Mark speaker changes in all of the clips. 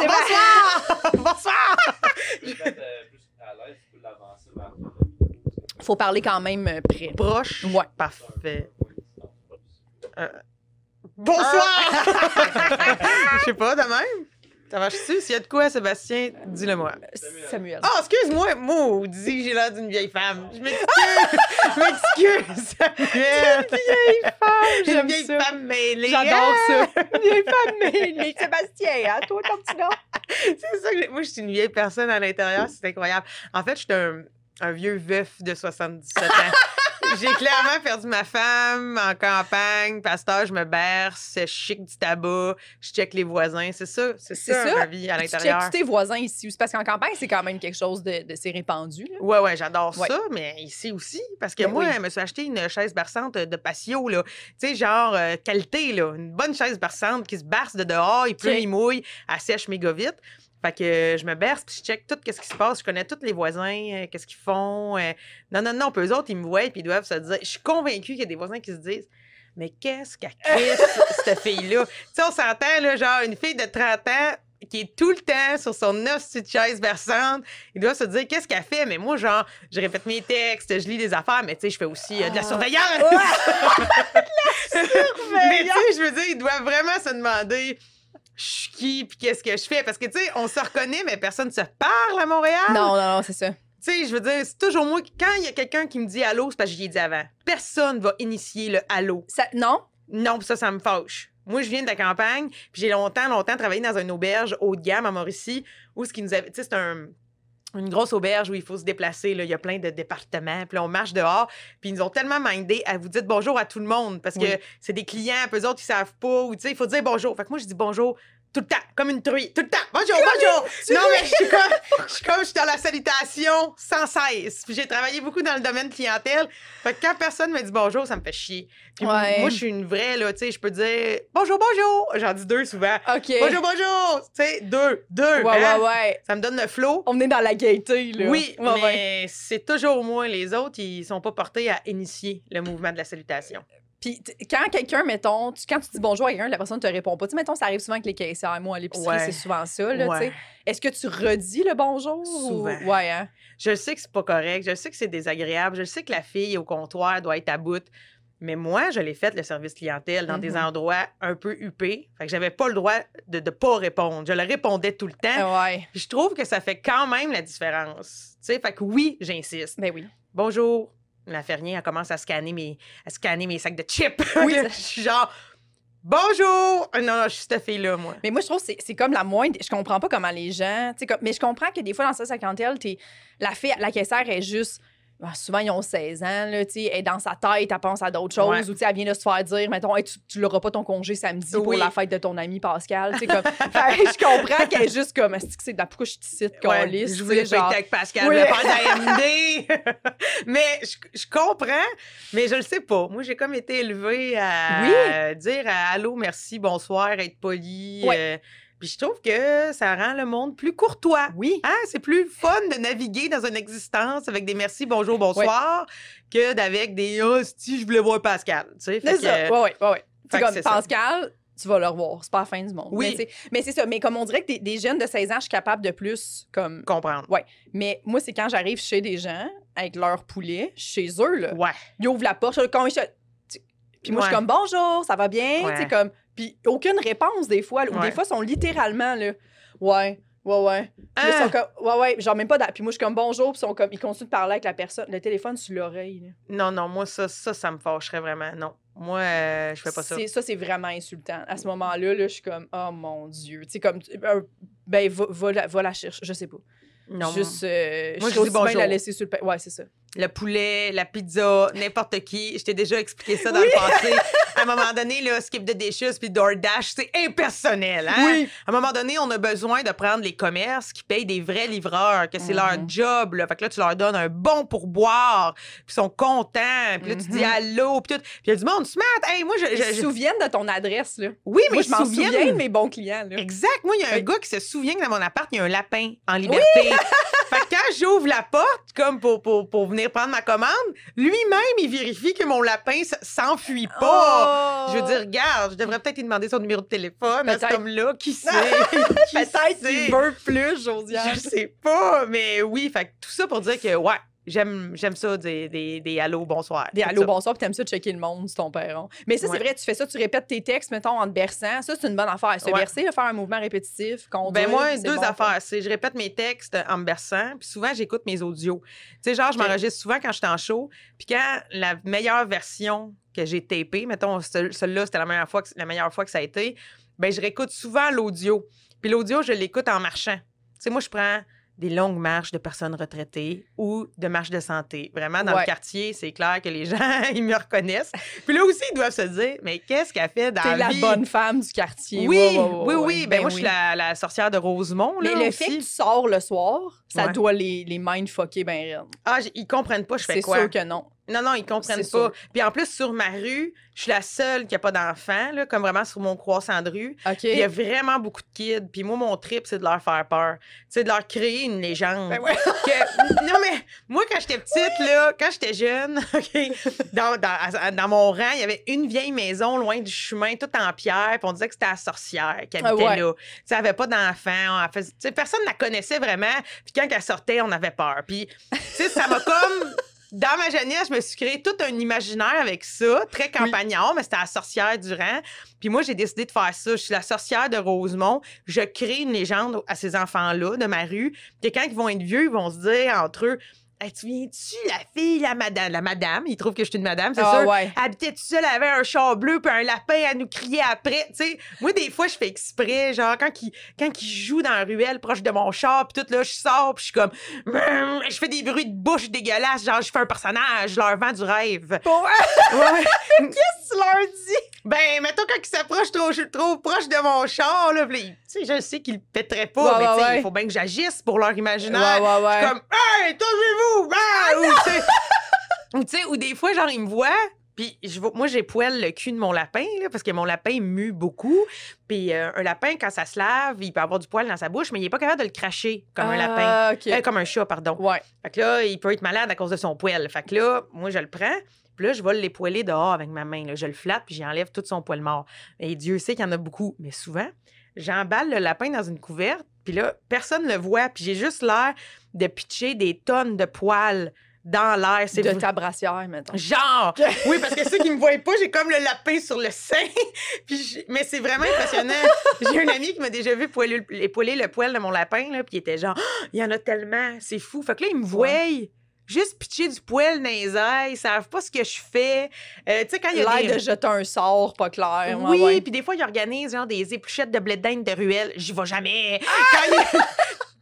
Speaker 1: C'est Bonsoir! Bonsoir!
Speaker 2: Euh.
Speaker 3: Faut parler quand même euh, près.
Speaker 1: Proche.
Speaker 3: Ouais.
Speaker 1: Parfait. Bonsoir! Je sais pas, de même. Ça marche-tu? S'il y a de quoi, Sébastien, dis-le-moi.
Speaker 3: Samuel.
Speaker 1: Oh, excuse-moi, maudit, j'ai l'air d'une vieille femme. Je m'excuse. Je m'excuse, Samuel.
Speaker 3: vieille femme,
Speaker 1: Une
Speaker 3: j'aime
Speaker 1: vieille
Speaker 3: ça.
Speaker 1: femme mêlée.
Speaker 3: J'adore ça. Vieille femme, mais, mais Sébastien, hein, toi, ton petit nom?
Speaker 1: C'est ça que j'ai- moi, je suis une vieille personne à l'intérieur, c'est incroyable. En fait, je suis un, un vieux veuf de 77 ans. J'ai clairement perdu ma femme en campagne. Pasteur, je me berce, je chic du tabac, je check les voisins. C'est ça, c'est
Speaker 3: C'est
Speaker 1: ça,
Speaker 3: ça.
Speaker 1: ma vie à l'intérieur.
Speaker 3: tes voisins ici aussi, parce qu'en campagne, c'est quand même quelque chose de, de c'est répandu. Là.
Speaker 1: Ouais, ouais, j'adore
Speaker 3: Ouais.
Speaker 1: ça, mais ici aussi. Parce que
Speaker 3: Ben
Speaker 1: moi,
Speaker 3: oui.
Speaker 1: je me suis acheté une chaise berçante de patio, là. Tu sais, genre euh, qualité, là. Une bonne chaise berçante qui se berce de dehors, il pleut,
Speaker 3: Ok.
Speaker 1: il mouille, elle sèche méga vite. Fait que je me berce, puis je check tout ce qui se passe. Je connais tous les voisins, euh, qu'est-ce qu'ils font. euh. Non, non, non, puis eux autres, ils me voient, puis ils doivent se dire... Je suis convaincue qu'il y a des voisins qui se disent... Mais qu'est-ce qu'elle crisse, cette fille-là? Tu sais, on s'entend, là, genre, une fille de 30 ans qui est tout le temps sur son neuf petite chaise berçante. Ils doivent se dire, qu'est-ce qu'elle fait? Mais moi, genre, je répète mes textes, je lis des affaires, mais tu sais, je fais aussi euh, de la
Speaker 3: Ah.
Speaker 1: surveillance. mais tu sais, je veux dire, ils doivent vraiment se demander, je suis qui, puis qu'est-ce que je fais? Parce que, tu sais, on se reconnaît, mais personne ne se parle à Montréal.
Speaker 3: Non, non, non, c'est ça.
Speaker 1: Tu sais, je veux dire, c'est toujours moi, quand il y a quelqu'un qui me dit allô, c'est parce que j'y ai dit avant. Personne va initier le allô.
Speaker 3: ça. Non?
Speaker 1: Non, ça, ça me fâche. Moi, je viens de la campagne, puis j'ai longtemps, longtemps travaillé dans une auberge haut de gamme à Mauricie, où ce qui nous avait. Tu sais, c'est un- une grosse auberge où il faut se déplacer. Là. Il y a plein de départements. Puis là, on marche dehors. Puis ils nous ont tellement mindé à vous dire bonjour à tout le monde parce que
Speaker 3: Oui.
Speaker 1: c'est des clients, puis eux autres, ils savent pas. Ou tu sais, il faut dire bonjour. Fait que moi, je dis bonjour tout le temps, comme une truie. Tout le temps. Bonjour, bonjour. Non, mais je suis comme, je suis comme, je suis dans la salutation sans cesse. Puis j'ai travaillé beaucoup dans le domaine clientèle. Fait que quand personne me dit bonjour, ça me fait chier. Puis
Speaker 3: Ouais.
Speaker 1: moi, je suis une vraie, là, tu sais, je peux dire bonjour, bonjour. J'en dis deux souvent.
Speaker 3: OK.
Speaker 1: Bonjour, bonjour. Tu sais, deux, deux.
Speaker 3: Ouais,
Speaker 1: hein?
Speaker 3: ouais, ouais.
Speaker 1: Ça me donne le flow.
Speaker 3: On est dans la gaieté, là.
Speaker 1: Oui,
Speaker 3: Ouais, ouais.
Speaker 1: mais c'est toujours moi. Les autres, ils sont pas portés à initier le mouvement de la salutation.
Speaker 3: Puis quand quelqu'un, mettons, tu- quand tu dis bonjour à quelqu'un, la personne te répond pas. Tu sais, mettons, ça arrive souvent avec les caissières. Moi, à l'épicerie,
Speaker 1: Ouais.
Speaker 3: c'est souvent ça, là, tu
Speaker 1: Ouais.
Speaker 3: sais. Est-ce que tu redis le bonjour? ou-
Speaker 1: Souvent.
Speaker 3: Ouais, hein?
Speaker 1: Je sais que c'est pas correct, je sais que c'est désagréable, je sais que la fille au comptoir doit être à bout. Mais moi, je l'ai fait, le service clientèle, dans des
Speaker 3: Mhm.
Speaker 1: endroits un peu huppés. Fait que j'avais pas le droit de ne pas répondre. Je le répondais tout le temps.
Speaker 3: Ouais.
Speaker 1: Puis je trouve que ça fait quand même la différence. Tu sais, fait que oui, j'insiste.
Speaker 3: Ben oui.
Speaker 1: Bonjour. La fermière, elle commence à scanner mes, à scanner mes sacs de chips.
Speaker 3: Oui.
Speaker 1: je suis genre, bonjour. Ah Non, non, je suis cette fille-là, moi.
Speaker 3: Mais moi, je trouve que c'est- comme la moindre. Je comprends pas comment les gens. Comme... Mais je comprends que des fois, dans ça, sa clientèle, t'es- la, fille, la caissière est juste. Ah, souvent, ils ont 16 ans, là, tu sais, dans sa tête, elle pense à d'autres choses,
Speaker 1: Ouais.
Speaker 3: ou tu sais, elle vient de se faire dire, mettons, Hey, tu, tu l'auras pas ton congé samedi pour la fête de ton ami Pascal. tu sais, Comme... Fait que je comprends qu'elle est juste comme, est-ce que c'est de la pourquoi je suis ici,
Speaker 1: Ouais,
Speaker 3: câlisse,
Speaker 1: je voulais
Speaker 3: genre-
Speaker 1: avec Pascal,
Speaker 3: Oui.
Speaker 1: je faire de mais je, je comprends, mais je le sais pas. Moi, j'ai comme été élevée à dire à allô, merci, bonsoir, être poli.
Speaker 3: Ouais.
Speaker 1: euh, puis je trouve que ça rend le monde plus courtois.
Speaker 3: Oui.
Speaker 1: Hein? C'est plus fun de naviguer dans une existence avec des merci, bonjour, bonsoir, que d'avec des ah, si je voulais voir Pascal. Tu sais,
Speaker 3: C'est ça.
Speaker 1: que-
Speaker 3: Ouais, ouais, ouais, ouais. C'est comme
Speaker 1: ça.
Speaker 3: Pascal, tu vas le revoir. C'est pas la fin du monde.
Speaker 1: Oui.
Speaker 3: Mais, c'est ça. Mais comme on dirait que des, des jeunes de 16 ans, je suis capable de plus, comme.
Speaker 1: comprendre.
Speaker 3: Mais moi, c'est quand j'arrive chez des gens avec leur poulet, chez eux, là.
Speaker 1: Ouais.
Speaker 3: Ils ouvrent la porte, je- tu- Puis moi, je suis
Speaker 1: Ouais.
Speaker 3: comme bonjour, ça va bien?
Speaker 1: Ouais.
Speaker 3: Tu sais, comme. Puis aucune réponse des fois. Ou
Speaker 1: Ouais.
Speaker 3: des fois, ils sont littéralement là. Ouais, ouais, ouais. Ils
Speaker 1: Ah!
Speaker 3: sont comme, ouais, ouais, genre même pas. Puis moi, je suis comme bonjour, puis ils sont comme, ils continuent de parler avec la personne, le téléphone sur l'oreille.
Speaker 1: Non, non, moi, ça, ça, ça me fâcherait vraiment. Non. Moi, euh, je fais pas ça.
Speaker 3: Ça, c'est vraiment insultant. À ce moment-là, là, je suis comme, oh mon Dieu. Tu sais, comme, euh, ben, va, va, la, va la chercher. Je sais pas.
Speaker 1: Non.
Speaker 3: Juste, euh,
Speaker 1: Moi,
Speaker 3: je
Speaker 1: je dis bonjour.
Speaker 3: la laisser sur le Ouais, c'est ça.
Speaker 1: Le poulet, la pizza, n'importe qui. Je t'ai déjà expliqué ça dans
Speaker 3: Oui.
Speaker 1: le passé. À un moment donné, là, Skip the Dishes puis DoorDash, c'est impersonnel. Hein?
Speaker 3: Oui.
Speaker 1: À un moment donné, on a besoin de prendre les commerces qui payent des vrais livreurs, que c'est leur
Speaker 3: Mhm.
Speaker 1: job. Là. Fait que là, tu leur donnes un bon pourboire, puis ils sont contents. Puis là, tu dis
Speaker 3: Mhm.
Speaker 1: allô, puis tout. Puis il y a du monde, smart. Hey, moi, je.
Speaker 3: Ils
Speaker 1: je-
Speaker 3: se
Speaker 1: je-
Speaker 3: souviennent de ton adresse, là.
Speaker 1: Oui, mais
Speaker 3: Moi,
Speaker 1: ils
Speaker 3: je m'en
Speaker 1: se
Speaker 3: souviens de mes bons clients, là.
Speaker 1: Exact. Moi, il y a un
Speaker 3: Oui.
Speaker 1: gars qui se souvient que dans mon appart, il y a un lapin en liberté. fait que quand j'ouvre la porte, comme pour, pour, pour venir venir prendre ma commande, lui-même, il vérifie que mon lapin s'enfuit pas.
Speaker 3: Oh!
Speaker 1: Je veux dire, regarde, je devrais peut-être lui demander son numéro de téléphone à cet homme-là. Qui sait? Qui
Speaker 3: Peut-être qu'il veut plus, Josiane.
Speaker 1: Je sais pas, mais oui, fait tout ça pour dire que, ouais, j'aime, j'aime ça, des, des, des allô, bonsoir.
Speaker 3: Des allô, bonsoir, puis t'aimes ça checker le monde, c'est ton perron. Mais ça,
Speaker 1: Ouais.
Speaker 3: c'est vrai, tu fais ça, tu répètes tes textes, mettons, en te berçant. Ça, c'est une bonne affaire. Se
Speaker 1: Ouais.
Speaker 3: bercer, faire un mouvement répétitif, conduire.
Speaker 1: Ben moi, deux
Speaker 3: bon.
Speaker 1: affaires. C'est je répète mes textes en me berçant, puis souvent j'écoute mes audios. Tu sais, genre, je m'enregistre souvent quand j'étais en show, puis quand la meilleure version que j'ai tapée, mettons, ce- celle-là, c'était la meilleure fois que, la meilleure fois que ça a été, ben je réécoute souvent l'audio. Puis l'audio, je l'écoute en marchant. Tu sais, moi, je prends des longues marches de personnes retraitées ou de marches de santé. Vraiment, dans
Speaker 3: Ouais.
Speaker 1: le quartier, c'est clair que les gens, ils me reconnaissent. Puis là aussi, ils doivent se dire, mais qu'est-ce qu'elle fait dans la
Speaker 3: la
Speaker 1: vie?
Speaker 3: bonne femme du quartier.
Speaker 1: Oui,
Speaker 3: Ouais, ouais, ouais,
Speaker 1: oui, oui. Ben, moi, je suis la, la sorcière de Rosemont.
Speaker 3: Mais
Speaker 1: là,
Speaker 3: le fait que tu sors le soir, ça doit les, les mindfucker ben.
Speaker 1: Ah, ils comprennent pas, je fais
Speaker 3: C'est
Speaker 1: quoi?
Speaker 3: sûr que non.
Speaker 1: Non, non, ils comprennent pas.
Speaker 3: sûr.
Speaker 1: Puis en plus, sur ma rue, je suis la seule qui a pas d'enfants, comme vraiment sur mon croissant de rue. Il y a vraiment beaucoup de kids. Puis moi, mon trip, c'est de leur faire peur. C'est de leur créer une légende.
Speaker 3: Ben ouais.
Speaker 1: Que- non, mais moi, quand j'étais petite, là, quand j'étais jeune, dans, dans, dans mon rang, il y avait une vieille maison loin du chemin, toute en pierre. Puis on disait que c'était la sorcière qui habitait
Speaker 3: Ah ouais.
Speaker 1: là. Tu sais, elle avait pas d'enfants. Personne ne la connaissait vraiment. Puis quand elle sortait, on avait peur. Puis, tu sais, ça m'a comme. Dans ma jeunesse, je me suis créé tout un imaginaire avec ça, très campagnard, mais c'était la sorcière du rang. Puis moi, j'ai décidé de faire ça. Je suis la sorcière de Rosemont. Je crée une légende à ces enfants-là de ma rue. Puis quand ils vont être vieux, ils vont se dire entre eux Hey, Tu viens-tu, la fille, la madame La madame, ils trouvent que je suis une madame, c'est
Speaker 3: Ah
Speaker 1: sûr.
Speaker 3: ouais.
Speaker 1: Habitait-tu seule, elle avait un char bleu puis un lapin à nous crier après. Tu sais, moi, des fois, je fais exprès, genre, quand il, quand il joue dans la ruelle proche de mon char, puis tout là, je sors, puis je suis comme, je fais des bruits de bouche dégueulasses, genre, je fais un personnage, je leur vends du rêve. Ouais.
Speaker 3: Qu'est-ce que tu leur dis?
Speaker 1: Ben, mettons, quand il s'approche trop, trop proche de mon char, là, il- tu sais, je sais qu'il le pèterait pas,
Speaker 3: Ouais,
Speaker 1: mais tu sais, il faut bien que j'agisse pour leur imaginaire.
Speaker 3: ouais, ouais.
Speaker 1: Je suis comme, hey, touchez-vous! Ah! Ou, tu sais, ou, des fois, genre, ils me voient, puis je vois- moi, j'ai poêle le cul de mon lapin, là, parce que mon lapin mue beaucoup. Puis euh, un lapin, quand ça se lave, il peut avoir du poil dans sa bouche, mais il est pas capable de le cracher comme un lapin.
Speaker 3: Ah, OK.
Speaker 1: Euh, comme un chat, pardon.
Speaker 3: Ouais.
Speaker 1: Fait que là, il peut être malade à cause de son poil. Fait que là, moi, je le prends. Puis là, je vais l'époiler dehors avec ma main. là. Je le flatte, puis j'enlève tout son poil mort. Et Dieu sait qu'il y en a beaucoup. Mais souvent, j'emballe le lapin dans une couverte, puis là, personne ne le voit. Puis j'ai juste l'air de pitcher des tonnes de poils dans l'air. C'est
Speaker 3: De ta brassière, mettons.
Speaker 1: Genre! Oui, parce que ceux qui me voient pas, j'ai comme le lapin sur le sein. puis je- Mais c'est vraiment impressionnant. J'ai un ami qui m'a déjà vu poiler, le poil de mon lapin, là, puis il était genre, il y en a tellement, c'est fou. Fait que là, ils me voient. Juste pitcher du poil dans les airs, ils savent pas ce que je fais. Euh, tu sais, quand il y a
Speaker 3: L'air
Speaker 1: des...
Speaker 3: de jeter un sort pas clair.
Speaker 1: Oui,
Speaker 3: ouais.
Speaker 1: puis des fois, ils organisent genre des épluchettes de blé d'Inde de ruelle. J'y vais jamais.
Speaker 3: Ah!
Speaker 1: Quand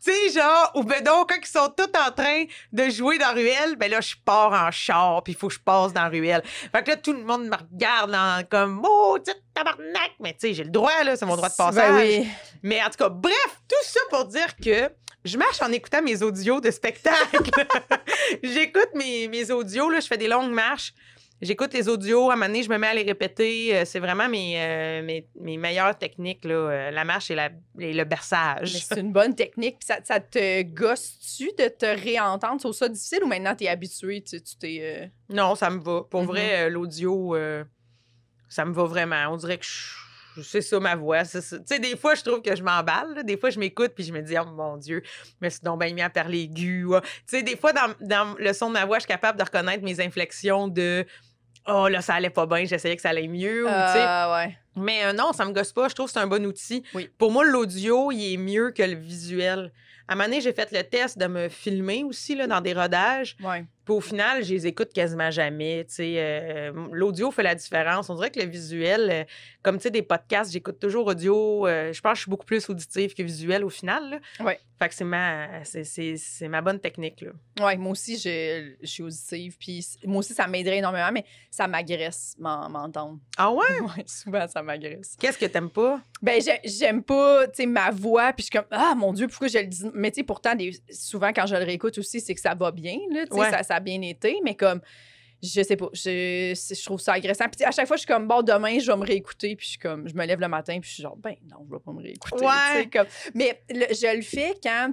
Speaker 1: Tu sais, genre, ou ben donc, quand ils sont tous en train de jouer dans ruelle, ben là, je pars en char, puis il faut que je passe dans ruelle. Fait que là, tout le monde me regarde en- comme, oh, tabarnak! Mais tu sais, j'ai le droit, là, c'est mon droit de passage.
Speaker 3: Ben oui.
Speaker 1: Mais en tout cas, bref, tout ça pour dire que je marche en écoutant mes audios de spectacle. J'écoute mes, mes audios, là, je fais des longues marches. J'écoute les audios, à un moment donné, je me mets à les répéter. Euh, C'est vraiment mes, euh, mes, mes meilleures techniques, là, euh, la marche et, la, et le berçage.
Speaker 3: c'est une bonne technique. Puis ça, ça te gosse-tu de te réentendre? C'est ça difficile ou maintenant t'es habitué? Tu tu t'es. euh,
Speaker 1: Non, ça me va. Pour
Speaker 3: Mhm.
Speaker 1: vrai, l'audio, euh, ça me va vraiment. On dirait que je- c'est ça ma voix. Tu sais, des fois, je trouve que je m'emballe. là. Des fois, je m'écoute puis je me dis, oh mon Dieu, mais c'est donc bien mis à parler aigu. Tu sais, des fois, dans, dans le son de ma voix, je suis capable de reconnaître mes inflexions de. Oh là, ça allait pas bien, j'essayais que ça allait mieux. ou.
Speaker 3: Ah, ouais.
Speaker 1: Mais euh, non, ça me gosse pas. Je trouve que c'est un bon outil.
Speaker 3: Oui.
Speaker 1: Pour moi, l'audio, il est mieux que le visuel. À un moment donné, j'ai fait le test de me filmer aussi là, dans des rodages.
Speaker 3: Ouais.
Speaker 1: Puis au final, je les écoute quasiment jamais. Euh, L'audio fait la différence. On dirait que le visuel, euh, comme des podcasts, j'écoute toujours audio. euh, je pense que je suis beaucoup plus auditive que visuel au final. là.
Speaker 3: Ouais.
Speaker 1: Fait que c'est ma, c'est, c'est- c'est ma bonne technique. Là.
Speaker 3: Ouais, moi aussi, je, je suis auditive. Puis moi aussi, ça m'aiderait énormément, mais ça m'agresse m'en- m'entendre.
Speaker 1: Ah ouais?
Speaker 3: Ouais, souvent, ça m'agresse.
Speaker 1: Qu'est-ce que t'aimes pas?
Speaker 3: Ben, j'ai- j'aime pas, ma voix, puis je suis comme, ah, mon Dieu, pourquoi je le dis? Mais, tu sais, pourtant, des- souvent, quand je le réécoute aussi, c'est que ça va bien, là,
Speaker 1: Ouais.
Speaker 3: ça, ça a bien été, mais comme, je sais pas, je, trouve ça agressant. Puis, à chaque fois, je suis comme, bon, demain, je vais me réécouter, puis je suis comme, je me lève le matin, puis je suis genre, ben, non, je vais pas me réécouter.
Speaker 1: Ouais.
Speaker 3: comme, mais le- je le fais quand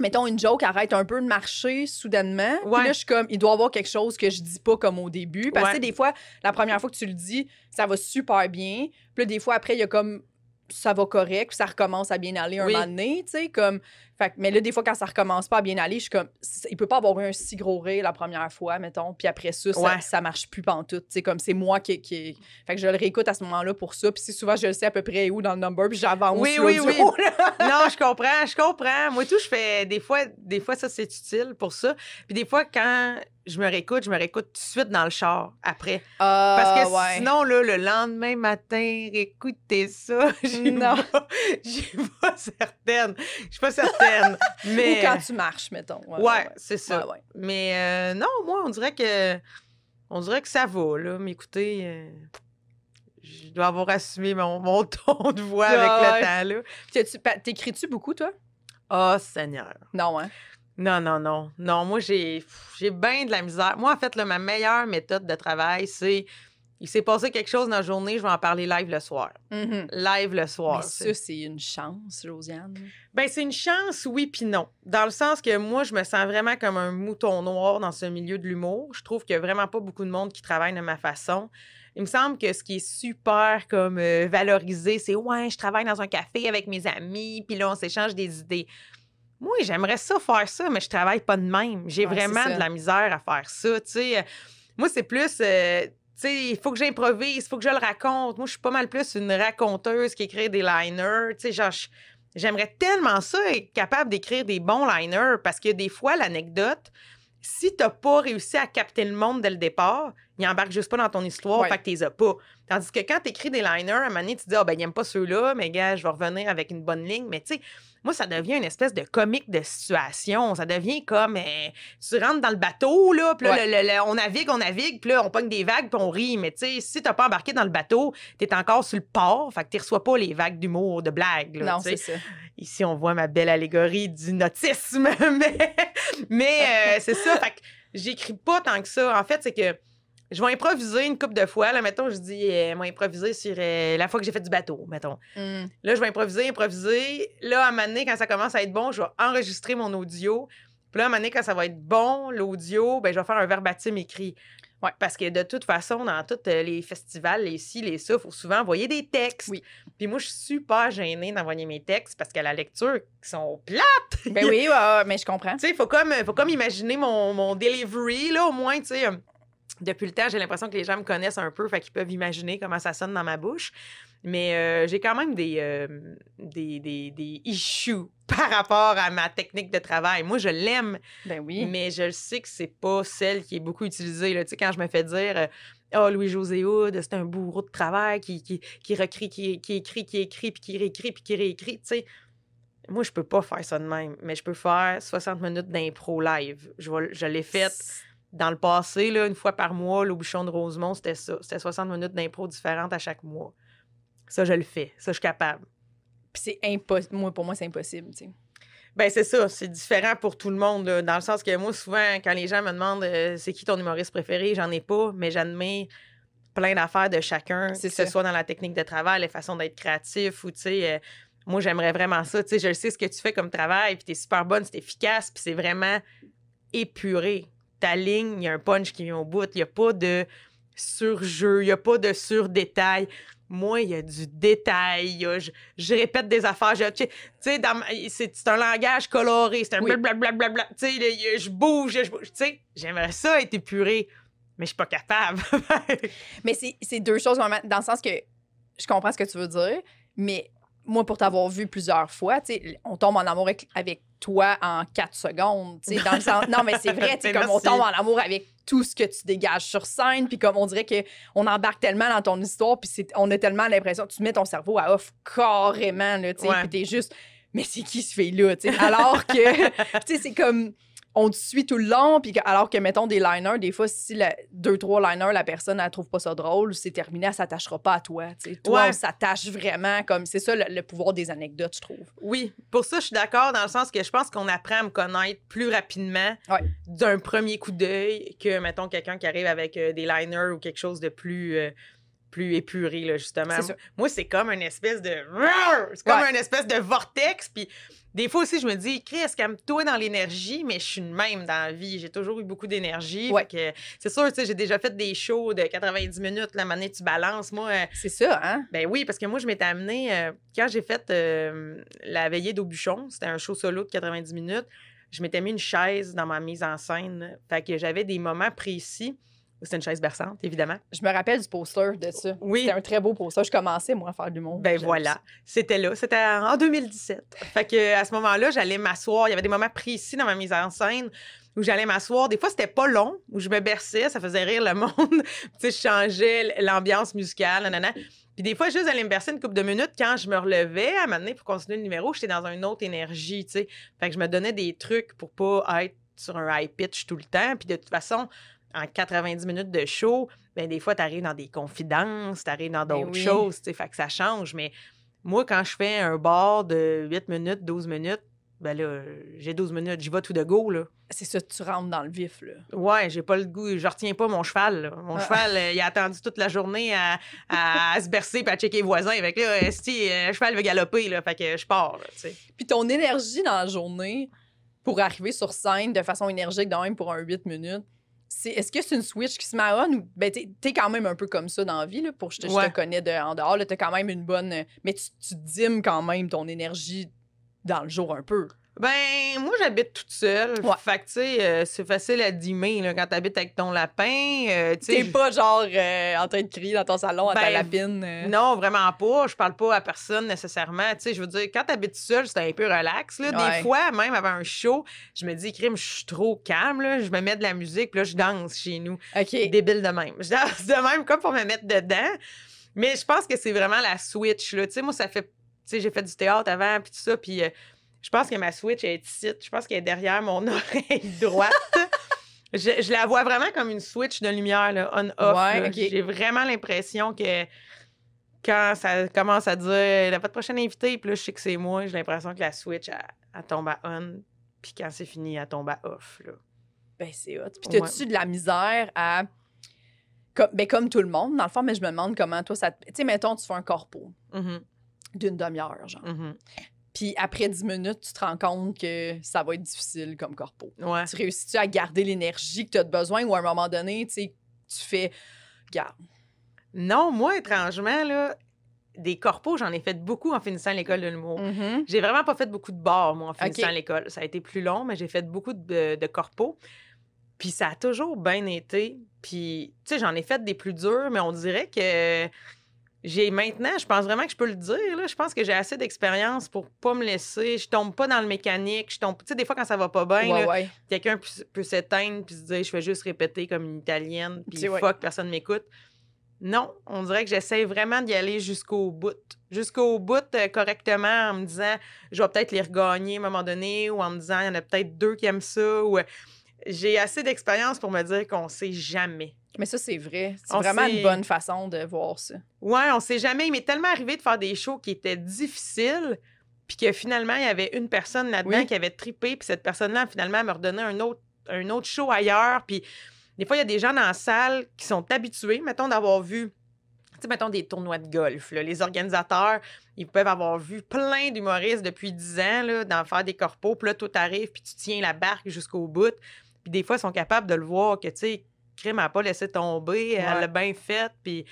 Speaker 3: mettons, une joke arrête un peu de marcher soudainement. Puis
Speaker 1: Ouais.
Speaker 3: là, je suis comme, il doit y avoir quelque chose que je dis pas comme au début. Parce que
Speaker 1: Ouais.
Speaker 3: des fois, la première fois que tu le dis, ça va super bien. Puis là, des fois, après, il y a comme, ça va correct, puis ça recommence à bien aller un
Speaker 1: Oui.
Speaker 3: moment donné, tu sais, comme... Fait que- mais là, des fois, quand ça recommence pas à bien aller, je suis comme, il peut pas avoir eu un si gros rire la première fois, mettons, puis après ça, ça,
Speaker 1: Ouais.
Speaker 3: ça marche plus pantoute, sais, comme c'est moi qui, qui... Fait que je le réécoute à ce moment-là pour ça, puis si souvent, je le sais à peu près où dans le number, puis j'avance
Speaker 1: Oui, oui, oui. non, je comprends, je comprends. Moi, tout, je fais des fois, des fois, ça, c'est utile pour ça. Puis des fois, quand je me réécoute, je me réécoute tout de suite dans le char après.
Speaker 3: Ah,
Speaker 1: Parce que
Speaker 3: ouais.
Speaker 1: sinon, là, le lendemain matin, réécoutez ça. Pas- J'y pas certaine. Je suis pas certaine. Mais.
Speaker 3: Ou quand tu marches, mettons.
Speaker 1: Ouais, c'est ça.
Speaker 3: Ouais.
Speaker 1: Mais euh, non, moi, on dirait que. On dirait que ça va, là. M'écouter. euh, je dois avoir assumé mon, mon ton de voix avec
Speaker 3: Ah
Speaker 1: le temps, là.
Speaker 3: T'écris-tu beaucoup, toi?
Speaker 1: Oh, Seigneur.
Speaker 3: Non, hein?
Speaker 1: Non, non, non. Non, moi, j'ai j'ai bien de la misère. Moi, en fait, là, ma meilleure méthode de travail, c'est il s'est passé quelque chose dans la journée, je vais en parler live le soir.
Speaker 3: Mhm.
Speaker 1: Live le soir.
Speaker 3: Mais ça, c'est une chance, Josiane.
Speaker 1: Ben, c'est une chance, oui, puis non. Dans le sens que moi, je me sens vraiment comme un mouton noir dans ce milieu de l'humour. Je trouve qu'il n'y a vraiment pas beaucoup de monde qui travaille de ma façon. Il me semble que ce qui est super comme euh, valorisé, c'est ouais, je travaille dans un café avec mes amis, puis là, on s'échange des idées. Moi, j'aimerais ça faire ça, mais je travaille pas de même. J'ai
Speaker 3: Ouais,
Speaker 1: vraiment de la misère à faire ça. Tu sais, moi, c'est plus. euh, il faut que j'improvise, il faut que je le raconte. Moi, je suis pas mal plus une raconteuse qui écrit des liners. Tu sais, J'aimerais tellement ça être capable d'écrire des bons liners parce que des fois, l'anecdote, si t'as pas réussi à capter le monde dès le départ, il embarque juste pas dans ton histoire,
Speaker 3: Ouais.
Speaker 1: fait que t'es as pas. Tandis que quand t'écris des liners, à un moment donné, tu te dis, ah ben, il aime pas ceux-là, mais gars, je vais revenir avec une bonne ligne. Mais tu sais, moi, ça devient une espèce de comique de situation. Ça devient comme, euh, tu rentres dans le bateau, là, puis là,
Speaker 3: Ouais.
Speaker 1: le- le- le- on navigue, on navigue, puis là, on pogne des vagues, puis on rit. Mais tu sais, si t'as pas embarqué dans le bateau, t'es encore sur le port, fait que tu reçois pas les vagues d'humour, de blagues. là,
Speaker 3: non, c'est ça.
Speaker 1: Ici, on voit ma belle allégorie du nautisme. mais mais euh, c'est ça. Fait que j'écris pas tant que ça. En fait, c'est que je vais improviser une couple de fois. Là, mettons, je dis, euh, je vais improviser sur euh, la fois que j'ai fait du bateau, mettons.
Speaker 3: Mm.
Speaker 1: Là, je vais improviser, improviser. Là, à un moment donné, quand ça commence à être bon, je vais enregistrer mon audio. Puis là, à un moment donné, quand ça va être bon, l'audio, ben, je vais faire un verbatim écrit.
Speaker 3: Ouais.
Speaker 1: Parce que de toute façon, dans tous euh, les festivals, les ci, les ça, il faut souvent envoyer des textes.
Speaker 3: Oui.
Speaker 1: Puis moi, je suis super gênée d'envoyer mes textes parce qu'à la lecture, ils sont plates.
Speaker 3: Ben oui, ouais, mais je comprends.
Speaker 1: Tu sais, il faut comme, faut comme imaginer mon, mon delivery, là, au moins, tu sais. Depuis le temps, j'ai l'impression que les gens me connaissent un peu, fait qu'ils peuvent imaginer comment ça sonne dans ma bouche. Mais euh, j'ai quand même des, euh, des, des, des issues par rapport à ma technique de travail. Moi, je l'aime,
Speaker 3: Ben oui.
Speaker 1: mais je sais que c'est pas celle qui est beaucoup utilisée. Là. Tu sais, quand je me fais dire Ah, Louis-José Hood, c'est un bourreau de travail qui, qui, qui recrit, qui, qui écrit, qui écrit, puis qui réécrit, puis qui réécrit. Tu sais, moi, je peux pas faire ça de même, mais je peux faire 60 minutes d'impro live. Je, vais- je l'ai faite dans le passé, là, une fois par mois, le bouchon de Rosemont, c'était ça. C'était 60 minutes d'impro différentes à chaque mois. Ça, je le fais. Ça, je suis capable.
Speaker 3: Puis c'est impossible. Moi, pour moi, c'est impossible, tu sais.
Speaker 1: Ben c'est ça, c'est différent pour tout le monde, là, dans le sens que moi, souvent, quand les gens me demandent euh, c'est qui ton humoriste préféré, j'en ai pas, mais j'admets plein d'affaires de chacun, que ce soit dans la technique de travail, les façons d'être créatif ou, tu sais, euh, moi, j'aimerais vraiment ça. Tu sais, je sais ce que tu fais comme travail, puis t'es super bonne, c'est efficace, puis c'est vraiment épuré. Ta ligne, il y a un punch qui vient au bout, il n'y a pas de surjeu, il n'y a pas de surdétail. Moi, il y a du détail. a- je, je répète des affaires. je- tu sais- c'est c'est un langage coloré. C'est un
Speaker 3: Oui.
Speaker 1: blablabla. Tu sais, je bouge, je bouge. Tu sais, j'aimerais ça être épuré, mais je suis pas capable.
Speaker 3: Mais c'est c'est deux choses dans le sens que je comprends ce que tu veux dire, mais moi, pour t'avoir vu plusieurs fois, tu sais, on tombe en amour avec, avec toi en quatre secondes. tu sais, Dans le sens, non, mais c'est vrai, tu sais,
Speaker 1: Mais
Speaker 3: comme on tombe en amour avec tout ce que tu dégages sur scène, puis comme on dirait que on embarque tellement dans ton histoire, puis c'est- on a tellement l'impression, tu mets ton cerveau à off carrément, là, tu sais,
Speaker 1: Ouais.
Speaker 3: puis t'es juste, mais c'est qui ce fille-là, tu sais, alors que, tu sais, c'est comme, on te suit tout le long, puis alors que, mettons, des liners, des fois, si la, deux, trois liners, la personne, elle trouve pas ça drôle, c'est terminé, elle s'attachera pas à toi. Toi,
Speaker 1: Ouais.
Speaker 3: on s'attache vraiment, comme, c'est ça le, le pouvoir des anecdotes, je trouve.
Speaker 1: oui, pour ça, je suis d'accord dans le sens que je pense qu'on apprend à me connaître plus rapidement
Speaker 3: Ouais.
Speaker 1: d'un premier coup d'œil que, mettons, quelqu'un qui arrive avec euh, des liners ou quelque chose de plus. euh, plus épuré, là, justement. Moi, c'est comme une espèce de... C'est comme
Speaker 3: Ouais.
Speaker 1: une espèce de vortex, puis Des fois aussi, je me dis, Chris, calme-toi dans l'énergie, mais je suis une même dans la vie. J'ai toujours eu beaucoup d'énergie.
Speaker 3: Ouais.
Speaker 1: Fait que C'est sûr, tu sais, j'ai déjà fait des shows de 90 minutes. La manée, tu balances. Moi, euh,
Speaker 3: C'est ça, hein?
Speaker 1: ben oui, parce que moi, je m'étais amenée, euh, quand j'ai fait euh, la veillée d'Aubuchon, c'était un show solo de 90 minutes, je m'étais mis une chaise dans ma mise en scène. Fait que j'avais des moments précis. C'était une chaise berçante, évidemment.
Speaker 3: Je me rappelle du poster de ça.
Speaker 1: Oui.
Speaker 3: C'était un très beau poster. Je commençais, moi, à faire du monde.
Speaker 1: Ben voilà, c'était là, c'était en 2017. Fait que à ce moment-là, j'allais m'asseoir, il y avait des moments précis dans ma mise en scène où j'allais m'asseoir. Des fois, c'était pas long, où je me berçais, ça faisait rire le monde. tu sais, je changeais l'ambiance musicale, nanana. Puis des fois, juste aller me bercer une couple de minutes quand je me relevais à m'amener pour continuer le numéro, j'étais dans une autre énergie, tu sais. Fait que je me donnais des trucs pour pas être sur un high pitch tout le temps. Puis de toute façon, en 90 minutes de show, ben des fois, t'arrives dans des confidences, t'arrives dans
Speaker 3: Ben
Speaker 1: d'autres
Speaker 3: oui.
Speaker 1: choses, tu sais. Fait que ça change. Mais moi, quand je fais un bar de 8 minutes, 12 minutes, ben là, j'ai 12 minutes, j'y vais tout de go, là.
Speaker 3: C'est ça, tu rentres dans le vif, là.
Speaker 1: Ouais, j'ai pas le goût, je retiens pas mon cheval. là. Mon
Speaker 3: Ah.
Speaker 1: cheval, euh, il a attendu toute la journée à, à- à se bercer et à checker les voisins. Avec là, esti, euh, le cheval veut galoper, là, fait que je pars, là, tu sais.
Speaker 3: Puis ton énergie dans la journée pour arriver sur scène de façon énergique, de même pour un 8 minutes, c'est est-ce que c'est une switch qui se met à on ou ben t'es es quand même un peu comme ça dans la vie là, pour je te, je te connais de, en dehors là, t'as quand même une bonne mais tu, tu dimes quand même ton énergie dans le jour un peu.
Speaker 1: Ben, moi, j'habite toute seule.
Speaker 3: Ouais.
Speaker 1: Fait que, tu sais, euh, c'est facile à dimmer, là, quand t'habites avec ton lapin. euh, tu
Speaker 3: T'es pas genre euh, en train de crier dans ton salon à ta
Speaker 1: Ben,
Speaker 3: lapine.
Speaker 1: Non, vraiment pas. Je parle pas à personne nécessairement. Tu sais, je veux dire, quand t'habites seul, c'est un peu relax. Là.
Speaker 3: Ouais.
Speaker 1: Des fois, même avant un show, je me dis, crime, je suis trop calme. Là. Je me mets de la musique, puis là, je danse chez nous.
Speaker 3: OK.
Speaker 1: Débile de même. Je danse de même comme pour me mettre dedans. Mais je pense que c'est vraiment la switch. Là. Tu sais, moi, ça fait. Tu sais, j'ai fait du théâtre avant, puis tout ça. Puis je pense que ma switch est ici. Je pense qu'elle est derrière mon oreille droite. je, je la vois vraiment comme une switch de lumière, on-off.
Speaker 3: Ouais.
Speaker 1: J'ai vraiment l'impression que quand ça commence à dire la votre prochaine invitée, puis là, je sais que c'est moi, j'ai l'impression que la switch, elle, elle tombe à on. Puis quand c'est fini, elle tombe à off. Là.
Speaker 3: Ben, c'est hot. Puis t'as-tu de la misère à. Comme, ben, comme tout le monde, dans le fond, mais je me demande comment toi ça te. Tu sais, mettons, tu fais un corpo
Speaker 1: Mhm,
Speaker 3: d'une demi-heure, genre.
Speaker 1: mhm.
Speaker 3: Puis après 10 minutes, tu te rends compte que ça va être difficile comme corpo.
Speaker 1: Ouais.
Speaker 3: Tu réussis-tu à garder l'énergie que tu as besoin ou à un moment donné, tu sais, tu fais. Garde.
Speaker 1: Non, moi, étrangement, là, des corpos, j'en ai fait beaucoup en finissant l'école de l'humour.
Speaker 3: Mm-hmm.
Speaker 1: J'ai vraiment pas fait beaucoup de bars, moi, en finissant l'école. Ça a été plus long, mais j'ai fait beaucoup de, de corpos. Puis ça a toujours bien été. Puis, tu sais, j'en ai fait des plus durs, mais on dirait que j'ai maintenant, je pense vraiment que je peux le dire, là, je pense que j'ai assez d'expérience pour pas me laisser. Je tombe pas dans le mécanique. Je tombe, tu sais, des fois, quand ça va pas bien,
Speaker 3: ouais, ouais.
Speaker 1: quelqu'un peut, peut s'éteindre puis se dire je fais juste répéter comme une italienne puis fuck personne m'écoute non on dirait que j'essaie vraiment d'y aller jusqu'au bout jusqu'au bout euh, correctement en me disant je vais peut-être les regagner à un moment donné ou en me disant il y en a peut-être deux qui aiment ça ou euh, j'ai assez d'expérience pour me dire qu'on sait jamais
Speaker 3: Mais ça, c'est vrai. C'est vraiment une bonne façon de voir ça.
Speaker 1: Ouais, on sait jamais. Il m'est tellement arrivé de faire des shows qui étaient difficiles, puis que finalement, il y avait une personne là-dedans
Speaker 3: Oui.
Speaker 1: qui avait trippé, puis cette personne-là, finalement, me redonnait un autre, un autre show ailleurs. Puis des fois, il y a des gens dans la salle qui sont habitués, mettons, d'avoir vu. Tu sais, mettons des tournois de golf. là. Les organisateurs, ils peuvent avoir vu plein d'humoristes depuis 10 ans, là, d'en faire des corpos. Puis là, tout arrive, puis tu tiens la barque jusqu'au bout. Puis des fois, ils sont capables de le voir que, tu sais, Crime n'a pas laissé tomber, elle
Speaker 3: Ouais.
Speaker 1: l'a bien fait. Puis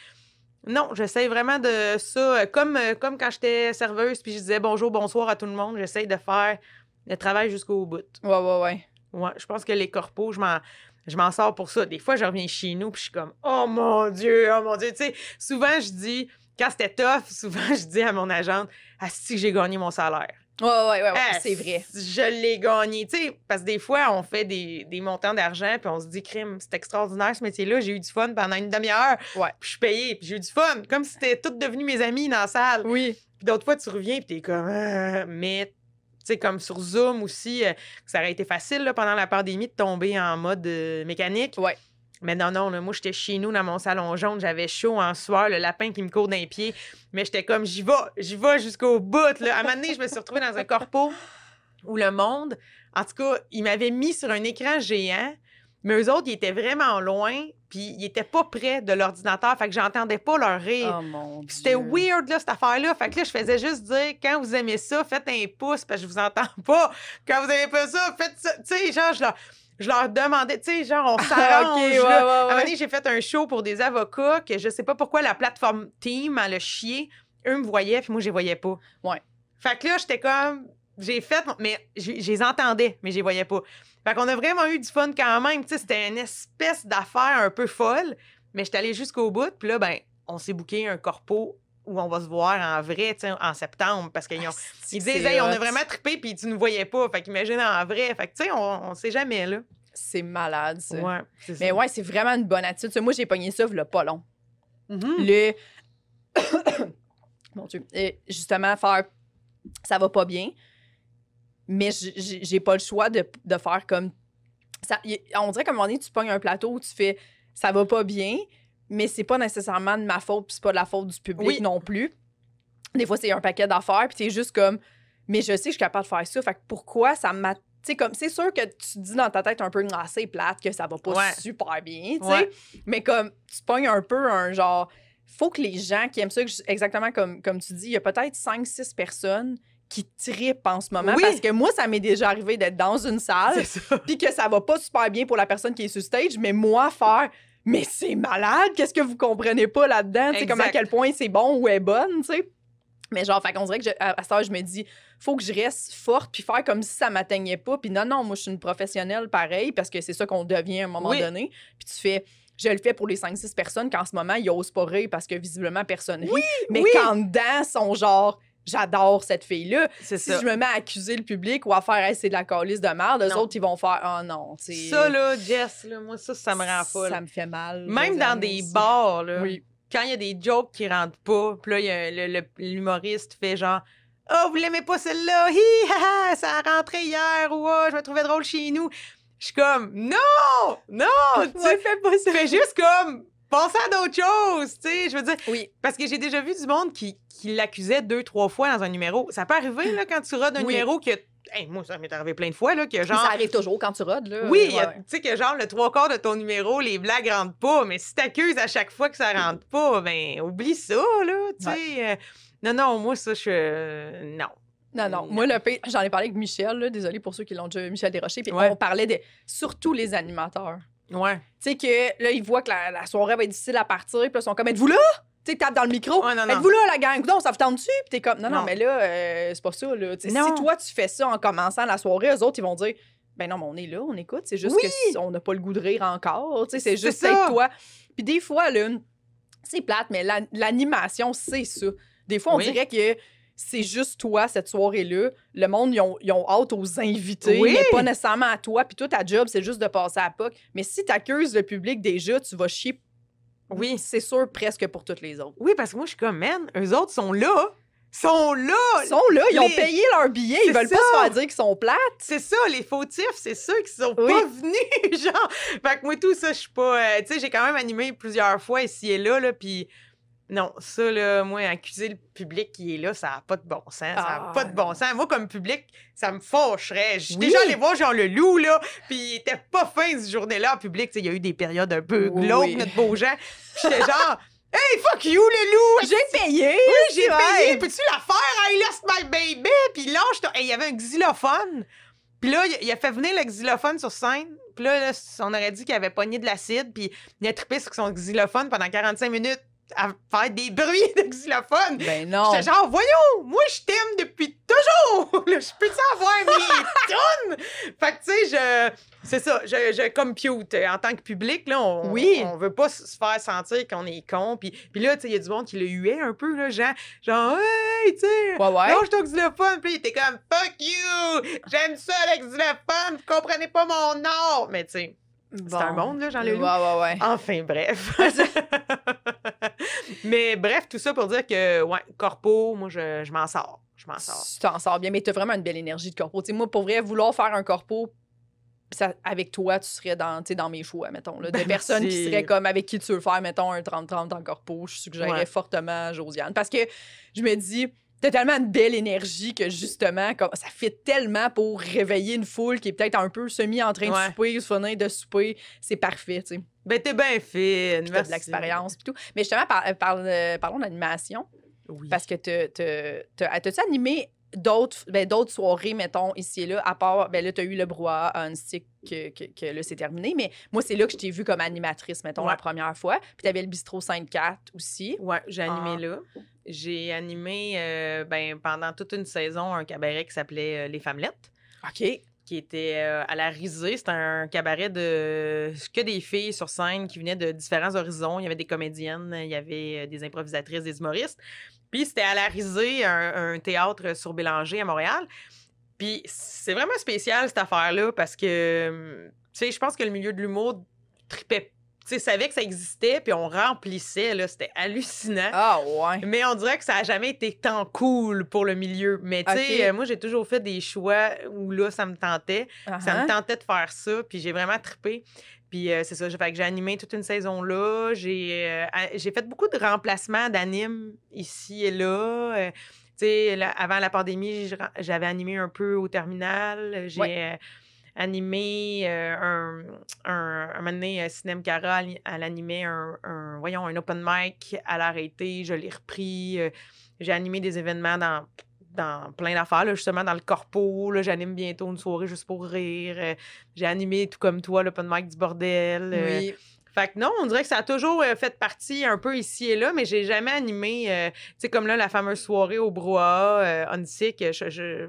Speaker 1: non, j'essaie vraiment de ça. euh, Comme, euh, comme quand j'étais serveuse, puis je disais bonjour, bonsoir à tout le monde, j'essaie de faire le travail jusqu'au bout.
Speaker 3: Ouais, ouais, ouais.
Speaker 1: Ouais, je pense que les corpos, je m'en, je m'en sors pour ça. Des fois, je reviens chez nous, puis je suis comme, oh mon Dieu, oh mon Dieu. Tu sais, souvent, je dis, quand c'était tough, souvent, je dis à mon agente, ah, si j'ai gagné mon salaire.
Speaker 3: Ouais, ouais, ouais, ouais,
Speaker 1: Ah,
Speaker 3: c'est vrai.
Speaker 1: Je l'ai gagné. Tu sais, parce que des fois, on fait des, des montants d'argent, puis on se dit, crime, c'est extraordinaire ce métier-là. J'ai eu du fun pendant une demi-heure.
Speaker 3: Ouais.
Speaker 1: Puis je suis payée, puis j'ai eu du fun. Comme si c'était toutes devenues mes amis dans la salle.
Speaker 3: Oui.
Speaker 1: Puis d'autres fois, tu reviens, puis t'es comme. Ah, mais, tu sais, comme sur Zoom aussi, euh, ça aurait été facile là, pendant la pandémie de tomber en mode euh, mécanique.
Speaker 3: Ouais.
Speaker 1: Mais non, non, là, moi, j'étais chez nous dans mon salon jaune, j'avais chaud en sueur, le lapin qui me court d'un pied. Mais j'étais comme, j'y vais, j'y vais jusqu'au bout. Là. À un moment donné, je me suis retrouvée dans un corpo où le monde, en tout cas, ils m'avaient mis sur un écran géant, mais eux autres, ils étaient vraiment loin. puis ils étaient pas près de l'ordinateur, fait que j'entendais pas leur rire.
Speaker 3: Oh
Speaker 1: C'était weird, là, cette affaire-là. Fait que là, je faisais juste dire, quand vous aimez ça, faites un pouce, parce que je vous entends pas. Quand vous aimez pas ça, faites ça. Tu sais, genre, je leur, je leur demandais, tu sais, genre, on s'arrange.
Speaker 3: ok, ouais,
Speaker 1: là.
Speaker 3: ouais,
Speaker 1: À un moment
Speaker 3: ouais.
Speaker 1: donné, j'ai fait un show pour des avocats que je sais pas pourquoi la plateforme Team, elle a chié. Eux me voyaient, puis moi, je les voyais pas.
Speaker 3: Ouais.
Speaker 1: Fait que là, j'étais comme. J'ai fait, mais je je les entendais, mais je les voyais pas. Fait qu'on a vraiment eu du fun quand même. Tu sais, c'était une espèce d'affaire un peu folle, mais j'étais allée jusqu'au bout. Puis là, ben, on s'est booké un corpo où on va se voir en vrai, tu sais, en septembre, parce qu'ils ont. Ils hey, on a vraiment trippé, puis tu nous voyais pas. Fait qu'imagine en vrai. Fait que, tu sais, on, on sait jamais, là.
Speaker 3: C'est malade, ça.
Speaker 1: Ouais.
Speaker 3: Mais
Speaker 1: ça.
Speaker 3: ouais, c'est vraiment une bonne attitude. Moi, j'ai pogné ça, là, pas long.
Speaker 1: Mhm.
Speaker 3: Le. Mon Dieu. Et justement, faire. Ça va pas bien. Mais j'ai pas le choix de, de faire comme. Ça, on dirait qu'à un moment donné, tu pognes un plateau où tu fais ça va pas bien, mais c'est pas nécessairement de ma faute, puis c'est pas de la faute du public
Speaker 1: Oui.
Speaker 3: non plus. Des fois, c'est un paquet d'affaires, puis c'est juste comme. Mais je sais que je suis capable de faire ça. Fait que pourquoi ça m'a. Tu sais, comme, c'est sûr que tu dis dans ta tête un peu Ah, c'est plate, que ça va pas
Speaker 1: Ouais.
Speaker 3: super bien, tu sais.
Speaker 1: Ouais.
Speaker 3: Mais comme, tu pognes un peu un genre. Faut que les gens qui aiment ça, exactement comme, comme tu dis, il y a peut-être 5-6 personnes qui trippent en ce moment.
Speaker 1: Oui.
Speaker 3: Parce que moi, ça m'est déjà arrivé d'être dans une salle, puis que ça va pas super bien pour la personne qui est sur stage, mais moi, faire. Mais c'est malade, qu'est-ce que vous comprenez pas là-dedans? Sais, comme à quel point c'est bon ou est bonne, tu sais? Mais genre, fait qu'on dirait que je- à, heure, je me dis, faut que je reste forte puis faire comme si ça m'atteignait pas. Puis non, non, moi, je suis une professionnelle pareil parce que c'est ça qu'on devient à un moment
Speaker 1: Oui.
Speaker 3: donné. Puis tu fais, je le fais pour les 5-6 personnes qu'en ce moment, ils osent pas rire parce que visiblement, personne rit. Mais
Speaker 1: oui.
Speaker 3: qu'en dedans, sont genre, j'adore cette fille-là. Si
Speaker 1: ça.
Speaker 3: je me mets à accuser le public ou à faire, hey, c'est de la calice de merde, eux
Speaker 1: Non.
Speaker 3: autres, ils vont faire, oh non.
Speaker 1: Ça, là, Jess, là, moi, ça, ça me rend folle.
Speaker 3: Ça me fait mal.
Speaker 1: Même dans des
Speaker 3: aussi.
Speaker 1: bars, là.
Speaker 3: Oui.
Speaker 1: quand il y a des jokes qui rentrent pas, puis là, y a l'humoriste fait genre Oh, vous l'aimez pas celle-là? Hi, ha, ha, ça a rentré hier, ou Ah, je me trouvais drôle chez nous. Je suis comme Non! Non! tu
Speaker 3: fais pas ça.
Speaker 1: fais juste comme penser à d'autres choses, tu sais. Je veux dire,
Speaker 3: Oui.
Speaker 1: parce que j'ai déjà vu du monde qui, qui l'accusait deux, trois fois dans un numéro. Ça peut arriver, là, quand tu rodes un
Speaker 3: Oui.
Speaker 1: numéro que. Hey, moi, ça m'est arrivé plein de fois, là, que genre.
Speaker 3: Ça arrive toujours quand tu rodes, là.
Speaker 1: Oui,
Speaker 3: Ouais.
Speaker 1: tu sais que genre le trois quarts de ton numéro, les blagues rentrent pas, mais si t'accuses à chaque fois que ça rentre pas, ben oublie ça, là, tu sais. euh, non, non, moi, ça, je... euh, non.
Speaker 3: Non, non. Moi, le j'en ai parlé avec Michel, là, désolé pour ceux qui l'ont déjà Michel Desrochers, puis on parlait de surtout les animateurs.
Speaker 1: Ouais.
Speaker 3: Tu sais que là, ils voient que la, la soirée va être difficile à partir, puis là, ils sont comme Êtes-vous là? Tu tapent dans le micro.
Speaker 1: Ouais, non, non.
Speaker 3: Êtes-vous là, la gang? Non, ça vous tente dessus? Puis t'es comme Non, non,
Speaker 1: Non.
Speaker 3: mais là, euh, c'est pas ça, là. Si toi, tu fais ça en commençant la soirée, eux autres, ils vont dire Ben non, mais on est là, on écoute. C'est juste
Speaker 1: Oui.
Speaker 3: que si- on n'a pas le goût de rire encore. Tu sais, c'est
Speaker 1: C'est
Speaker 3: juste être toi. Puis des fois, là, c'est plate, mais la- l'animation, c'est ça. Des fois, on
Speaker 1: Oui.
Speaker 3: dirait que c'est juste toi cette soirée-là. Le monde, ils ont, ils ont hâte aux invités,
Speaker 1: Oui.
Speaker 3: mais pas nécessairement à toi. Puis toi, ta job, c'est juste de passer à la POC. Mais si tu accuses le public déjà, tu vas chier.
Speaker 1: Oui.
Speaker 3: C'est sûr presque pour toutes les autres.
Speaker 1: Oui, parce que moi, je suis comme, man, eux autres sont là. sont là.
Speaker 3: Ils sont là, ils ont payé leur billet, ils veulent pas se faire dire qu'ils sont plates.
Speaker 1: C'est ça, les fautifs, c'est ceux qui sont
Speaker 3: Oui.
Speaker 1: pas venus, genre. Fait que moi, tout ça, je suis pas... euh, tu sais, j'ai quand même animé plusieurs fois ici et là, là, puis... Non, ça, là, moi, accuser le public qui est là, ça n'a pas de bon sens. Ça n'a
Speaker 3: Ah,
Speaker 1: pas de bon sens. Moi, comme public, ça me suis
Speaker 3: Oui.
Speaker 1: déjà allée voir genre le loup, là, puis il était pas fin cette journée-là en public. Tu sais, il y a eu des périodes un peu
Speaker 3: Oui.
Speaker 1: glauques, notre beau Jean. J'étais genre, hey, fuck you, le loup!
Speaker 3: J'ai payé!
Speaker 1: Oui, j'ai payé. Peux-tu la faire? I lost my baby. Puis lâche ton- Hey, Il y avait un xylophone. Puis là, il, il a fait venir le xylophone sur scène. Puis là, là, on aurait dit qu'il avait pogné de l'acide. Puis il a trippé sur son xylophone pendant 45 minutes à faire des bruits de xylophone.
Speaker 3: Ben non.
Speaker 1: J'étais genre, voyons, moi, je t'aime depuis toujours. Je peux-tu avoir mes tonnes? Fait que, tu sais, je... C'est ça, je, je compute. En tant que public, là, on,
Speaker 3: Oui.
Speaker 1: on veut pas se faire sentir qu'on est con. Puis, puis là, tu sais, il y a du monde qui le huait un peu, là, genre, genre hey, tu sais,
Speaker 3: Ouais, ouais.
Speaker 1: lâche ton xylophone. Puis il était comme, fuck you, j'aime ça, le xylophone, vous comprenez pas mon art. Mais, tu sais, c'est un monde, là, Jean
Speaker 3: Ouais,
Speaker 1: Leloup.
Speaker 3: ouais, ouais.
Speaker 1: Enfin, bref. Mais bref, tout ça pour dire que, ouais, corpo, moi, je, je m'en sors. Je m'en sors.
Speaker 3: Tu t'en sors bien, mais t'as vraiment une belle énergie de corpo. Tu moi, pour vrai, vouloir faire un corpo, ça- avec toi, tu serais dans, tu dans mes choix, mettons. Là, de
Speaker 1: Ben,
Speaker 3: personnes qui seraient comme avec qui tu veux le faire, mettons, un 30-30 en corpo. Je suggérerais
Speaker 1: Ouais.
Speaker 3: fortement Josiane. Parce que je me dis, t'as tellement une belle énergie que justement, comme, ça fait tellement pour réveiller une foule qui est peut-être un peu semi en train de
Speaker 1: Ouais.
Speaker 3: souper ou finir de souper. C'est parfait, tu sais.
Speaker 1: Ben, t'es bien fine.
Speaker 3: t'as de
Speaker 1: merci.
Speaker 3: l'expérience, puis tout. Mais justement, par- euh, par- euh, parlons d'animation,
Speaker 1: Oui.
Speaker 3: parce que t'as- t'as-tu animé d'autres ben, d'autres soirées, mettons, ici et là, à part, ben là, t'as eu le brouhaha à un stick que, que, que là, c'est terminé, mais moi, c'est là que je t'ai vue comme animatrice, mettons,
Speaker 1: Ouais.
Speaker 3: la première fois. Puis t'avais le bistrot 5-4 aussi.
Speaker 1: Ouais, j'ai animé
Speaker 3: Ah.
Speaker 1: là. J'ai animé euh, ben, pendant toute une saison un cabaret qui s'appelait euh, Les Femmelettes,
Speaker 3: OK.
Speaker 1: qui était euh, à la risée. C'était un cabaret de que des filles sur scène qui venaient de différents horizons. Il y avait des comédiennes, il y avait des improvisatrices, des humoristes. Puis c'était à la risée, un, un théâtre sur Bélanger à Montréal. Puis c'est vraiment spécial cette affaire-là parce que, hum, tu sais, je pense que le milieu de l'humour tripait. Tu sais, savait que ça existait, puis on remplissait, là. C'était hallucinant.
Speaker 3: Ah, ouais.
Speaker 1: Mais on dirait que ça a jamais été tant cool pour le milieu. Mais tu sais, euh, moi, j'ai toujours fait des choix où là, ça me tentait. Ça
Speaker 3: Uh-huh.
Speaker 1: me tentait de faire ça, puis j'ai vraiment trippé. Puis euh, c'est ça, j'ai fait que j'ai animé toute une saison là. J'ai euh, j'ai fait beaucoup de remplacements d'animes ici et là. Tu sais, avant la pandémie, j'avais animé un peu au terminal. J'ai
Speaker 3: Ouais.
Speaker 1: Euh, animé euh, un, un, un moment donné, euh, Cinem Cara, elle, elle animait un, un- voyons, un open mic à l'arrêté. Je l'ai repris. Euh, j'ai animé des événements dans dans plein d'affaires, justement dans le corpo. J'anime bientôt une soirée juste pour rire. Euh, j'ai animé, tout comme toi, l'open mic du bordel. Euh,
Speaker 3: Oui.
Speaker 1: Fait que non, on dirait que ça a toujours euh, fait partie un peu ici et là, mais j'ai jamais animé, euh, tu sais, comme là, la fameuse soirée au brouhaha, euh, on sick, je, je-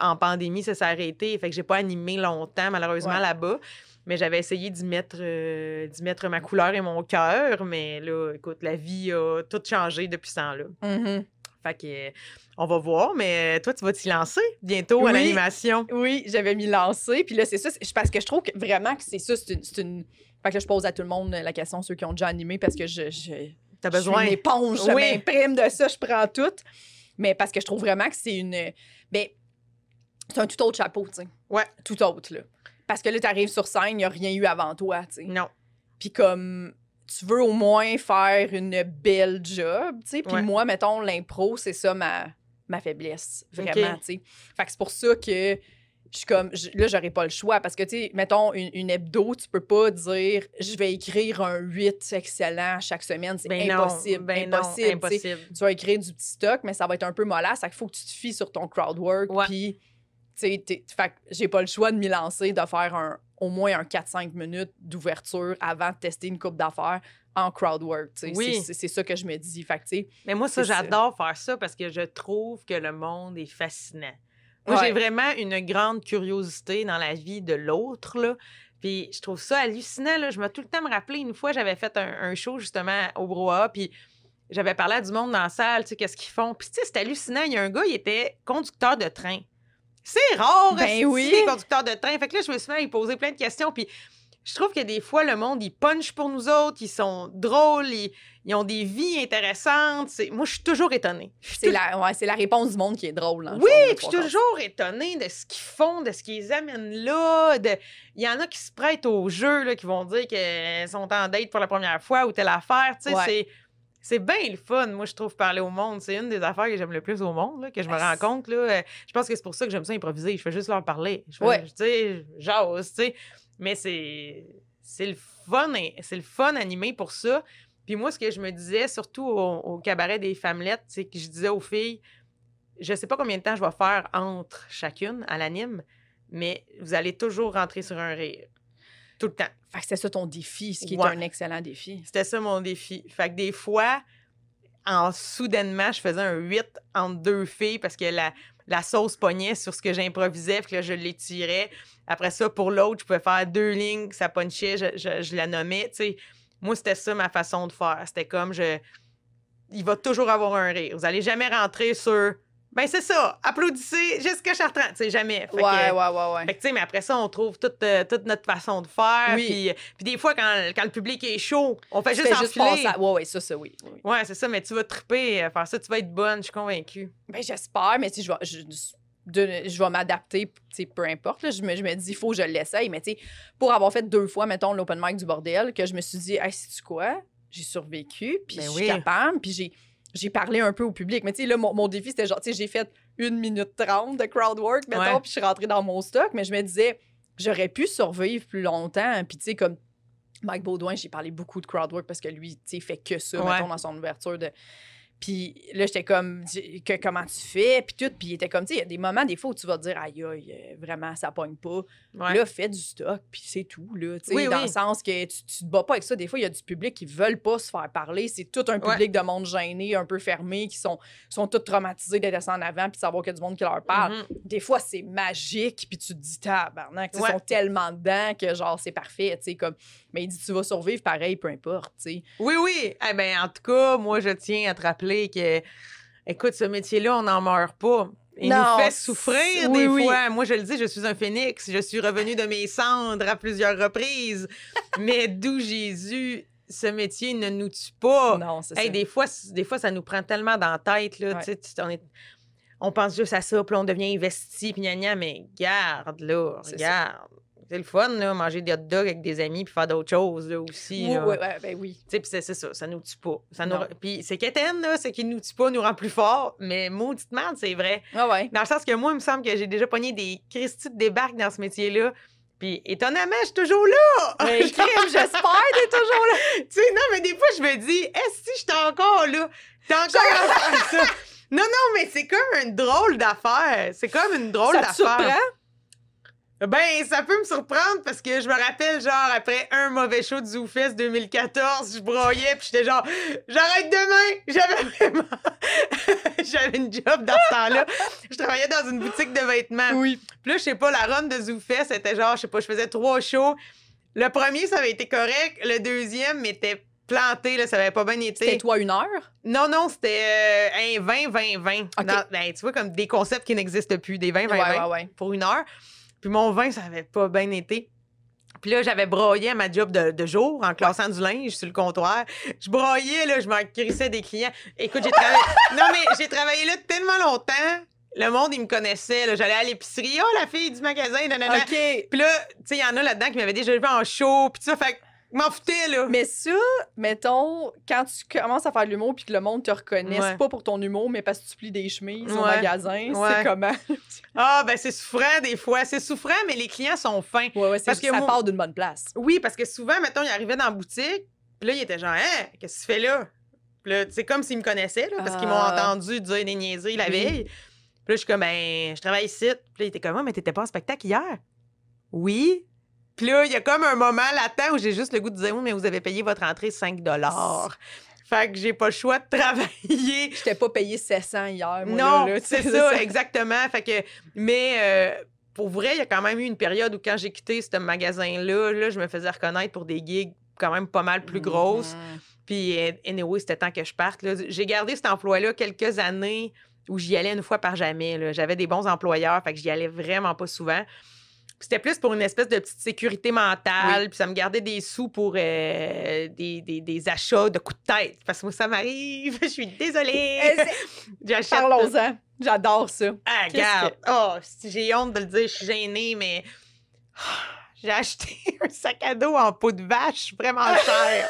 Speaker 1: en pandémie, ça s'est arrêté. Fait que j'ai pas animé longtemps, malheureusement,
Speaker 3: Ouais.
Speaker 1: là-bas. Mais j'avais essayé d'y mettre, euh, d'y mettre ma couleur et mon cœur. Mais là, écoute, la vie a tout changé depuis ce temps-là.
Speaker 3: Mhm.
Speaker 1: Fait que, euh, on va voir. Mais euh, toi, tu vas t'y lancer bientôt à
Speaker 3: Oui.
Speaker 1: l'animation.
Speaker 3: Oui, j'avais mis lancé. Puis là, c'est ça. c'est- Parce que je trouve que vraiment que c'est ça. C'est une, c'est une- Fait que là, je pose à tout le monde la question, ceux qui ont déjà animé, parce que je, je,
Speaker 1: T'as
Speaker 3: je suis
Speaker 1: besoin.
Speaker 3: une éponge, je
Speaker 1: Oui.
Speaker 3: m'imprime de ça, je prends tout. Mais parce que je trouve vraiment que c'est une. Ben, c'est un tout autre chapeau, tu sais.
Speaker 1: Ouais.
Speaker 3: Tout autre, là. Parce que là, t'arrives sur scène, il n'y a rien eu avant toi, tu sais.
Speaker 1: Non.
Speaker 3: Puis comme tu veux au moins faire une belle job, tu sais. Puis
Speaker 1: Ouais.
Speaker 3: moi, mettons, l'impro, c'est ça ma, ma faiblesse, vraiment, tu sais. Fait que c'est pour ça que je suis comme, je- là, j'aurais pas le choix. Parce que, tu sais, mettons, une, une hebdo, tu peux pas dire, je vais écrire un 8 excellent chaque semaine. C'est
Speaker 1: Ben non,
Speaker 3: impossible.
Speaker 1: ben
Speaker 3: impossible,
Speaker 1: impossible.
Speaker 3: Tu vas écrire du petit stock, mais ça va être un peu mollasse. Fait qu'il faut que tu te fies sur ton crowd work. Puis, j'ai pas le choix de m'y lancer, de faire un, au moins un 4-5 minutes d'ouverture avant de tester une coupe d'affaires en crowd work.
Speaker 1: Oui.
Speaker 3: C'est- ça que je me dis. Fait que,
Speaker 1: Mais moi, ça, j'adore faire ça parce que je trouve que le monde est fascinant. Moi,
Speaker 3: Ouais.
Speaker 1: j'ai vraiment une grande curiosité dans la vie de l'autre. Puis je trouve ça hallucinant, là. Je me tout le temps me rappeler, une fois, j'avais fait un, un show, justement, au Broa, puis j'avais parlé à du monde dans la salle, tu sais, qu'est-ce qu'ils font. Puis, tu sais, c'est hallucinant. Il y a un gars, il était conducteur de train. C'est rare,
Speaker 3: Ben
Speaker 1: esti,
Speaker 3: oui.
Speaker 1: les conducteurs de train. Fait que là, je me suis lui poser plein de questions, puis je trouve que des fois, le monde, il punch pour nous autres, ils sont drôles, ils, ils ont des vies intéressantes. C'est- Moi, je suis toujours étonnée.
Speaker 3: C'est la, ouais, c'est la réponse du monde qui est drôle. le
Speaker 1: oui, je suis toujours étonnée de ce qu'ils font, de ce qu'ils amènent là. de- Il y en a qui se prêtent au jeu, là, qui vont dire qu'elles sont en date pour la première fois ou telle affaire. Tu sais,
Speaker 3: Ouais.
Speaker 1: c'est. C'est bien le fun, moi, je trouve, parler au monde. C'est une des affaires que j'aime le plus au monde, là, que je me rends compte. Là. Euh, Je pense que c'est pour ça que j'aime ça improviser. Je fais juste leur parler. Je fais,
Speaker 3: Ouais.
Speaker 1: tu sais, j'ose, tu sais. Mais c'est c'est le fun, c'est le fun animé pour ça. Puis moi, ce que je me disais, surtout au, au cabaret des Femmelettes, c'est que je disais aux filles, je sais pas combien de temps je vais faire entre chacune à l'anime, mais vous allez toujours rentrer sur un rire. Tout le temps.
Speaker 3: Fait que c'est ça ton défi, ce qui
Speaker 1: Ouais.
Speaker 3: est un excellent défi.
Speaker 1: C'était ça mon défi. Fait que des fois, en soudainement, je faisais un 8 entre deux filles parce que la, la sauce pognait sur ce que j'improvisais, puis que là, je l'étirais. Après ça, pour l'autre, je pouvais faire deux lignes, ça punchait, je, je- je la nommais. Moi, c'était ça ma façon de faire. C'était comme je. Il va toujours avoir un rire. Vous allez jamais rentrer sur. Ben, c'est ça, applaudissez Jessica Chartrand. Tu sais, jamais. Fait
Speaker 3: Ouais,
Speaker 1: que-
Speaker 3: ouais, ouais, ouais.
Speaker 1: fait que, tu sais, mais après ça, on trouve toute, euh, toute notre façon de faire.
Speaker 3: Oui.
Speaker 1: Puis, puis des fois, quand, quand le public est chaud, on fait
Speaker 3: Tu
Speaker 1: juste enfiler.
Speaker 3: à- Ouais, ouais, ça, ça, oui. oui.
Speaker 1: Ouais, c'est ça, mais tu vas triper à faire ça, tu vas être bonne, je suis convaincue.
Speaker 3: Ben, j'espère, mais tu sais, je vais, je, de- je vais m'adapter, peu importe. là. Je, me, je me dis, il faut que je l'essaye. Mais tu sais, pour avoir fait deux fois, mettons, l'open mic du bordel, que je me suis dit, hey, sais-tu quoi? J'ai survécu, puis
Speaker 1: Ben
Speaker 3: je
Speaker 1: oui.
Speaker 3: suis capable, puis j'ai. J'ai parlé un peu au public. Mais tu sais, là, mon, mon défi, c'était genre, tu sais, j'ai fait une minute trente de crowd work, mettons, puis je suis rentrée dans mon stock. Mais je me disais, j'aurais pu survivre plus longtemps. Puis tu sais, comme Mike Baudouin, j'ai parlé beaucoup de crowdwork parce que lui, tu sais, fait que ça,
Speaker 1: Ouais.
Speaker 3: mettons, dans son ouverture de. Puis là, j'étais comme, que, comment tu fais? Puis tout. Puis il était comme, tu sais, il y a des moments, des fois, où tu vas te dire, aïe, aïe, euh, vraiment, ça pogne pas.
Speaker 1: Ouais.
Speaker 3: Là, fais du stock, puis c'est tout, là. Tu sais,
Speaker 1: Oui,
Speaker 3: dans
Speaker 1: oui.
Speaker 3: le sens que tu, tu te bats pas avec ça. Des fois, il y a du public qui veulent pas se faire parler. C'est tout un
Speaker 1: Ouais.
Speaker 3: public de monde gêné, un peu fermé, qui sont, sont tous traumatisés d'être en avant, puis de savoir qu'il y a du monde qui leur parle.
Speaker 1: Mhm.
Speaker 3: Des fois, c'est magique, puis tu te dis, tabarnak,
Speaker 1: Ouais.
Speaker 3: ils sont tellement dedans que, genre, c'est parfait, tu sais, comme... Mais il dit, tu vas survivre pareil, peu importe, tu sais.
Speaker 1: Oui, oui. Eh ben, en tout cas, moi, je tiens à te rappeler que, écoute, ce métier-là, on n'en meurt pas. Il
Speaker 3: Non,
Speaker 1: nous fait souffrir
Speaker 3: oui,
Speaker 1: des
Speaker 3: oui.
Speaker 1: fois. Moi, je le dis, je suis un phénix. Je suis revenu de mes cendres à plusieurs reprises. Mais d'où Jésus, ce métier ne nous tue pas.
Speaker 3: Non, c'est.
Speaker 1: Hey,
Speaker 3: ça.
Speaker 1: des, fois, des fois, ça nous prend tellement dans la tête. Là,
Speaker 3: Ouais.
Speaker 1: on, est- on pense juste à ça, puis on devient investi, puis gna, gna, mais garde, là, regarde. C'est le fun, là, manger des hot dogs avec des amis, puis faire d'autres choses, là, aussi.
Speaker 3: Oui,
Speaker 1: là.
Speaker 3: oui, ouais, ben oui.
Speaker 1: Tu sais, c'est ça, ça nous tue pas? Ça nous... Puis c'est quétaine, là, c'est qu'il nous tue pas, nous rend plus fort, mais maudite merde, c'est vrai.
Speaker 3: Ah ouais.
Speaker 1: Dans le sens que moi, il me semble que j'ai déjà pogné des Christy de débarque dans ce métier-là. Puis étonnamment, je suis toujours là!
Speaker 3: Mais crime, j'espère d'être toujours là.
Speaker 1: tu sais, non, mais des fois, je me dis, est-ce que je suis encore là? T'es encore à faire ça? Non, non, mais c'est comme une drôle d'affaire. C'est comme une drôle
Speaker 3: Ça te
Speaker 1: d'affaire.
Speaker 3: surprend?
Speaker 1: Ben, ça peut me surprendre parce que je me rappelle, genre, après un mauvais show de ZooFest 2014, je broyais, puis j'étais genre, j'arrête demain! J'avais vraiment. J'avais une job dans ce temps-là. Je travaillais dans une boutique de vêtements.
Speaker 3: Oui.
Speaker 1: Puis là, je sais pas, la run de ZooFest, c'était genre, je sais pas, je faisais trois shows. Le premier, ça avait été correct. Le deuxième était planté, là, ça avait pas bien
Speaker 3: C'était
Speaker 1: été.
Speaker 3: toi une heure?
Speaker 1: Non, non, c'était euh, un 20, 20, 20.
Speaker 3: OK.
Speaker 1: Dans- ben, tu vois, comme des concepts qui n'existent plus, des 20, 20, 20
Speaker 3: Ouais, ouais, ouais.
Speaker 1: pour une heure. Puis mon vin, ça avait pas bien été. Puis là, j'avais broyé à ma job de, de jour en classant du linge sur le comptoir. Je broyais, là, je m'en crissais des clients. Écoute, j'ai travaillé... non, mais j'ai travaillé là tellement longtemps. Le monde, il me connaissait. là. J'allais à l'épicerie. Oh, la fille du magasin, nanana.
Speaker 3: OK.
Speaker 1: Puis là, tu sais, il y en a là-dedans qui m'avaient déjà vu en show. Puis ça, fait que je m'en foutais, là.
Speaker 3: Mais ça, mettons, quand tu commences à faire de l'humour puis que le monde te reconnaisse,
Speaker 1: Ouais.
Speaker 3: pas pour ton humour, mais parce que tu plies des chemises au magasin,
Speaker 1: Ouais.
Speaker 3: c'est comment?
Speaker 1: Ah, ben c'est souffrant des fois. C'est souffrant, mais les clients sont fins.
Speaker 3: Ouais, ouais, c'est
Speaker 1: Parce que
Speaker 3: ça part d'une bonne place.
Speaker 1: Oui, parce que souvent, mettons, il arrivait dans la boutique, puis là, il était genre, hein, qu'est-ce que tu fais là? C'est comme s'ils me connaissaient, là, parce qu'ils m'ont
Speaker 3: Ah.
Speaker 1: entendu dire des niaiseries la
Speaker 3: Oui.
Speaker 1: veille. Puis là, je suis comme, ben, je travaille ici. Puis là, il était comme, Ah, mais t'étais pas en spectacle hier? Oui. Puis là, il y a comme un moment latent où j'ai juste le goût de dire, oui, mais vous avez payé votre entrée 5 Fait que j'ai pas le choix de travailler.
Speaker 3: Je t'ai pas payé 700 hier, moi,
Speaker 1: Non,
Speaker 3: là, là, tu
Speaker 1: c'est ça, exactement. Fait que, mais euh, pour vrai, il y a quand même eu une période où quand j'ai quitté ce magasin-là, là, je me faisais reconnaître pour des gigs quand même pas mal plus grosses.
Speaker 3: Mhm.
Speaker 1: Puis, euh, anyway, c'était temps que je parte. J'ai gardé cet emploi-là quelques années où j'y allais une fois par jamais. J'avais des bons employeurs, fait que j'y allais vraiment pas souvent. C'était plus pour une espèce de petite sécurité mentale, puis ça me gardait des sous pour euh, des, des- des achats de coups de tête. Parce que moi, ça m'arrive, je suis désolée.
Speaker 3: Eh, Parlons-en. J'adore ça.
Speaker 1: ah, regarde. Oh, j'ai honte de le dire, je suis gênée, mais j'ai acheté un sac à dos en peau de vache vraiment cher.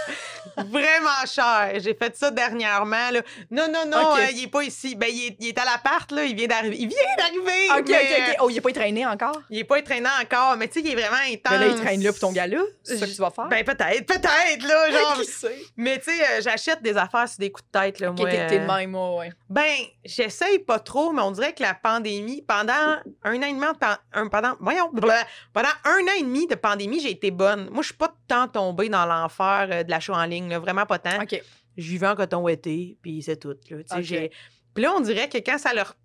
Speaker 1: vraiment cher. J'ai fait ça dernièrement. Là. Non, non, non, euh, il est pas ici. Ben, il est, il est à l'appart, là. Il vient d'arriver. Il vient d'arriver!
Speaker 3: OK,
Speaker 1: mais,
Speaker 3: OK, OK. Oh, il est pas traîné encore?
Speaker 1: Il est pas traînant encore, mais tu sais, il est vraiment intense.
Speaker 3: Mais là, il traîne là pour ton gars-là. C'est ça que tu vas faire?
Speaker 1: Ben, peut-être, peut-être, là. Genre.
Speaker 3: Qui sait?
Speaker 1: mais tu sais, euh, j'achète des affaires sur des coups de tête, là.
Speaker 3: OK,
Speaker 1: moi,
Speaker 3: OK, t'es de
Speaker 1: euh,
Speaker 3: même, moi, ouais.
Speaker 1: ben, j'essaye pas trop, mais on dirait que la pandémie, pendant un an et demi, de un, pendant, voyons, pendant un an et demi de pandémie, j'ai été bonne. Moi, je suis pas tant tombée dans l'enfer euh, de l'achat en ligne, là, vraiment pas tant.
Speaker 3: OK.
Speaker 1: Je vivais en coton ouetté, puis c'est tout. Là, Puis là, on dirait que quand ça leur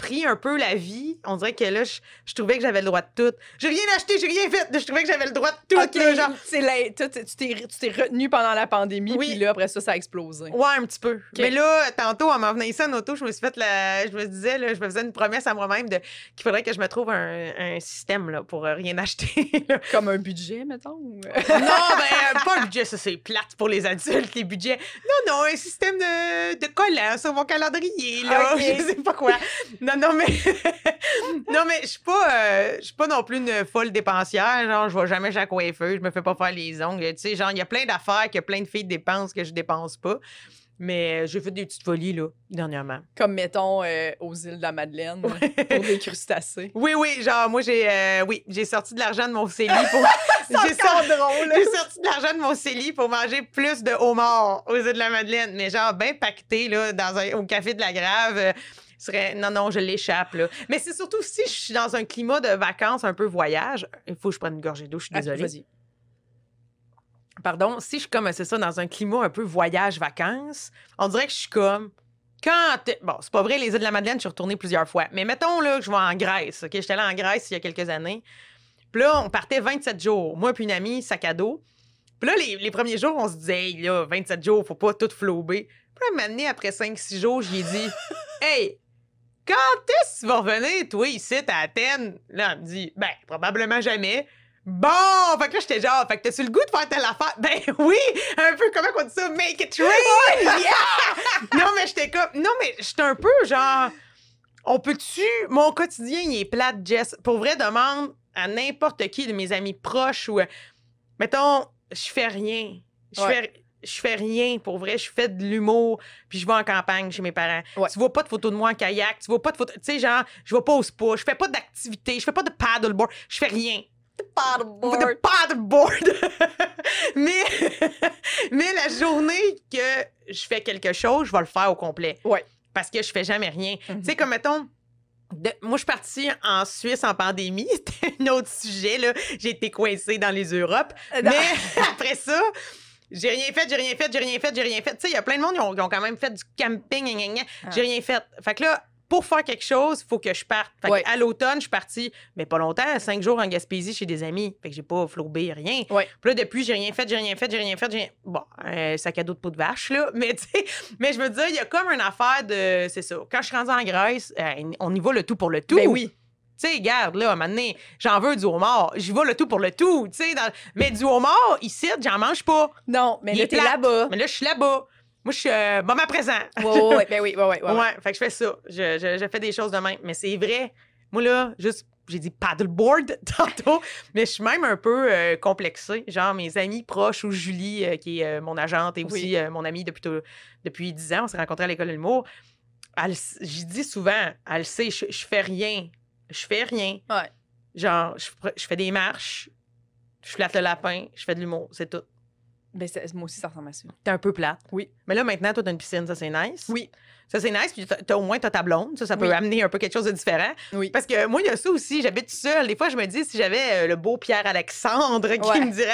Speaker 1: pris un peu la vie, on dirait que là, je, je trouvais que j'avais le droit de tout. J'ai rien acheté, j'ai rien fait, je trouvais que j'avais le droit de tout.
Speaker 3: OK,
Speaker 1: là, genre.
Speaker 3: la- tu t'es retenu pendant la pandémie,
Speaker 1: Oui.
Speaker 3: puis là, après ça, ça a explosé.
Speaker 1: Ouais, un petit peu. Mais là, tantôt, en m'en venant ici en auto, je me suis fait la. Je me disais, là, je me faisais une promesse à moi-même de qu'il faudrait que je me trouve un, un système là, pour euh, rien acheter. là.
Speaker 3: Comme un budget, mettons?
Speaker 1: non, ben, euh, pas un budget, ça c'est plate pour les adultes, les budgets. Non, non, un système de, de collants sur mon calendrier, là.
Speaker 3: Ok.
Speaker 1: Je sais pas quoi. Non, non, mais. non, mais je suis pas, euh, je suis pas non plus une folle dépensière. Genre, je vais jamais la coiffeuse, je me fais pas faire les ongles. Tu sais, genre, il y a plein d'affaires que plein de filles dépensent que je dépense pas. Mais euh, j'ai fait des petites folies, là, dernièrement.
Speaker 3: Comme, mettons, euh, aux îles de la Madeleine pour des crustacés.
Speaker 1: Oui, oui, genre, moi, j'ai euh, oui, j'ai sorti de l'argent de mon CELI pour. J'ai sorti-
Speaker 3: drôle.
Speaker 1: J'ai sorti de l'argent de mon CELI pour manger plus de homard aux îles de la Madeleine. Mais genre, bien pacté, là, dans un, au café de la Grave. Non, non, je l'échappe, là. Mais c'est surtout si je suis dans un climat de vacances un peu voyage. Il faut que je prenne une gorgée d'eau, je suis
Speaker 3: Ah,
Speaker 1: désolée.
Speaker 3: Vas-y.
Speaker 1: Pardon, si je suis comme, c'est ça, dans un climat un peu voyage-vacances, on dirait que je suis comme. Quand. t'es- Bon, c'est pas vrai, les îles de la Madeleine, je suis retournée plusieurs fois. Mais mettons là, que je vais en Grèce, OK? J'étais allée en Grèce il y a quelques années. Puis là, on partait 27 jours. Moi puis une amie, sac à dos. Puis là, les, les premiers jours, on se disait, hey, là, 27 jours, faut pas tout flouber. Puis là, maintenant, après 5-6 jours, j'y ai dit, hey, quand est-ce que tu vas revenir, toi, ici, à Athènes? Là, elle me dit, ben, probablement jamais. Bon, fait que là, j'étais genre, fait que t'as-tu le goût de faire telle affaire? Ben oui, un peu, comment on dit ça? Make it rain! yeah! non, mais j'étais comme, non, mais j'étais un peu genre, on peut-tu, mon quotidien, il est plate, Jess. Pour vrai, demande à n'importe qui de mes amis proches ou, mettons, je fais rien. Je
Speaker 3: Ouais.
Speaker 1: fais. Je fais rien, pour vrai. Je fais de l'humour, puis je vais en campagne chez mes parents.
Speaker 3: Ouais.
Speaker 1: Tu vois pas de photos de moi en kayak, tu vois pas de photos. Tu sais, genre, je vais pas au spa, je fais pas d'activité, je fais pas de paddleboard, je fais rien. De paddleboard. mais, mais la journée que je fais quelque chose, je vais le faire au complet.
Speaker 3: Ouais.
Speaker 1: Parce que je fais jamais rien.
Speaker 3: Mhm.
Speaker 1: Tu sais, comme mettons. de- moi, je suis partie en Suisse en pandémie. C'était un autre sujet, là. J'ai été coincée dans les Europes.
Speaker 3: Euh, non.
Speaker 1: Mais après ça, j'ai rien fait, j'ai rien fait, j'ai rien fait, j'ai rien fait. Tu sais, il y a plein de monde qui ont, qui ont quand même fait du camping.
Speaker 3: Ah.
Speaker 1: j'ai rien fait. Fait que là, pour faire quelque chose, il faut que je parte. Fait que
Speaker 3: Ouais.
Speaker 1: à l'automne, je suis partie, mais pas longtemps, cinq jours en Gaspésie chez des amis. Fait que j'ai pas flobé, rien.
Speaker 3: Ouais.
Speaker 1: Puis là, depuis, j'ai rien fait, j'ai rien fait, j'ai rien fait, j'ai rien... Bon, un sac à dos de peau de vache, là. Mais tu sais, mais je me dis, il y a comme une affaire de... C'est ça. Quand je suis rendue en Grèce, euh, on y va le tout pour le tout.
Speaker 3: Ben oui.
Speaker 1: Tu sais, regarde, là, à un moment donné, j'en veux du homard. J'y vais le tout pour le tout, tu sais. dans- Mais du homard, ici, j'en mange pas.
Speaker 3: Non, mais
Speaker 1: Il
Speaker 3: là, t'es là-bas.
Speaker 1: Mais là, je suis là-bas. Moi, je suis euh, moment présent.
Speaker 3: Ouais, ouais, ouais, ben oui, ouais, ouais,
Speaker 1: Ouais, fait que je fais ça. Je, je- je fais des choses de même. Mais c'est vrai. Moi, là, juste, j'ai dit paddleboard tantôt, mais je suis même un peu euh, complexée. Genre, mes amis proches ou Julie, euh, qui est euh, mon agente et aussi
Speaker 3: Oui.
Speaker 1: mon amie depuis, tout- depuis 10 ans, on s'est rencontrés à l'école de l'humour. J'y dis souvent, elle sait, je, je fais rien. Je fais rien.
Speaker 3: Ouais.
Speaker 1: Genre, je, je fais des marches, je flatte le lapin, je fais de l'humour, c'est tout.
Speaker 3: Ben, moi aussi, ça ressemble à ça.
Speaker 1: T'es un peu plate.
Speaker 3: Oui.
Speaker 1: Mais là, maintenant, toi, t'as une piscine, ça, c'est nice.
Speaker 3: Oui.
Speaker 1: Ça, c'est nice. Puis t'as- au moins, t'as ta blonde. Ça, ça peut
Speaker 3: Oui.
Speaker 1: amener un peu quelque chose de différent.
Speaker 3: Oui.
Speaker 1: Parce que moi, il y a ça aussi. J'habite seule. Des fois, je me dis, si j'avais euh, le beau Pierre-Alexandre qui
Speaker 3: Ouais.
Speaker 1: me dirait,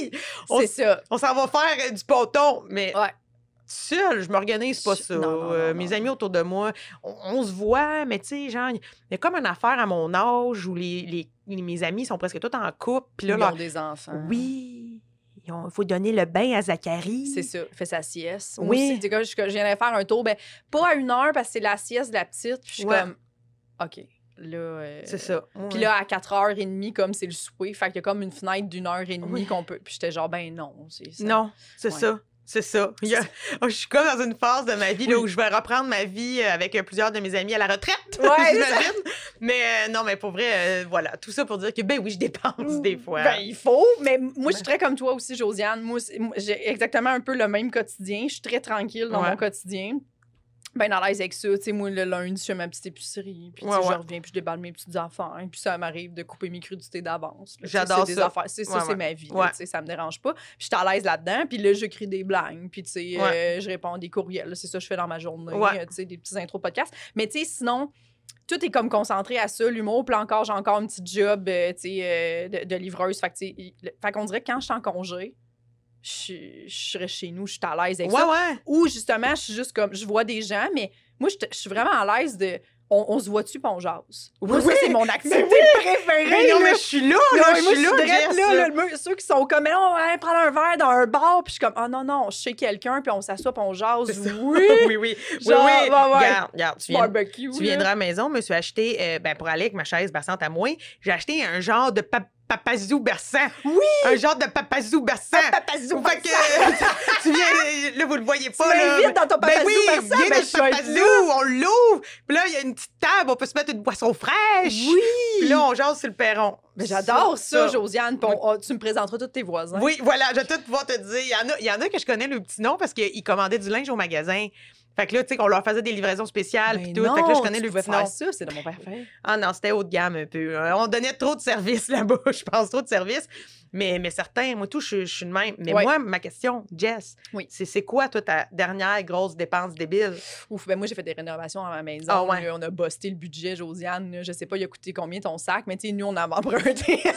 Speaker 1: hey, on,
Speaker 3: C'est ça.
Speaker 1: on s'en va faire euh, du poton. Mais
Speaker 3: Ouais.
Speaker 1: Seule, je m'organise pas ça.
Speaker 3: non, non,
Speaker 1: Euh,
Speaker 3: non,
Speaker 1: mes amis autour de moi, on, on se voit, mais tu sais, genre, il y a comme une affaire à mon âge où les, les- les- mes amis sont presque tous en couple. Puis là,
Speaker 3: Ils
Speaker 1: leur-
Speaker 3: ont des enfants.
Speaker 1: oui, il faut donner le bain à Zacharie.
Speaker 3: C'est ça. Fait sa sieste. Moi
Speaker 1: Oui.
Speaker 3: aussi, je, je viens de faire un tour, ben, pas à une heure parce que c'est la sieste de la petite. Puis je suis
Speaker 1: Ouais.
Speaker 3: comme, OK. Là. euh,
Speaker 1: C'est ça.
Speaker 3: Puis là, à 4h30, comme c'est le souper, fait qu'il y a comme une fenêtre d'une heure et demie
Speaker 1: Oui.
Speaker 3: qu'on peut. Puis j'étais genre, ben non. c'est ça.
Speaker 1: Non, c'est
Speaker 3: Ouais.
Speaker 1: ça. C'est ça. Il y a- Oh, je suis comme dans une phase de ma vie là, où je vais reprendre ma vie avec plusieurs de mes amis à la retraite,
Speaker 3: Ouais,
Speaker 1: j'imagine. Mais euh, non, mais pour vrai, euh, voilà. Tout ça pour dire que, ben oui, je dépense des fois.
Speaker 3: Ben, il faut. Mais moi, je suis très comme toi aussi, Josiane. Moi, j'ai exactement un peu le même quotidien. Je suis très tranquille dans
Speaker 1: Ouais.
Speaker 3: mon quotidien. Ben à l'aise avec ça. Tu sais, moi, le lundi, je fais ma petite épicerie. Puis,
Speaker 1: Ouais, ouais.
Speaker 3: je reviens, puis je déballe mes petites affaires. Puis, ça m'arrive de couper mes crudités d'avance.
Speaker 1: J'adore ça.
Speaker 3: C'est ça,
Speaker 1: Ouais,
Speaker 3: c'est ma vie. là, ça me dérange pas. Puis, je suis à l'aise là-dedans. Puis là, j'écris des blagues. Puis, tu sais, euh, je réponds des courriels. C'est ça que je fais dans ma journée. Euh, Tu sais, des petits intros de podcast. Mais, tu sais, sinon tout est comme concentré à ça, l'humour. Puis encore, j'ai encore un petit job euh, tu sais, euh, de, de livreuse. Fait qu'on dirait que quand je suis en congé, je, je serais chez nous, je suis à l'aise avec
Speaker 1: Ouais,
Speaker 3: ça.
Speaker 1: ouais.
Speaker 3: Ou justement, je suis juste comme, je vois des gens, mais moi, je, je suis vraiment à l'aise de. On, on se voit-tu, puis on jase? Moi, ça,
Speaker 1: Oui,
Speaker 3: c'est mon
Speaker 1: mais
Speaker 3: activité
Speaker 1: oui!
Speaker 3: préférée.
Speaker 1: Mais non,
Speaker 3: là.
Speaker 1: mais je suis là,
Speaker 3: Non,
Speaker 1: là,
Speaker 3: mais
Speaker 1: je suis là,
Speaker 3: direct là,
Speaker 1: là.
Speaker 3: là, ceux qui sont comme, mais non, on va prendre un verre dans un bar, puis je suis comme, oh non, non, je sais quelqu'un, puis on s'assoit, puis on jase. Oui,
Speaker 1: oui, oui.
Speaker 3: Genre,
Speaker 1: oui, oui.
Speaker 3: ouais.
Speaker 1: Regarde, regarde, tu viens,
Speaker 3: barbecue.
Speaker 1: tu viendras à la maison, je me suis acheté, euh, ben, pour aller avec ma chaise bassante à moi, j'ai acheté un genre de pa- papazou berçant.
Speaker 3: Oui!
Speaker 1: Un genre de papazou berçant.
Speaker 3: Papazou
Speaker 1: Fait que tu viens, là, vous le voyez pas,
Speaker 3: Tu
Speaker 1: là.
Speaker 3: dans ton
Speaker 1: ben
Speaker 3: papazou
Speaker 1: oui,
Speaker 3: berçant,
Speaker 1: viens
Speaker 3: ben
Speaker 1: dans papazou, on l'ouvre. Puis là, il y a une petite table, on peut se mettre une boisson fraîche.
Speaker 3: Oui!
Speaker 1: Puis là, on jase sur le perron.
Speaker 3: Mais j'adore ça, Josiane. On- tu me présenteras tous tes voisins.
Speaker 1: Oui, voilà, je vais tout pouvoir te dire. Il y en a, il y en a que je connais le petit nom parce qu'ils commandaient du linge au magasin. Fait que là, tu sais, qu'on leur faisait des livraisons spéciales
Speaker 3: Ben
Speaker 1: puis tout.
Speaker 3: non,
Speaker 1: fait que là, je connais le
Speaker 3: faire ça, c'est de mon père.
Speaker 1: Ah non, c'était haut de gamme un peu. Euh, On donnait trop de services là-bas, je pense, trop de services. Mais, mais certains, moi, tout, je, je suis de même. Mais
Speaker 3: Ouais.
Speaker 1: moi, ma question, Jess,
Speaker 3: Oui.
Speaker 1: c'est c'est quoi, toi, ta dernière grosse dépense débile?
Speaker 3: Ouf, ben moi, j'ai fait des rénovations dans ma maison.
Speaker 1: Ah ouais.
Speaker 3: on a busté le budget, Josiane. Je sais pas, il a coûté combien ton sac, mais tu sais, nous, on avait emprunté.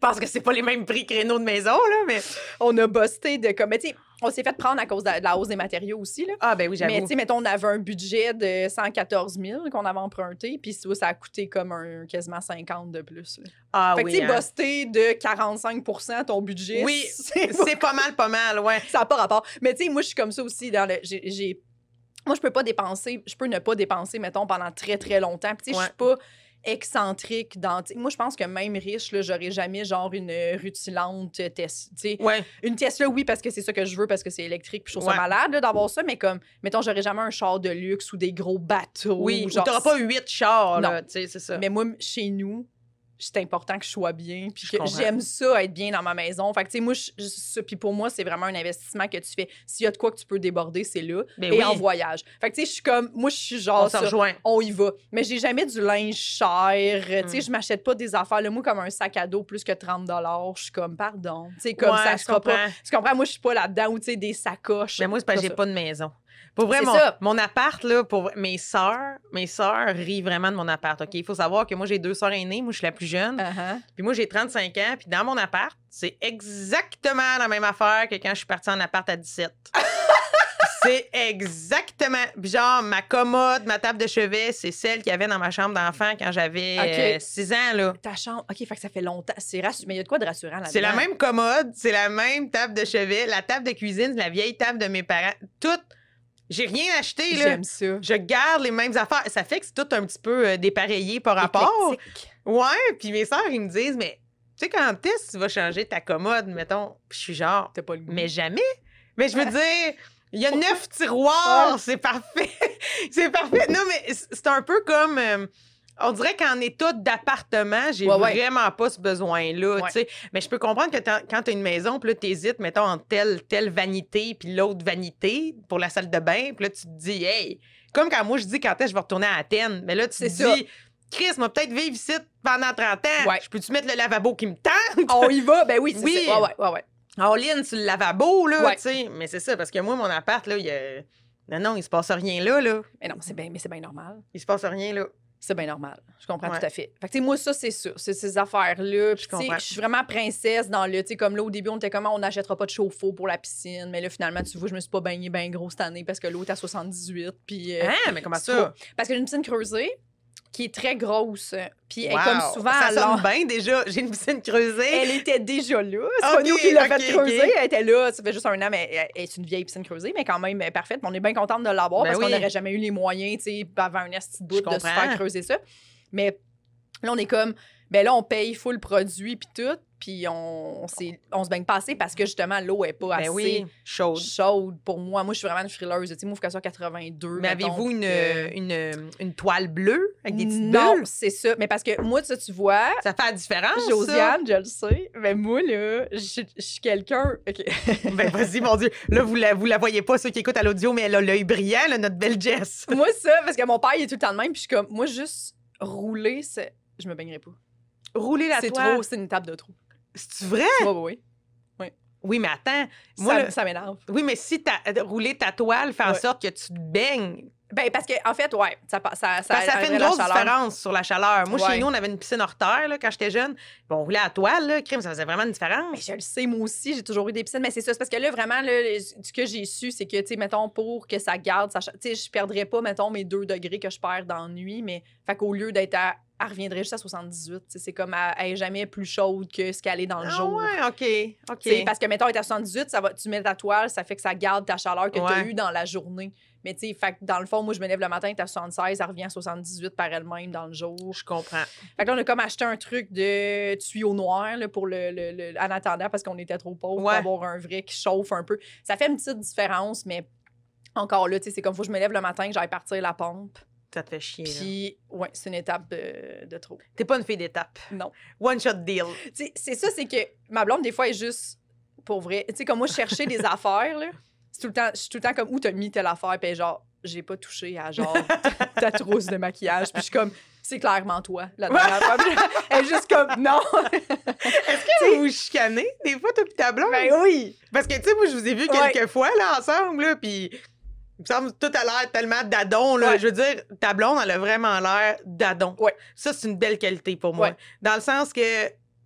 Speaker 1: Pense que c'est pas les mêmes prix Renault de maison, là, mais...
Speaker 3: on a busté de comme. Mais on s'est fait prendre à cause de, la hausse des matériaux aussi. Là.
Speaker 1: Ah, ben oui,
Speaker 3: Mais
Speaker 1: j'avoue.
Speaker 3: tu sais, mettons, on avait un budget de 114 000 qu'on avait emprunté, puis ça, ça a coûté comme un quasiment 50 de plus. là.
Speaker 1: Ah
Speaker 3: fait que
Speaker 1: oui,
Speaker 3: tu sais,
Speaker 1: hein.
Speaker 3: busté de 45% ton budget.
Speaker 1: Oui,
Speaker 3: c'est pas-
Speaker 1: mal, pas mal, ouais.
Speaker 3: ça n'a pas rapport. Mais tu sais, moi, je suis comme ça aussi. Dans le, j'ai, Moi, je peux pas dépenser, je peux ne pas dépenser, mettons, pendant très, très longtemps. Puis tu sais, je suis pas excentrique dans... Moi, je pense que même riche, là, j'aurais jamais genre une rutilante Tesla.
Speaker 1: Ouais,
Speaker 3: une Tesla, oui, parce que c'est ça que je veux, parce que c'est électrique, puis je trouve
Speaker 1: Ouais.
Speaker 3: ça malade d'avoir ça, mais comme, mettons, j'aurais jamais un char de luxe ou des gros bateaux.
Speaker 1: oui. Ou
Speaker 3: genre,
Speaker 1: t'auras pas huit chars, là, c'est ça.
Speaker 3: Mais moi, chez nous, c'est important que je sois bien, puis que
Speaker 1: comprends.
Speaker 3: j'aime ça, être bien dans ma maison. Fait que, tu sais, moi, je- puis pour moi, c'est vraiment un investissement que tu fais. S'il y a de quoi que tu peux déborder, c'est là.
Speaker 1: Ben
Speaker 3: et
Speaker 1: oui.
Speaker 3: en voyage. Fait que, tu sais, je suis comme, moi, je suis genre,
Speaker 1: On se
Speaker 3: ça,
Speaker 1: rejoint.
Speaker 3: on y va. Mais j'ai jamais du linge cher. Tu sais, je m'achète pas des affaires. Le moi, comme un sac à dos plus que 30 je suis comme, pardon. Tu sais, comme
Speaker 1: Ouais,
Speaker 3: ça
Speaker 1: je
Speaker 3: sera pas.
Speaker 1: comprends.
Speaker 3: Tu comprends? Moi, je suis pas là-dedans ou, tu sais, des sacoches.
Speaker 1: Mais moi, c'est parce que j'ai pas de maison. Pour vrai, mon,
Speaker 3: ça.
Speaker 1: mon appart, là, pour mes sœurs, mes sœurs rient vraiment de mon appart. OK? Il faut savoir que moi, j'ai deux sœurs aînées. Moi, je suis la plus jeune.
Speaker 3: Uh-huh.
Speaker 1: Puis moi, j'ai 35 ans. Puis dans mon appart, c'est exactement la même affaire que quand je suis partie en appart à 17. c'est exactement. Genre, ma commode, ma table de chevet, c'est celle qu'il y avait dans ma chambre d'enfant quand j'avais
Speaker 3: OK.
Speaker 1: 6 ans, là.
Speaker 3: Ta chambre. OK, fait que ça fait longtemps. C'est rassu- Mais il y a de quoi de rassurant là-dedans?
Speaker 1: C'est la même commode, c'est la même table de chevet, la table de cuisine, la vieille table de mes parents. Tout. J'ai rien acheté, là.
Speaker 3: J'aime ça.
Speaker 1: Je garde les mêmes affaires. Ça fait que c'est tout un petit peu euh, dépareillé par rapport.
Speaker 3: Éclectique.
Speaker 1: Ouais, puis mes sœurs, ils me disent, mais tu sais, quand est-ce que tu vas changer ta commode, mettons? Puis je suis genre,
Speaker 3: T'as pas le goût.
Speaker 1: mais jamais. Mais je veux dire, il y a neuf tiroirs, c'est parfait. c'est parfait. Non, mais c'est un peu comme. euh, on dirait qu'en état d'appartement, j'ai
Speaker 3: Ouais, ouais.
Speaker 1: vraiment pas ce besoin-là,
Speaker 3: Ouais.
Speaker 1: tu sais. Mais je peux comprendre que quand tu as une maison, puis là, t'hésites, mettons, entre telle, telle vanité puis l'autre vanité pour la salle de bain, puis là, tu te dis, hey, comme quand moi, je dis quand est-ce que je vais retourner à Athènes, mais là, tu te
Speaker 3: ça.
Speaker 1: dis, Chris, m'a peut-être vivre ici pendant 30 ans. Je peux-tu mettre le lavabo qui me tente?
Speaker 3: On y va? Ben oui, c'est
Speaker 1: Oui.
Speaker 3: ça. Ouais, ouais,
Speaker 1: sur le lavabo, là, tu sais. Mais c'est ça, parce que moi, mon appart, là, il y a... Non, non, il se passe rien là, là.
Speaker 3: Mais non, c'est bien, mais c'est bien normal.
Speaker 1: Il se passe rien là.
Speaker 3: C'est bien normal. Je comprends
Speaker 1: Ouais.
Speaker 3: tout à fait. Fait que, moi, ça, c'est ça. C'est ces affaires-là. Je suis vraiment princesse dans le. Tu sais, comme là, au début, on était comment on n'achètera pas de chauffe-eau pour la piscine. Mais là, finalement, tu vois, je me suis pas baignée bien gros cette année parce que l'eau est à 78. Puis. euh,
Speaker 1: Hein, mais comment ça?
Speaker 3: trop. Parce que j'ai une piscine creusée qui est très grosse. Puis, elle est comme souvent
Speaker 1: Ça sonne bien déjà. J'ai une piscine creusée.
Speaker 3: Elle était déjà là. C'est pas nous qui l'a
Speaker 1: ok,
Speaker 3: fait creuser. Elle était là. Ça fait juste un an, mais elle- elle est une vieille piscine creusée, mais quand même elle est parfaite. On est bien contente de l'avoir
Speaker 1: Ben
Speaker 3: parce qu'on n'aurait jamais eu les moyens, tu sais, avant un esti bout de se faire creuser ça. Mais là, on est comme, ben là, on paye full produit puis tout, puis on, on, on se baigne pas assez parce que justement, l'eau est pas
Speaker 1: Ben
Speaker 3: assez
Speaker 1: oui, chaude.
Speaker 3: chaude pour moi. Moi, je suis vraiment une frileuse. Tu sais, moi, faut qu'elle soit 82.
Speaker 1: Mais avez-vous une,
Speaker 3: que-
Speaker 1: une, une toile bleue avec des petites
Speaker 3: Non,
Speaker 1: bulles?
Speaker 3: c'est ça. Mais parce que moi, ça, tu vois,
Speaker 1: Ça fait la différence, ça?
Speaker 3: Josiane, je le sais, mais moi, là, je suis- je suis quelqu'un. OK.
Speaker 1: Ben vas-y, mon Dieu. Là, vous la, vous la voyez pas, ceux qui écoutent à l'audio, mais elle a l'œil brillant, là, notre belle Jess.
Speaker 3: moi, ça, parce que mon père, il est tout le temps de même, puis je suis comme, moi, juste rouler, c'est. Je me baignerai pas.
Speaker 1: Rouler la
Speaker 3: C'est
Speaker 1: toile.
Speaker 3: trop, c'est une table de trop.
Speaker 1: C'est vrai?
Speaker 3: Ouais, ouais.
Speaker 1: Oui, mais attends. Moi,
Speaker 3: ça
Speaker 1: le-
Speaker 3: ça m'énerve.
Speaker 1: Oui, mais si t'as rouler ta toile fait en sorte que tu te baignes,
Speaker 3: Ben, parce que, en fait, ouais, ça, ça, ça,
Speaker 1: ça fait une grosse différence sur la chaleur. Moi,
Speaker 3: Ouais.
Speaker 1: chez nous, on avait une piscine hors terre là, quand j'étais jeune. Puis on roulait à la toile, là, crime, ça faisait vraiment une
Speaker 3: Mais
Speaker 1: différence.
Speaker 3: je le sais, moi aussi, j'ai toujours eu des piscines, mais c'est ça. C'est parce que là, vraiment, là, ce que j'ai su, c'est que, tu sais, mettons, pour que ça garde, tu sais, je perdrais pas, mettons, mes 2 degrés que je perds dans la nuit, mais, fait qu'au lieu d'être à. Elle reviendrait juste à 78. tu sais, C'est comme, elle, elle est jamais plus chaude que ce qu'elle est dans le
Speaker 1: Ah
Speaker 3: jour.
Speaker 1: ouais, OK, OK.
Speaker 3: Parce que, mettons, elle est à 78, ça va, tu mets ta toile, ça fait que ça garde ta chaleur que tu as eue dans la journée. Mais tu sais, fait dans le fond, moi, je me lève le matin, t'es à 76, elle revient à 78 par elle-même dans le jour.
Speaker 1: Je comprends.
Speaker 3: Fait que là, on a comme acheté un truc de tuyau noir là, pour le, le- le- en attendant parce qu'on était trop pauvres
Speaker 1: Ouais.
Speaker 3: pour avoir un vrai qui chauffe un peu. Ça fait une petite différence, mais encore là, tu sais, c'est comme faut que je me lève le matin, que j'aille partir la pompe.
Speaker 1: Ça te fait chier. là.
Speaker 3: Puis, ouais, c'est une étape de, de trop.
Speaker 1: T'es pas une fille d'étape.
Speaker 3: Non.
Speaker 1: One shot deal.
Speaker 3: C'est ça, c'est que ma blonde, des fois, est juste pour vrai. Tu sais, comme moi, je cherchais des affaires, là. Tout le temps, je suis tout le temps comme où t'as mis telle affaire, puis genre, j'ai pas touché à genre ta trousse de maquillage. Puis je suis comme, c'est clairement toi, la dernière fois. Elle est juste comme, non.
Speaker 1: Est-ce que vous vous chicanez des fois, toi pis ta blonde?
Speaker 3: ben oui.
Speaker 1: Parce que, tu sais, moi, je vous ai vu
Speaker 3: Ouais.
Speaker 1: quelques fois, là, ensemble, là, puis il me semble que tout a l'air tellement d'adon, là.
Speaker 3: Ouais.
Speaker 1: Je veux dire, ta blonde, elle a vraiment l'air d'adon.
Speaker 3: Ouais.
Speaker 1: Ça, c'est une belle qualité pour moi.
Speaker 3: Ouais.
Speaker 1: Dans le sens que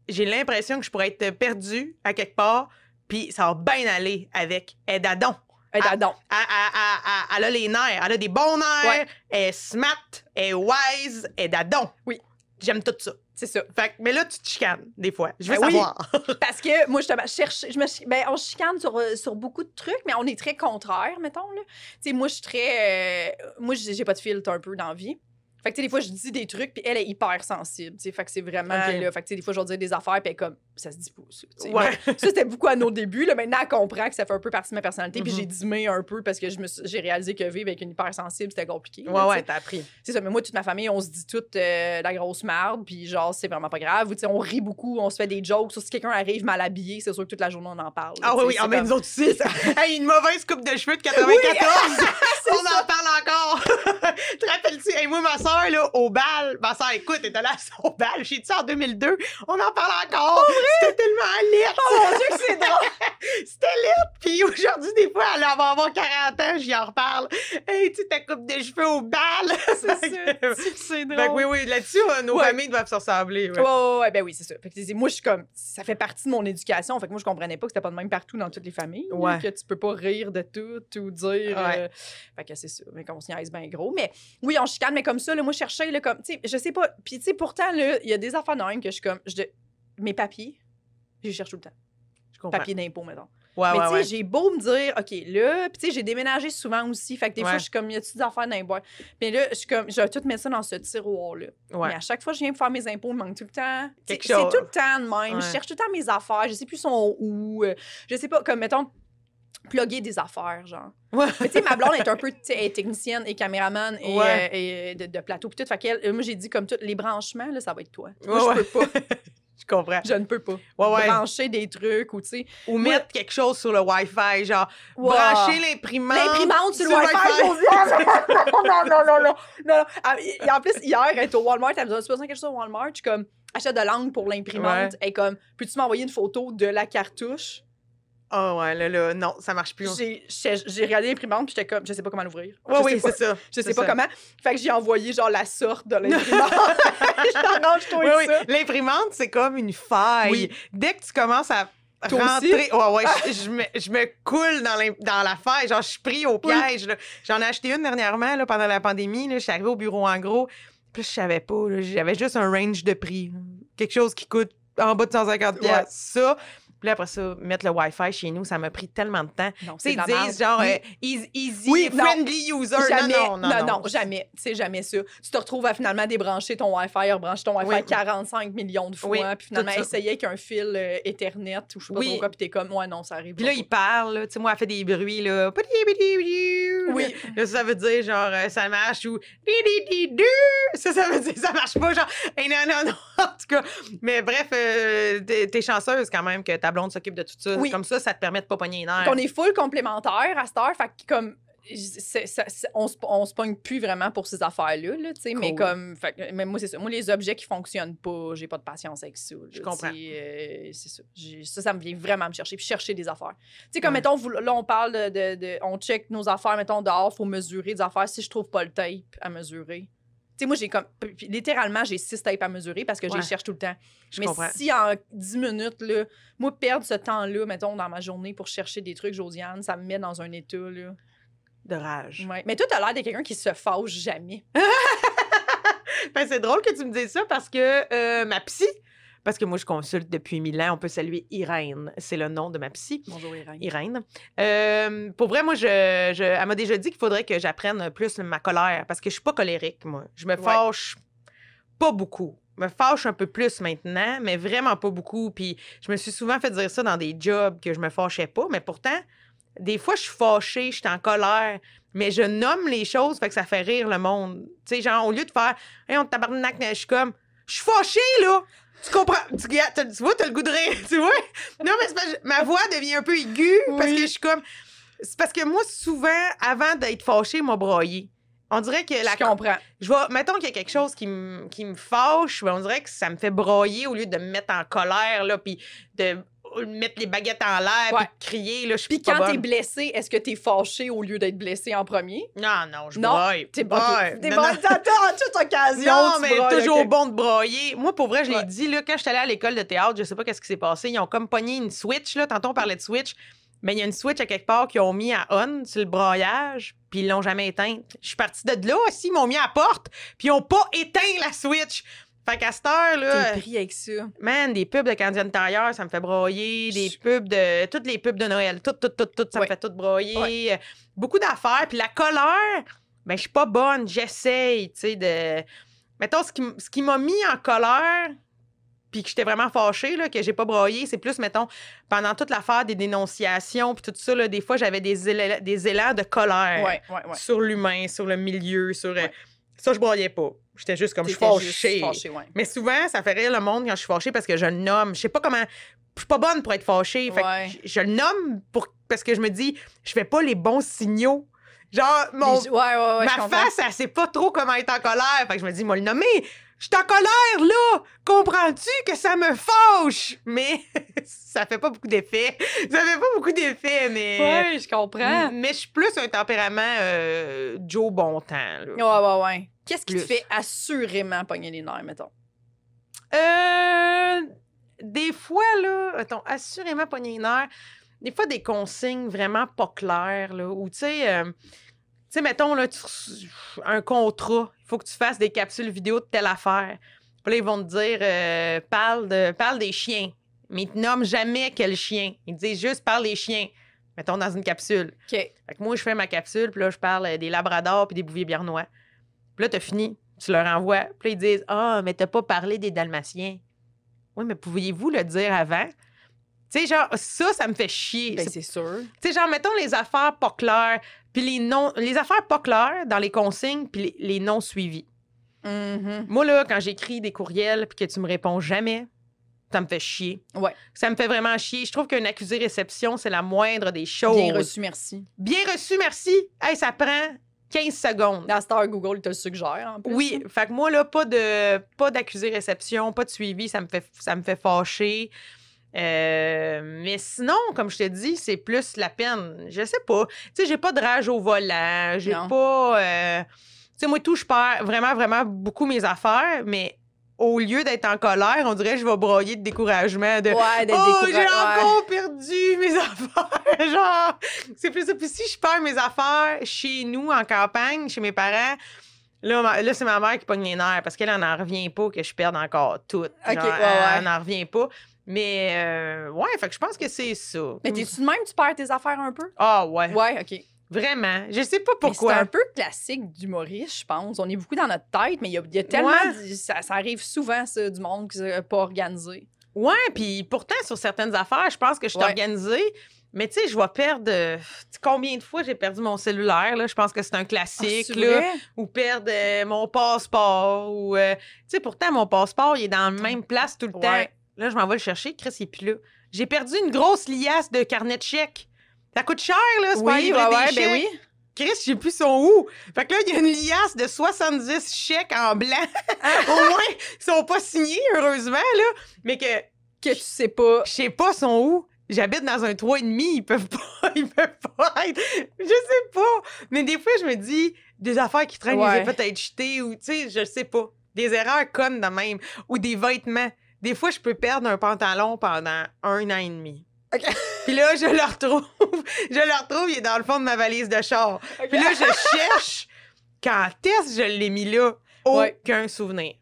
Speaker 1: j'ai l'impression que je pourrais être perdue à quelque part, puis ça va bien aller avec elle est d'adon.
Speaker 3: Elle
Speaker 1: Ah.
Speaker 3: adon.
Speaker 1: Elle, elle- elle- elle a les nerfs. Elle a des bons nerfs.
Speaker 3: Ouais.
Speaker 1: Elle est smart. Elle est wise. Elle est d'adon.
Speaker 3: Oui.
Speaker 1: J'aime tout ça.
Speaker 3: C'est ça.
Speaker 1: Fait mais là, tu te chicanes, des fois. Je veux
Speaker 3: Ben oui.
Speaker 1: savoir.
Speaker 3: Parce que moi, je cherche, je me, ben, on se chicane sur, euh, sur beaucoup de trucs, mais on est très contraires, mettons. Là. Moi, je suis très. euh, moi, j'ai j'ai pas de filtre un peu dans la vie. Fait que, tu sais, des fois, je dis des trucs, puis elle est hyper sensible. Tu sais, fait que c'est vraiment.
Speaker 1: Ok.
Speaker 3: Là, fait que, tu sais, des fois, je vais dire des affaires, puis elle est comme, ça se dit pas, ça.
Speaker 1: Ouais.
Speaker 3: Ça, c'était beaucoup à nos débuts. Là. Maintenant, elle comprend que ça fait un peu partie de ma personnalité, puis
Speaker 1: Mhm.
Speaker 3: j'ai dimé un peu parce que j'ai réalisé que vivre avec une hypersensible, c'était compliqué.
Speaker 1: Ouais, ouais, t'as appris.
Speaker 3: C'est ça, mais moi, toute ma famille, on se dit toute euh, la grosse merde, puis genre, c'est vraiment pas grave. Ou, tu sais, on rit beaucoup, on se fait des jokes. Sur si quelqu'un arrive mal habillé, c'est sûr que toute la journée, on en parle. là,
Speaker 1: Ah oui, oui, ah, mais nous autres aussi. hey, une mauvaise coupe de cheveux de 94. on en parle encore. Te rappelles-tu? Hey, moi, ma soeur, là, au bal, ma soeur, écoute, elle était là son bal. J'ai dit ça en 2002. On en parle encore. C'était tellement lit.
Speaker 3: Oh mon Dieu, c'est drôle!
Speaker 1: C'était lit. Puis aujourd'hui, des fois, elle va avoir 40 ans, j'y en reparle. Hey, tu ta coupe de cheveux au bal.
Speaker 3: C'est ça. C'est drôle.
Speaker 1: Fait que oui, oui, là-dessus, euh, nos
Speaker 3: Ouais.
Speaker 1: familles doivent se ressembler. ouais.
Speaker 3: Ouais, ouais, ben oui, c'est ça. Fait que moi, je suis comme, ça fait partie de mon éducation. Fait que moi, je comprenais pas que c'était pas de même partout dans toutes les familles.
Speaker 1: Ouais.
Speaker 3: Que tu peux pas rire de tout ou dire. euh, Fait que c'est ça. Mais qu'on se niaise bien gros. Mais oui, on chicane, mais comme ça, là, moi, je cherchais, là, comme, tu sais, je sais pas. Puis, tu sais, pourtant, là, il y a des affaires de même que je suis comme, je, mes papiers, je les cherche tout le temps.
Speaker 1: Je comprends.
Speaker 3: Papiers d'impôt, mettons.
Speaker 1: Ouais,
Speaker 3: mais
Speaker 1: ouais,
Speaker 3: tu sais,
Speaker 1: ouais.
Speaker 3: j'ai beau me dire, OK, là, puis tu sais, j'ai déménagé souvent aussi. Fait que des fois, je suis comme, y a-tu des affaires dans les boîtes? Mais là, je suis comme, je vais tout mettre ça dans ce tiroir-là.
Speaker 1: Ouais.
Speaker 3: Mais à chaque fois je viens pour faire mes impôts, il me manque tout le temps. C'est tout le temps de même. Je cherche tout le temps mes affaires. Je sais plus sont où. euh, Je sais pas, comme, mettons, plugger des affaires, genre.
Speaker 1: Ouais.
Speaker 3: Tu sais, ma blonde est un peu, elle est technicienne et caméraman et,
Speaker 1: Ouais.
Speaker 3: euh, et de, de plateau. Puis tout, fait qu'elle, euh, moi, j'ai dit, comme tout, les branchements, là, ça va être toi. Moi,
Speaker 1: Ouais,
Speaker 3: je peux pas.
Speaker 1: Je comprends.
Speaker 3: Je ne peux pas.
Speaker 1: Ouais, ouais.
Speaker 3: Brancher des trucs ou, tu sais.
Speaker 1: Ou mettre quelque chose sur le Wi-Fi, genre brancher l'imprimante.
Speaker 3: L'imprimante sur le Wi-Fi, non, non, non, non, non, non. Ah, et en plus, hier, elle est au Walmart, elle me dit, tu besoin de quelque chose au Walmart? Je suis comme, achète de l'angle pour l'imprimante. Elle est comme, peux-tu m'envoyer une photo de la cartouche?
Speaker 1: Oh ouais, là, là, non, ça marche plus.
Speaker 3: J'ai regardé l'imprimante, puis j'étais comme, je sais pas comment l'ouvrir.
Speaker 1: Ouais, oui,
Speaker 3: pas,
Speaker 1: c'est ça.
Speaker 3: je sais pas
Speaker 1: ça.
Speaker 3: comment. Fait que j'ai envoyé, genre, la sorte de l'imprimante. J'arrange toi
Speaker 1: Oui, oui.
Speaker 3: ça.
Speaker 1: L'imprimante, c'est comme une faille.
Speaker 3: Oui.
Speaker 1: Dès que tu commences à
Speaker 3: Toi
Speaker 1: rentrer. Ouais, ouais, je, je me, je me coule dans, dans la faille. Genre, je suis pris au piège. J'en ai acheté une dernièrement là, pendant la pandémie. Là. Je suis arrivée au bureau en gros. Puis je savais pas. J'avais juste un range de prix. Quelque chose qui coûte en bas de 150
Speaker 3: Ouais.
Speaker 1: pièces. Ça. Puis après ça, mettre le Wi-Fi chez nous, ça m'a pris tellement de temps.
Speaker 3: Non, c'est
Speaker 1: ils disent genre
Speaker 3: Oui.
Speaker 1: euh, easy, easy,
Speaker 3: Oui, non.
Speaker 1: friendly user.
Speaker 3: Jamais,
Speaker 1: non, non, non, non.
Speaker 3: jamais. C'est jamais ça. Tu te retrouves à finalement débrancher ton Wi-Fi, rebrancher ton Wi-Fi
Speaker 1: Oui.
Speaker 3: 45 millions de fois, puis finalement essayer avec un fil euh, Ethernet ou je sais pas trop quoi, puis t'es comme, ouais, non, ça arrive
Speaker 1: Puis là, il parle, là. Tu sais, moi, elle fait des bruits, là.
Speaker 3: Oui.
Speaker 1: Là, ça veut dire, genre, euh, ça marche ou. Ça, ça veut dire, ça marche pas, genre. Hey, non, non, non. En tout cas. Mais bref, t'es t'es chanceuse quand même que ta blonde s'occupe de tout ça.
Speaker 3: Oui.
Speaker 1: Comme ça, ça te permet de pas pogner les nerfs.
Speaker 3: On est full complémentaire à cette heure, fait que comme. ça- on, se, on se pogne plus vraiment pour ces affaires-là, là, sais, mais
Speaker 1: Cool.
Speaker 3: comme, fait mais moi, c'est ça. Moi, les objets qui fonctionnent pas, j'ai pas de patience avec ça. là,
Speaker 1: Je comprends.
Speaker 3: euh, c'est ça. Ça, ça me vient vraiment me chercher, puis chercher des affaires. Tu sais, comme,
Speaker 1: Ouais.
Speaker 3: mettons, là, on parle de, de- de- On check nos affaires, mettons, dehors, faut mesurer des affaires. Si je trouve pas le tape à mesurer. Sais, moi, j'ai comme. littéralement, j'ai six tapes à mesurer parce que je les cherche tout le temps.
Speaker 1: Je
Speaker 3: mais
Speaker 1: comprends.
Speaker 3: si en 10 minutes, là, moi, perdre ce temps-là, mettons, dans ma journée pour chercher des trucs, Josiane, ça me met dans un état, là.
Speaker 1: De rage.
Speaker 3: Ouais. Mais toi, t'as l'air de quelqu'un qui se fâche jamais.
Speaker 1: Ben, c'est drôle que tu me dises ça parce que euh, ma psy parce que moi, je consulte depuis mille ans. On peut saluer Irène. C'est le nom de ma psy.
Speaker 3: Bonjour, Irène.
Speaker 1: Irène. Euh, pour vrai, moi, je, je- elle m'a déjà dit qu'il faudrait que j'apprenne plus ma colère parce que je suis pas colérique, moi. Je me
Speaker 3: Ouais.
Speaker 1: fâche pas beaucoup. Je me fâche un peu plus maintenant, mais vraiment pas beaucoup. Puis je me suis souvent fait dire ça dans des jobs que je me fâchais pas, mais pourtant, des fois, je suis fâchée, je suis en colère, mais je nomme les choses, fait que ça fait rire le monde. Tu sais, genre, au lieu de faire, hey, on tabarnak, je suis comme, je suis fâchée, là! Tu comprends? Tu, tu vois, t'as le goût de rire, tu vois? Non, mais c'est parce que ma voix devient un peu aiguë parce
Speaker 3: Oui.
Speaker 1: que je suis comme. C'est parce que moi, souvent, avant d'être fâchée, m'a broyé. On dirait que la.
Speaker 3: Je comprends.
Speaker 1: Je vais. Mettons qu'il y a quelque chose qui me qui me fâche, on dirait que ça me fait broyer au lieu de me mettre en colère, là, puis de mettre les baguettes en l'air,
Speaker 3: Ouais.
Speaker 1: puis crier, là. Je
Speaker 3: Puis quand t'es blessé, est-ce que t'es fâché au lieu d'être blessé en premier?
Speaker 1: Non, non, je
Speaker 3: Non,
Speaker 1: broye.
Speaker 3: T'es bon. T'es bon. en toute occasion.
Speaker 1: Non,
Speaker 3: tu
Speaker 1: mais
Speaker 3: broyes,
Speaker 1: toujours
Speaker 3: ok.
Speaker 1: bon de broyer. Moi, pour vrai, je l'ai
Speaker 3: Ouais.
Speaker 1: dit, là, quand j'étais allée à l'école de théâtre, je sais pas qu'est-ce qui s'est passé. Ils ont comme pogné une switch, là. Tantôt, on parlait de switch. Mais il y a une switch à quelque part qu'ils ont mis à on sur le broyage, puis ils l'ont jamais éteinte. Je suis partie de là aussi, ils m'ont mis à la porte, puis ils ont pas éteint la switch. Fait qu'à cette heure, là,
Speaker 3: T'es pris avec ça.
Speaker 1: man, des pubs de Candian Tailleur, ça me fait broyer. Des pubs de. Toutes les pubs de Noël, tout, tout, tout, tout, ça
Speaker 3: Ouais.
Speaker 1: me fait tout broyer. Euh, Beaucoup d'affaires. Puis la colère, ben, je suis pas bonne. J'essaye, tu sais, de. Mettons, ce qui, ce qui m'a mis en colère, puis que j'étais vraiment fâchée, là, que j'ai pas broyé, c'est plus, mettons, pendant toute l'affaire des dénonciations, puis tout ça, là, des fois, j'avais des, éla- des élans de colère
Speaker 3: Ouais,
Speaker 1: sur l'humain, sur le milieu, sur. euh. Ça, je broyais pas. J'étais juste comme, je suis fâchée.
Speaker 3: ouais.
Speaker 1: Mais souvent, ça fait rire le monde quand je suis fâchée parce que je le nomme. Je sais pas comment. Je suis pas bonne pour être fâchée. Fait que je, je le nomme pour, parce que je me dis, je fais pas les bons signaux. Genre, mon,
Speaker 3: Ouais,
Speaker 1: ma face, elle sait pas trop comment être en colère. Fait que je me dis, moi, le nommer. Je suis en colère, là! Comprends-tu que ça me fâche? Mais ça fait pas beaucoup d'effet. Ça fait pas beaucoup d'effet, mais.
Speaker 3: Ouais, je comprends.
Speaker 1: Mais je suis plus un tempérament euh, Joe Bontemps. Là.
Speaker 3: Ouais, ouais, ouais. Qu'est-ce qui te fait assurément pogner les nerfs, mettons?
Speaker 1: Euh, des fois, là, attends, assurément pogner les nerfs. Des fois, des consignes vraiment pas claires, là, ou tu sais, euh, tu sais, mettons, là, tu un contrat, il faut que tu fasses des capsules vidéo de telle affaire. Puis là, ils vont te dire, euh, parle, de, parle des chiens. Mais ils te nomment jamais quel chien. Ils te disent juste, parle des chiens. Mettons, dans une capsule.
Speaker 3: OK.
Speaker 1: Fait que moi, je fais ma capsule, puis là, je parle euh, des labradors puis des bouviers biarnois. Puis là, t'as fini. Tu leur envoies. Puis là, ils disent Ah, mais t'as pas parlé des dalmatiens. Oui, mais pouviez-vous le dire avant? Tu sais, genre, ça, ça me fait chier.
Speaker 3: Ben,
Speaker 1: C'est-
Speaker 3: sûr.
Speaker 1: Tu sais, genre, mettons les affaires pas claires, puis les non... Les affaires pas claires dans les consignes, puis les, les non suivis.
Speaker 3: Mhm.
Speaker 1: Moi, là, quand j'écris des courriels, puis que tu me réponds jamais, ça me fait chier.
Speaker 3: Ouais.
Speaker 1: Ça me fait vraiment chier. Je trouve qu'un accusé-réception, c'est la moindre des choses.
Speaker 3: Bien reçu, merci.
Speaker 1: Bien reçu, merci. Hey, ça prend 15 secondes.
Speaker 3: Dans Star Google, il te suggère, en plus.
Speaker 1: Oui, fait que moi, là, pas de pas d'accusé-réception, pas de suivi, ça me fait, ça me fait fâcher. Euh, mais sinon, comme je te dis, c'est plus la peine. Je sais pas. Tu sais, j'ai pas de rage au volant. J'ai pas. euh, Tu sais, moi, tout, je perds vraiment, vraiment beaucoup mes affaires, mais au lieu d'être en colère, on dirait que je vais broyer de découragement. De,
Speaker 3: Ouais, d'être
Speaker 1: Oh, j'ai
Speaker 3: ouais.
Speaker 1: encore perdu mes affaires. Genre, c'est plus ça. Puis si je perds mes affaires chez nous, en campagne, chez mes parents, là, là c'est ma mère qui pogne les nerfs parce qu'elle en en revient pas que je perde encore tout.
Speaker 3: Ok,
Speaker 1: Genre,
Speaker 3: ouais,
Speaker 1: elle-
Speaker 3: ouais.
Speaker 1: Elle n'en revient pas. Mais, euh, ouais, fait que je pense que c'est ça.
Speaker 3: Mais t'es-tu de même, tu perds tes affaires un peu?
Speaker 1: Ah, ouais.
Speaker 3: Ouais, OK.
Speaker 1: Vraiment. Je sais pas
Speaker 3: Mais C'est
Speaker 1: pourquoi.
Speaker 3: un peu classique d'humoriste, je pense. On est beaucoup dans notre tête, mais il y a, il y a tellement.
Speaker 1: Ouais.
Speaker 3: d- Ça, ça arrive souvent, ça, du monde qui n'est pas organisé.
Speaker 1: Ouais, puis pourtant, sur certaines affaires, je pense que je suis
Speaker 3: Ouais.
Speaker 1: organisée. Mais tu sais, je vais perdre. euh, Combien de fois j'ai perdu mon cellulaire? Là? Je pense que c'est un classique.
Speaker 3: Ah,
Speaker 1: là. ou perdre euh, mon passeport. Ou, euh, tu sais, pourtant, mon passeport, il est dans la même place tout le
Speaker 3: Ouais.
Speaker 1: temps. Là, je m'en vais le chercher. Chris, il est plus là. J'ai perdu une grosse liasse de carnet de chèques. Ça coûte cher, là, pas
Speaker 3: Oui,
Speaker 1: livrer
Speaker 3: ouais,
Speaker 1: des
Speaker 3: ben oui.
Speaker 1: Chris, je sais plus son où. Fait que là, il y a une liasse de 70 chèques en blanc. Au moins, ils sont pas signés, heureusement, là. Mais que
Speaker 3: Que tu sais pas.
Speaker 1: je sais pas son où. J'habite dans un 3,5, ils peuvent pas, ils peuvent pas être. Je sais pas. Mais des fois, je me dis, des affaires qui traînent,
Speaker 3: Ouais.
Speaker 1: peut-être jeté ou, tu sais, je sais pas. Des erreurs connes de même. Ou des vêtements. Des fois, je peux perdre un pantalon pendant un an et demi.
Speaker 3: OK.
Speaker 1: Puis là, je le retrouve. je le retrouve, il est dans le fond de ma valise de char. Puis là, je cherche quand est-ce que je l'ai mis là?
Speaker 3: Ouais.
Speaker 1: Aucun souvenir.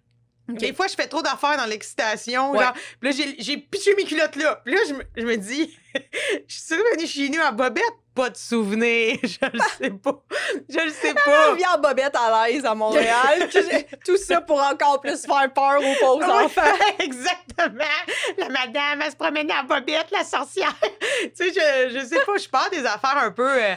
Speaker 1: Des fois, je fais trop d'affaires dans l'excitation.
Speaker 3: Ouais.
Speaker 1: Genre, puis là, j'ai- pitché mes culottes là. Puis là, je me, je me dis, je suis revenue chez nous à Bobette, pas de souvenirs. Je le sais pas. Je le sais pas.
Speaker 3: viens en bobette à l'aise à Montréal. Tout ça pour encore plus faire peur aux pauvres
Speaker 1: Oui,
Speaker 3: enfants.
Speaker 1: Exactement. La madame, elle se promenait en bobette, la sorcière. tu sais, je, je sais pas, je parle des affaires un peu, euh,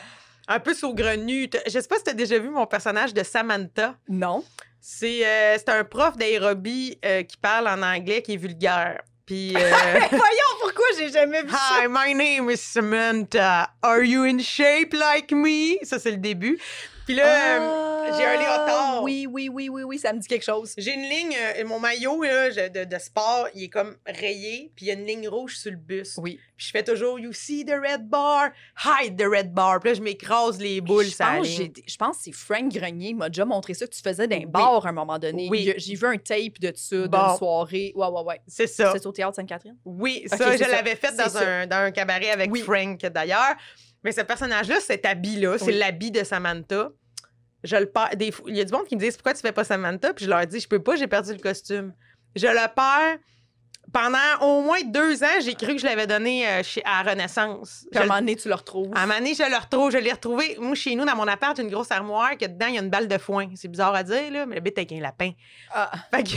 Speaker 1: un peu saugrenues. T'as- Je sais pas si tu as déjà vu mon personnage de Samantha.
Speaker 3: Non.
Speaker 1: C'est euh, c'est un prof d'aérobie euh, qui parle en anglais qui est vulgaire. Puis. euh,
Speaker 3: Voyons pourquoi
Speaker 1: Hi, my name is Samantha. Are you in shape like me? Ça, c'est le début. Puis là, euh, j'ai un léotard.
Speaker 3: Ah, Oui, oui, oui, oui, oui, ça me dit quelque chose.
Speaker 1: J'ai une ligne, euh, mon maillot là, de, de sport, il est comme rayé, puis il y a une ligne rouge sur le bus.
Speaker 3: Oui.
Speaker 1: Puis je fais toujours You see the red bar, hide the red bar. Puis là, je m'écrase les boules,
Speaker 3: je,
Speaker 1: ça
Speaker 3: pense, je pense que c'est Frank Grenier m'a déjà montré ça, que tu faisais d'un
Speaker 1: Oui.
Speaker 3: bar à un moment donné.
Speaker 1: Oui.
Speaker 3: J'ai vu un tape de ça,
Speaker 1: Bon.
Speaker 3: d'une soirée. Ouais, ouais, ouais.
Speaker 1: C'est ça.
Speaker 3: C'est au théâtre Sainte-Catherine?
Speaker 1: Oui, ça, je l'avais fait dans un, dans un cabaret avec
Speaker 3: Oui.
Speaker 1: Frank, d'ailleurs. Mais ce personnage-là, cet habit-là, c'est
Speaker 3: Oui.
Speaker 1: l'habit de Samantha. Je le perds. Des Il y a du monde qui me disent Pourquoi tu fais pas Samantha? Puis je leur dis Je peux pas, j'ai perdu le costume. Je le perds. Pendant au moins deux ans, j'ai cru que je l'avais donné euh, chez, à Renaissance.
Speaker 3: Puis à un moment donné, tu le retrouves.
Speaker 1: À un moment donné, je le retrouve, je l'ai retrouvé. Moi, chez nous, dans mon appart, j'ai une grosse armoire que dedans, il y a une balle de foin. C'est bizarre à dire, là, mais le bit avec un lapin.
Speaker 3: Ah,
Speaker 1: Fait que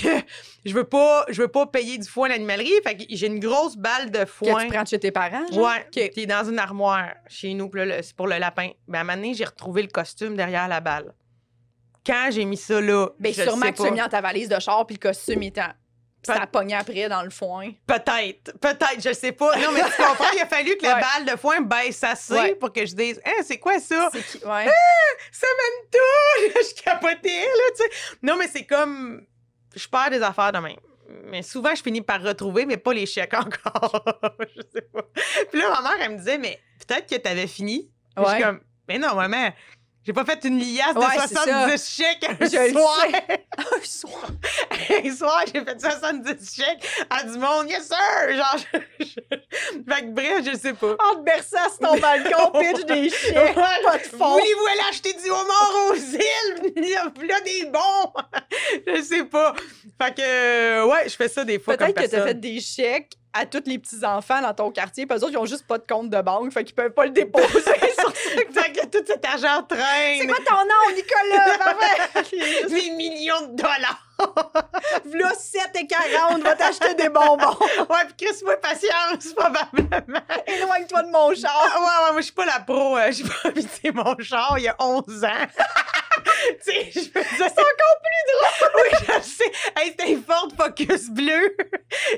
Speaker 1: je veux pas, je veux pas payer du foin à l'animalerie. Fait que j'ai une grosse balle de
Speaker 3: que
Speaker 1: foin.
Speaker 3: tu prends de chez tes parents, genre?
Speaker 1: Ouais,
Speaker 3: OK.
Speaker 1: qui est dans une armoire chez nous, puis là, le- c'est pour le lapin. Ben, à un moment donné, j'ai retrouvé le costume derrière la balle. Quand j'ai mis ça là,
Speaker 3: Ben,
Speaker 1: je
Speaker 3: sûrement
Speaker 1: sais
Speaker 3: que tu
Speaker 1: pas.
Speaker 3: mis dans ta valise de char, puis le costume était. Ça a pogné après dans le foin.
Speaker 1: Peut-être, peut-être, je sais pas. Non, mais tu comprends, il a fallu que la
Speaker 3: Ouais.
Speaker 1: balle de foin baisse assez
Speaker 3: Ouais.
Speaker 1: pour que je dise, hein, c'est quoi ça?
Speaker 3: C'est qui? Ouais.
Speaker 1: Samantha! je capotais, là, tu sais. Non, mais c'est comme. Je perds des affaires de même. Mais souvent, je finis par retrouver, mais pas les chèques encore. je sais pas. Puis là, ma mère, elle me disait, mais peut-être que t'avais fini. Puis Je suis comme, mais non, maman, j'ai pas fait une liasse de
Speaker 3: Ouais, c'est
Speaker 1: 70 chèques un
Speaker 3: Je
Speaker 1: soir.
Speaker 3: Un soir.
Speaker 1: un soir, j'ai fait 70 chèques à du monde. Yes, sir! Genre, je- Fait que bref, je sais pas.
Speaker 3: En te berçant sur ton balcon, pitch des chèques, pas de fond.
Speaker 1: Voulez-vous aller acheter du homard aux îles? Il y a là des bons! je sais pas. Fait que, euh, ouais, je fais ça des fois
Speaker 3: Peut-être que tu as
Speaker 1: personne.
Speaker 3: fait des chèques à tous les petits-enfants dans ton quartier, puis eux autres, ils ont juste pas de compte de banque, fait qu'ils peuvent pas le déposer sur
Speaker 1: Fait que tout cet argent traîne.
Speaker 3: C'est quoi ton nom, Nicolas?
Speaker 1: Des millions de dollars.
Speaker 3: V'là 7 et 40, va t'acheter des bonbons.
Speaker 1: Ouais, puis Chris, moi, patience, probablement.
Speaker 3: Éloigne-toi de mon
Speaker 1: Ah,
Speaker 3: char.
Speaker 1: ouais, ouais, moi, je suis pas la pro. euh, J'ai pas habité mon char il y a 11 ans. sais, je. C'est encore plus drôle. oui, je sais. Hey, c'était une Ford Focus bleu.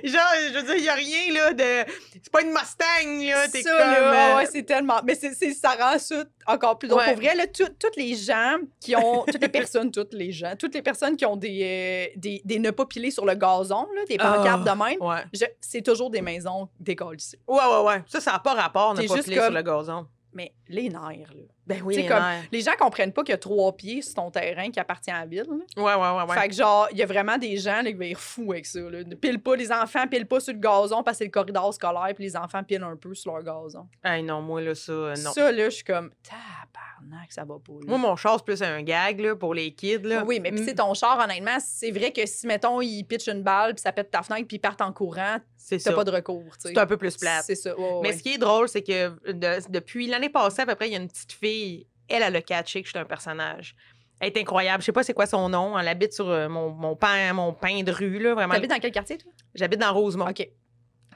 Speaker 1: Genre, je veux dire, il y a rien, là, de. C'est pas une Mustang, là. T'es
Speaker 3: ça,
Speaker 1: comme.
Speaker 3: là,
Speaker 1: euh,
Speaker 3: ouais, c'est tellement. Mais c'est, c'est- ça rend ça encore plus drôle.
Speaker 1: Ouais.
Speaker 3: Pour vrai, là, toutes les gens qui ont. Toutes les personnes, toutes les gens, toutes les personnes qui ont des, euh, des, des ne pas pilés sur le gazon, là, des pancartes
Speaker 1: Ah,
Speaker 3: de même,
Speaker 1: Ouais.
Speaker 3: je- c'est toujours des maisons décollissées.
Speaker 1: Ouais, ouais, ouais. Ça, ça n'a pas rapport, ne pas
Speaker 3: juste
Speaker 1: filer
Speaker 3: comme-
Speaker 1: sur le gazon.
Speaker 3: Mais les nerfs, là.
Speaker 1: Ben oui, les
Speaker 3: comme-
Speaker 1: nerfs.
Speaker 3: Les gens comprennent pas qu'il y a trois pieds sur ton terrain qui appartient à la ville. là.
Speaker 1: Ouais, ouais, ouais, ouais.
Speaker 3: Fait que genre, il y a vraiment des gens là, qui vont être fous avec ça. Là. Pile pas, les enfants pilent pas sur le gazon parce que c'est le corridor scolaire, puis les enfants pilent un peu sur leur gazon.
Speaker 1: Hey, non, moi, là, ça, euh, non.
Speaker 3: Ça, là, je suis comme, tabarnak, ça va pas. là.
Speaker 1: Moi, mon char, c'est plus un gag, là, pour les kids, là.
Speaker 3: oui, mais puis
Speaker 1: Mm.
Speaker 3: c'est ton char, honnêtement, c'est vrai que si, mettons, ils pitchent une balle, puis ça pète ta fenêtre, puis ils partent en courant, t'as pas de recours.
Speaker 1: C'est un peu plus plate.
Speaker 3: C'est ça, ouais,
Speaker 1: Mais
Speaker 3: ouais.
Speaker 1: ce qui est drôle, c'est que de- depuis l'année passée, à peu près, il y a une petite fille, elle, elle a catché que je suis un personnage. Elle est incroyable. Je sais pas c'est quoi son nom. Elle habite sur euh, mon, mon, pain, mon pain de rue, là, vraiment.
Speaker 3: T'habites dans quel quartier, toi?
Speaker 1: J'habite dans Rosemont.
Speaker 3: OK.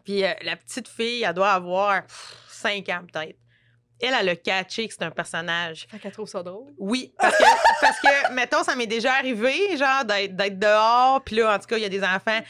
Speaker 1: Puis euh, la petite fille, elle doit avoir 5 ans peut-être. Elle, elle a catché que c'est un personnage.
Speaker 3: Fait qu'elle trouve ça drôle.
Speaker 1: Oui, parce que, parce que mettons, ça m'est déjà arrivé, genre, d'être d'être dehors, puis là, en tout cas, il y a des enfants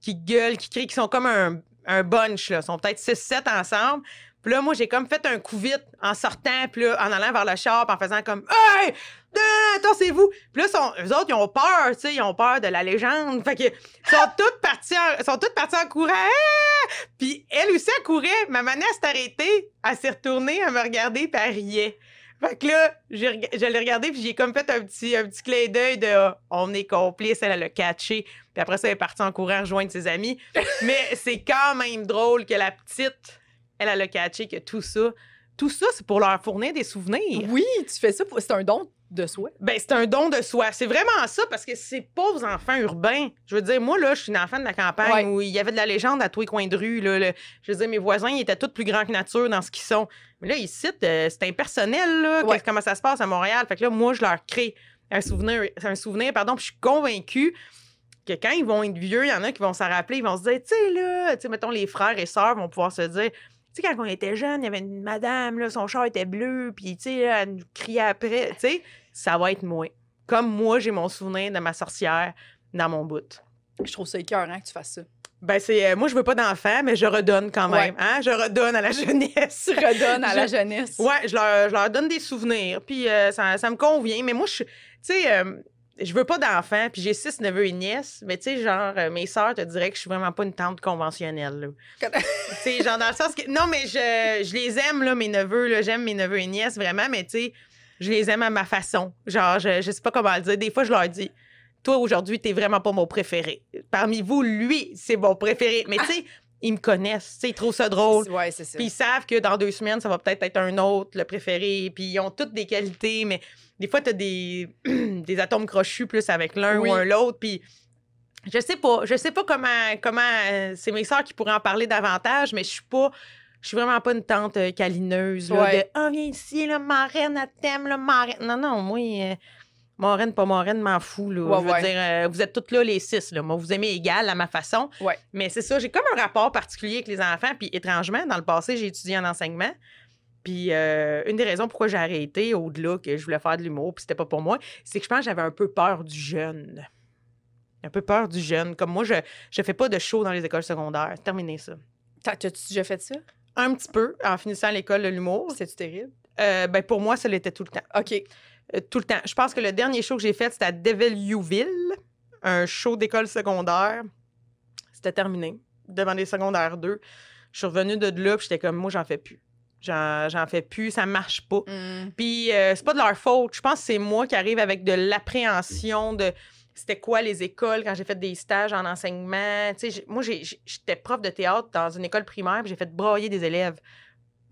Speaker 1: qui gueulent, qui crient, qui sont comme un, un bunch, là. Ils sont peut-être 6-7 ensemble. Puis là, moi, j'ai comme fait un coup vite en sortant, puis là, en allant vers le char, puis en faisant comme Hey! Non, Attends-vous! Puis là, sont, eux autres, ils ont peur, tu sais, ils ont peur de la légende. Fait que, ils sont toutes parties en, sont toutes parties en courant. Ah! Puis elle aussi, elle courait. Ma manette s'est arrêtée. Elle s'est retournée, elle me regardait, puis elle riait. Fait que là, je l'ai regardé, puis j'ai comme fait un petit, un petit clin d'œil de ah, on est complices, elle, elle a catché. Puis après ça, elle est partie en courant rejoindre ses amis. Mais c'est quand même drôle que la petite, elle, elle a catché que tout ça, tout ça, c'est pour leur fournir des souvenirs.
Speaker 3: Oui, tu fais ça, pour... c'est un don de soi.
Speaker 1: Ben, c'est un don de soi. C'est vraiment ça, parce que ces pauvres enfants urbains, je veux dire, moi, là, je suis une enfant de la campagne
Speaker 3: Ouais.
Speaker 1: où il y avait de la légende à tous les coins de rue. Là, le- je veux dire, mes voisins, ils étaient tous plus grands que nature dans ce qu'ils sont. Mais là, ici, euh, c'est impersonnel, là,
Speaker 3: Ouais.
Speaker 1: comment ça se passe à Montréal. Fait que là, moi, je leur crée un souvenir, un souvenir pardon, puis je suis convaincue que quand ils vont être vieux, il y en a qui vont s'en rappeler, ils vont se dire, tu sais, là, tu sais, mettons, les frères et sœurs vont pouvoir se dire, sais, quand on était jeune, il y avait une madame, là, son char était bleu, puis, tu sais, elle nous criait après. Tu sais, ça va être moi. Comme moi, j'ai mon souvenir de ma sorcière dans mon bout.
Speaker 3: Je trouve ça écœurant que tu fasses ça.
Speaker 1: Ben, c'est. euh, moi, je veux pas d'enfants, mais je redonne quand même. Hein? Je redonne à la jeunesse.
Speaker 3: Tu redonnes à la
Speaker 1: Je-
Speaker 3: jeunesse.
Speaker 1: Ouais, je leur, je leur donne des souvenirs, puis euh, ça, ça me convient. Mais moi, je suis- tu sais, euh, je veux pas d'enfants, puis j'ai six neveux et nièces, mais tu sais, genre, euh, mes sœurs te diraient que je suis vraiment pas une tante conventionnelle. tu sais, genre, dans le sens que. Non, mais je, je les aime, là, mes neveux, là, j'aime mes neveux et nièces, vraiment, mais tu sais, je les aime à ma façon. Genre, je, je sais pas comment le dire. Des fois, je leur dis, toi, aujourd'hui, t'es vraiment pas mon préféré. Parmi vous, lui, c'est mon préféré. Mais tu sais, ils me connaissent, tu sais, ils trouvent ça drôle.
Speaker 3: Ouais, c'est ça.
Speaker 1: Puis ils savent que dans deux semaines, ça va peut-être être un autre, le préféré. Puis ils ont toutes des qualités, mais des fois, tu as des, des atomes crochus plus avec l'un
Speaker 3: Oui.
Speaker 1: ou un l'autre. Puis je sais pas. Je sais pas comment. comment euh, c'est mes sœurs qui pourraient en parler davantage, mais je suis pas. Je suis vraiment pas une tante euh, câlineuse. Là,
Speaker 3: Ouais.
Speaker 1: de Ah, viens ici, là, marraine, elle t'aime, là, marraine. Non, non, moi. euh, Marraine, pas marraine, m'en fous. Là.
Speaker 3: Ouais,
Speaker 1: je veux
Speaker 3: ouais.
Speaker 1: dire, euh, vous êtes toutes là, les six. Là. Moi, vous aimez égal à ma façon.
Speaker 3: Ouais.
Speaker 1: Mais c'est ça, j'ai comme un rapport particulier avec les enfants. Puis étrangement, dans le passé, j'ai étudié en enseignement. Puis euh, une des raisons pourquoi j'ai arrêté, au-delà que je voulais faire de l'humour, puis c'était pas pour moi, c'est que je pense que j'avais un peu peur du jeune. Un peu peur du jeune. Comme moi, je je fais pas de show dans les écoles secondaires. Terminé ça.
Speaker 3: T'as- T'as-tu déjà fait ça?
Speaker 1: Un petit peu en finissant l'école de l'humour.
Speaker 3: C'était-tu terrible?
Speaker 1: Euh, ben pour moi, ça l'était tout le temps.
Speaker 3: OK.
Speaker 1: Euh, tout le temps. Je pense que le dernier show que j'ai fait, c'était à Deville-Youville, un show d'école secondaire. C'était terminé, devant les secondaires 2. Je suis revenue de là, puis j'étais comme, moi, j'en fais plus. J'en fais plus, ça marche pas.
Speaker 3: Mm.
Speaker 1: Puis euh, c'est pas de leur faute. Je pense que c'est moi qui arrive avec de l'appréhension de c'était quoi les écoles quand j'ai fait des stages en enseignement. Moi, j'étais prof de théâtre dans une école primaire, j'ai fait brailler des élèves.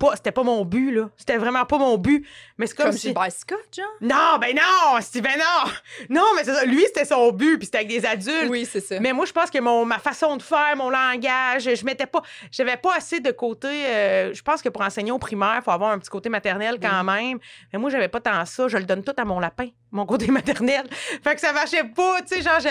Speaker 1: Pas, c'était pas mon but, là. C'était vraiment pas mon but. Mais c'est comme,
Speaker 3: Comme
Speaker 1: si...
Speaker 3: Gilbert Scott, genre?
Speaker 1: Non, ben non, Steven, non! Non, mais c'est ça. Lui, c'était son but, puis c'était avec des adultes.
Speaker 3: Oui, c'est ça.
Speaker 1: Mais moi, je pense que mon, ma façon de faire, mon langage, je mettais pas. J'avais pas assez de côté. euh, je pense que pour enseigner au primaire, il faut avoir un petit côté maternel quand même. Mais moi, j'avais pas tant ça. Je le donne tout à mon lapin, mon côté maternel. Fait que ça marchait pas. Tu sais, genre, je-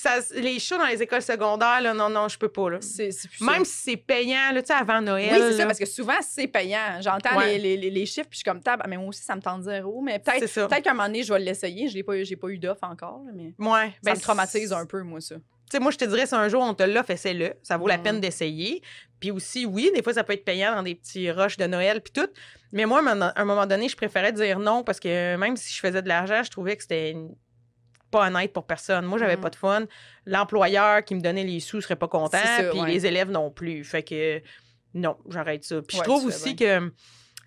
Speaker 1: ça, les shows dans les écoles secondaires, là, non, non, je peux pas. Là.
Speaker 3: C'est c'est plus
Speaker 1: Même
Speaker 3: ça.
Speaker 1: si c'est payant, là, tu sais, avant Noël.
Speaker 3: Oui, c'est ça, parce que souvent, c'est payant. J'entends
Speaker 1: Ouais.
Speaker 3: les, les, les- chiffres, puis je suis comme, tab, mais moi aussi, ça me tente zéro. Mais
Speaker 1: C'est
Speaker 3: peut-être
Speaker 1: ça.
Speaker 3: peut qu'à un moment donné, je vais l'essayer. Je n'ai pas, j'ai pas eu d'offre encore, mais
Speaker 1: Ouais,
Speaker 3: ça
Speaker 1: ben,
Speaker 3: me traumatise un peu, moi, ça.
Speaker 1: Tu sais, moi, je te dirais, si un jour on te l'offre, essaie-le. Ça vaut la
Speaker 3: Mm.
Speaker 1: peine d'essayer. Puis aussi, oui, des fois, ça peut être payant dans des petits rushs de Noël, puis tout. Mais moi, à un moment donné, je préférais dire non parce que même si je faisais de l'argent, je trouvais que c'était pas honnête pour personne. Moi, j'avais
Speaker 3: Mm.
Speaker 1: pas de fun. L'employeur qui me donnait les sous serait pas content, puis
Speaker 3: ouais.
Speaker 1: les élèves non plus. Fait que non, j'arrête ça. Puis
Speaker 3: Ouais,
Speaker 1: je trouve aussi que. Tu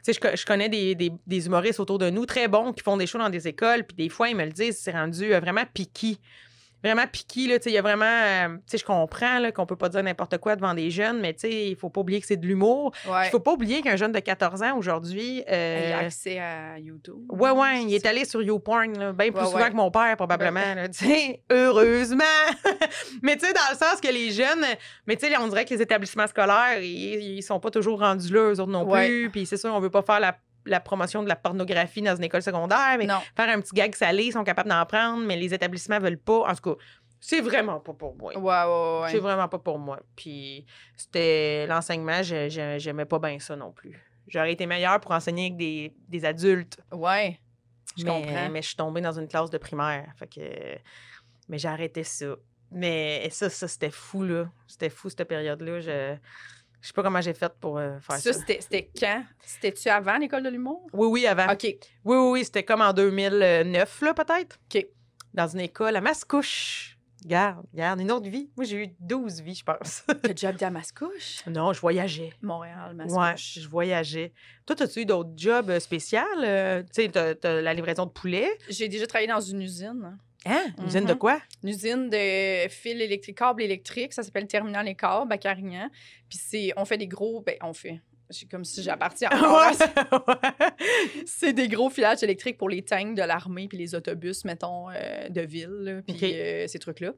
Speaker 1: sais, je, co- je connais des, des- des humoristes autour de nous très bons qui font des shows dans des écoles, puis des fois, ils me le disent, c'est rendu euh, vraiment piqué. Vraiment piqué, là. Tu sais, il y a vraiment. euh, tu sais, je comprends là, qu'on peut pas dire n'importe quoi devant des jeunes, mais tu sais, il faut pas oublier que c'est de l'humour.
Speaker 3: Ouais.
Speaker 1: Il faut pas oublier qu'un jeune de 14 ans aujourd'hui. euh,
Speaker 3: Il a accès à YouTube.
Speaker 1: Ouais, ouais, il est allé sur YouPorn, là, bien plus
Speaker 3: Ouais,
Speaker 1: souvent
Speaker 3: ouais.
Speaker 1: que mon père, probablement. là, tu sais, heureusement. mais tu sais, dans le sens que les jeunes, mais tu sais, on dirait que les établissements scolaires, ils, ils sont pas toujours rendus là, eux autres non plus. Puis c'est sûr, on veut pas faire la, la promotion de la pornographie dans une école secondaire, mais
Speaker 3: Non.
Speaker 1: faire un petit gag salé, ils sont capables d'en prendre, mais les établissements veulent pas. En tout cas, c'est vraiment pas pour moi.
Speaker 3: Ouais, ouais, ouais.
Speaker 1: C'est vraiment pas pour moi. Puis c'était l'enseignement, j'aimais pas bien ça non plus. J'aurais été meilleure pour enseigner avec des, des adultes.
Speaker 3: Ouais. Je
Speaker 1: mais,
Speaker 3: comprends.
Speaker 1: mais je suis tombée dans une classe de primaire. Fait que. Mais j'ai arrêté ça. Mais ça, ça c'était fou, là. C'était fou, cette période-là. Je. Je sais pas comment j'ai fait pour euh, faire ça.
Speaker 3: Ça, c'était quand? C'était-tu avant l'école de l'humour?
Speaker 1: Oui, oui, avant.
Speaker 3: OK.
Speaker 1: Oui, oui, oui. C'était comme en 2009, là, peut-être.
Speaker 3: OK.
Speaker 1: Dans une école à Mascouche. Garde, garde, une autre vie. Moi, j'ai eu 12 vies, je pense.
Speaker 3: T'as déjà habité à Mascouche?
Speaker 1: non, je voyageais.
Speaker 3: Montréal,
Speaker 1: Ouais,
Speaker 3: Mascouche.
Speaker 1: je voyageais. Toi, as-tu eu d'autres jobs euh, spéciaux? euh, tu sais, t'as, t'as la livraison de poulet.
Speaker 3: J'ai déjà travaillé dans une usine.
Speaker 1: Hein? Une usine de
Speaker 3: Mhm.
Speaker 1: quoi?
Speaker 3: Une usine de fils électriques, câbles électriques. Ça s'appelle Terminal et câbles à Carignan. Puis c'est, on fait des gros, ben, on fait. C'est comme si j'appartiens. C'est des gros filages électriques pour les tanks de l'armée puis les autobus, mettons, euh, de ville, puis euh, ces trucs-là.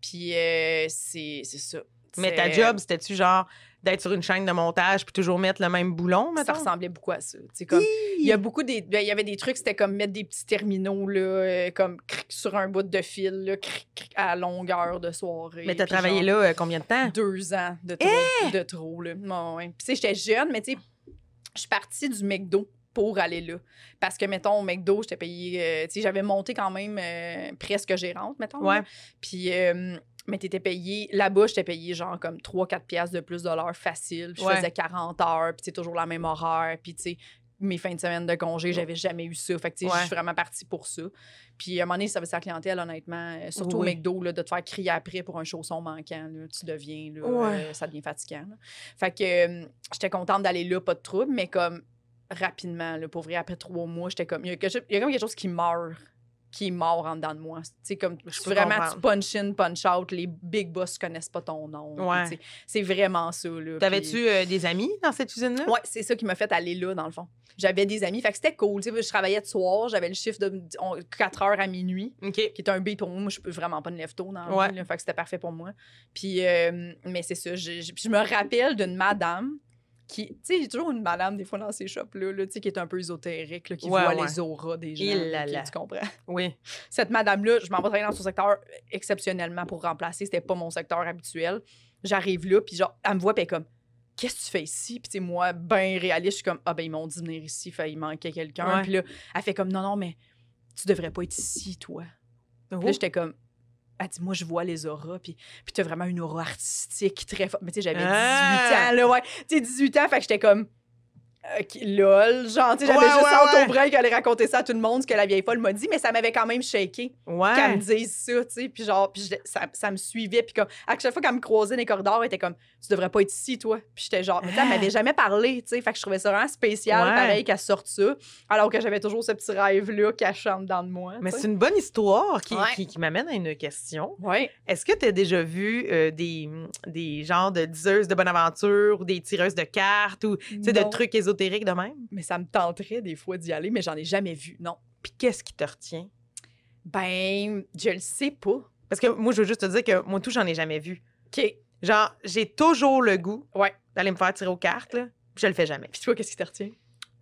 Speaker 3: Puis euh, c'est ça.
Speaker 1: Mais ta job, c'était-tu genre d'être sur une chaîne de montage puis toujours mettre le même boulon,
Speaker 3: ça ressemblait beaucoup à ça. Comme, il y a beaucoup des. ben, Il y avait des trucs, c'était comme mettre des petits terminaux, là, euh, comme cric, sur un bout de fil, là, cric, cric, à longueur de soirée.
Speaker 1: Mais t'as travaillé
Speaker 3: genre
Speaker 1: là euh, combien de temps?
Speaker 3: Deux ans de trop. De trop, là. Ouais, ouais. Puis, j'étais jeune, mais tu sais, je suis partie du McDo pour aller là. Parce que, mettons, au McDo, j'étais payée. euh, tu sais, j'avais monté quand même euh, presque gérante, mettons.
Speaker 1: Ouais.
Speaker 3: Puis, euh, mais t'étais payé. Là-bas, j'étais payé genre comme 3-4 piastres de plus de l'heure facile. Je
Speaker 1: Ouais.
Speaker 3: faisais 40 heures, puis c'est toujours la même horaire. Puis, tu sais, mes fins de semaine de congé, j'avais jamais eu ça. Fait que, tu sais, je
Speaker 1: Ouais.
Speaker 3: suis vraiment partie pour ça. Puis, à un moment donné, ça à la clientèle, honnêtement. euh, Surtout
Speaker 1: Oui.
Speaker 3: au McDo, là, de te faire crier après pour un chausson manquant. là, tu deviens, là,
Speaker 1: Ouais.
Speaker 3: euh, ça devient fatigant. là. Fait que euh, j'étais contente d'aller là, pas de trouble, mais comme rapidement, là, pour vrai, après trois mois, j'étais comme. Il y, a quelque chose- il y a comme quelque chose qui meurt, qui est mort en dedans de moi. Tu sais, comme.
Speaker 1: Je
Speaker 3: tu-
Speaker 1: peux
Speaker 3: vraiment,
Speaker 1: comprendre.
Speaker 3: tu punch in, punch out, les big boss connaissent pas ton nom.
Speaker 1: Ouais.
Speaker 3: C'est vraiment ça, puis-
Speaker 1: T'avais-tu euh, des amis dans cette usine-là?
Speaker 3: Ouais, c'est ça qui m'a fait aller là, dans le fond. J'avais des amis, fait que c'était cool. Tu sais, je travaillais de soir, j'avais le chiffre de 4 heures à minuit qui est un beat pour moi. Moi, je peux vraiment pas de lève tôt dans la
Speaker 1: Ouais.
Speaker 3: fait que c'était parfait pour moi. Puis, euh, mais c'est ça, je, je me rappelle d'une madame qui, tu sais, j'ai toujours une madame des fois dans ces shops-là, là, qui est un peu ésotérique, là, qui
Speaker 1: Ouais,
Speaker 3: voit
Speaker 1: ouais.
Speaker 3: les auras des gens. Là,
Speaker 1: là là.
Speaker 3: tu comprends?
Speaker 1: Oui.
Speaker 3: Cette madame-là, je m'en vais travailler dans son secteur exceptionnellement pour remplacer. C'était pas mon secteur habituel. J'arrive là, puis genre, elle me voit, puis elle est comme, qu'est-ce que tu fais ici? Puis, tu moi, ben réaliste, je suis comme, ah, ben, ils m'ont dit de venir ici, fait, il manquait quelqu'un. Puis là, elle fait comme, non, non, mais tu devrais pas être ici, toi. Puis
Speaker 1: Oh.
Speaker 3: là, j'étais comme, elle dit, moi, je vois les auras, puis, puis t'as vraiment une aura artistique très forte. Mais tu sais, j'avais 18
Speaker 1: Ah!
Speaker 3: ans, là, ouais. Tu sais, 18 ans, fait que j'étais comme, OK, lol. Genre, tu sais, j'avais
Speaker 1: Ouais,
Speaker 3: juste
Speaker 1: ouais,
Speaker 3: hâte
Speaker 1: ouais.
Speaker 3: au break aller raconter ça à tout le monde, ce que la vieille folle m'a dit, mais ça m'avait quand même shaké
Speaker 1: Ouais.
Speaker 3: qu'elle me dise ça, tu sais. Puis genre, puis je- ça, ça me suivait. Puis comme, à chaque fois qu'elle me croisait dans les corridors, elle était comme, tu devrais pas être ici, toi. Puis j'étais genre, mais elle m'avait jamais parlé, tu sais. Fait que je trouvais ça vraiment spécial,
Speaker 1: Ouais.
Speaker 3: pareil, qu'elle sorte ça. Alors que j'avais toujours ce petit rêve-là caché en dedans de moi.
Speaker 1: Mais c'est une bonne histoire qui,
Speaker 3: Ouais.
Speaker 1: qui, qui m'amène à une question.
Speaker 3: Ouais.
Speaker 1: Est-ce que tu as déjà vu euh, des, des genres de diseuses de bonne aventure ou des tireuses de cartes ou tu sais, de trucs ésotériques de même?
Speaker 3: Mais ça me tenterait des fois d'y aller, mais j'en ai jamais vu, non.
Speaker 1: Puis qu'est-ce qui te retient?
Speaker 3: Ben, je le sais pas.
Speaker 1: Parce que moi, je veux juste te dire que moi, tout, j'en ai jamais vu.
Speaker 3: OK.
Speaker 1: Genre, j'ai toujours le goût
Speaker 3: Ouais.
Speaker 1: d'aller me faire tirer aux cartes, là, puis je le fais jamais.
Speaker 3: Puis toi, qu'est-ce qui te retient?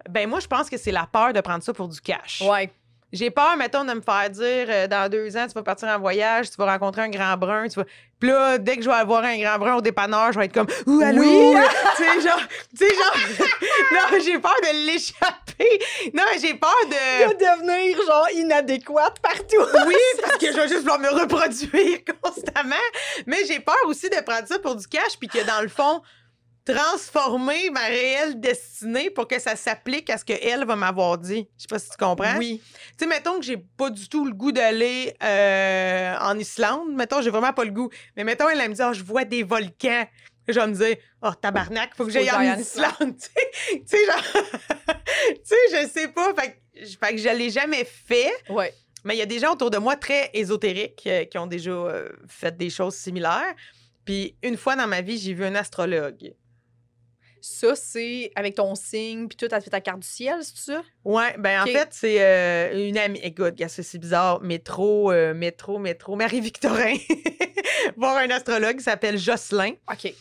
Speaker 1: Ben moi, je pense que c'est la peur de prendre ça pour du cash.
Speaker 3: Ouais.
Speaker 1: J'ai peur, mettons, de me faire dire euh, dans deux ans, tu vas partir en voyage, tu vas rencontrer un grand brun, tu vas. Puis là, dès que je vais avoir un grand brun au dépanneur, je vais être comme Ouh, allô!
Speaker 3: Oui!
Speaker 1: tu sais, genre, tu sais, genre, non, j'ai peur de l'échapper. Non, j'ai peur de.
Speaker 3: devenir, genre, inadéquate partout.
Speaker 1: Oui, parce que je vais juste vouloir me reproduire constamment. Mais j'ai peur aussi de prendre ça pour du cash, puis que dans le fond, transformer ma réelle destinée pour que ça s'applique à ce qu'elle va m'avoir dit. Je sais pas si tu comprends.
Speaker 3: Oui.
Speaker 1: Tu sais, mettons que j'ai pas du tout le goût d'aller euh, en Islande. Mettons, j'ai vraiment pas le goût. Mais mettons, elle, elle me dit, Ah, je vois des volcans. Je vais me dire, oh, tabarnak, faut que j'aille en Islande. tu sais, tu sais, genre, tu sais, je sais pas. Fait que, fait que je l'ai jamais fait.
Speaker 3: Ouais.
Speaker 1: Mais il y a des gens autour de moi très ésotériques euh, qui ont déjà euh, fait des choses similaires. Puis une fois dans ma vie, j'ai vu un astrologue.
Speaker 3: Ça, c'est avec ton signe, puis tout, t'as fait ta carte du ciel, c'est ça?
Speaker 1: Ouais, ben en fait, c'est euh, une amie. Écoute, c'est bizarre. Métro, euh, métro, métro. Marie-Victorin. Voir un astrologue qui s'appelle Jocelyn.
Speaker 3: OK.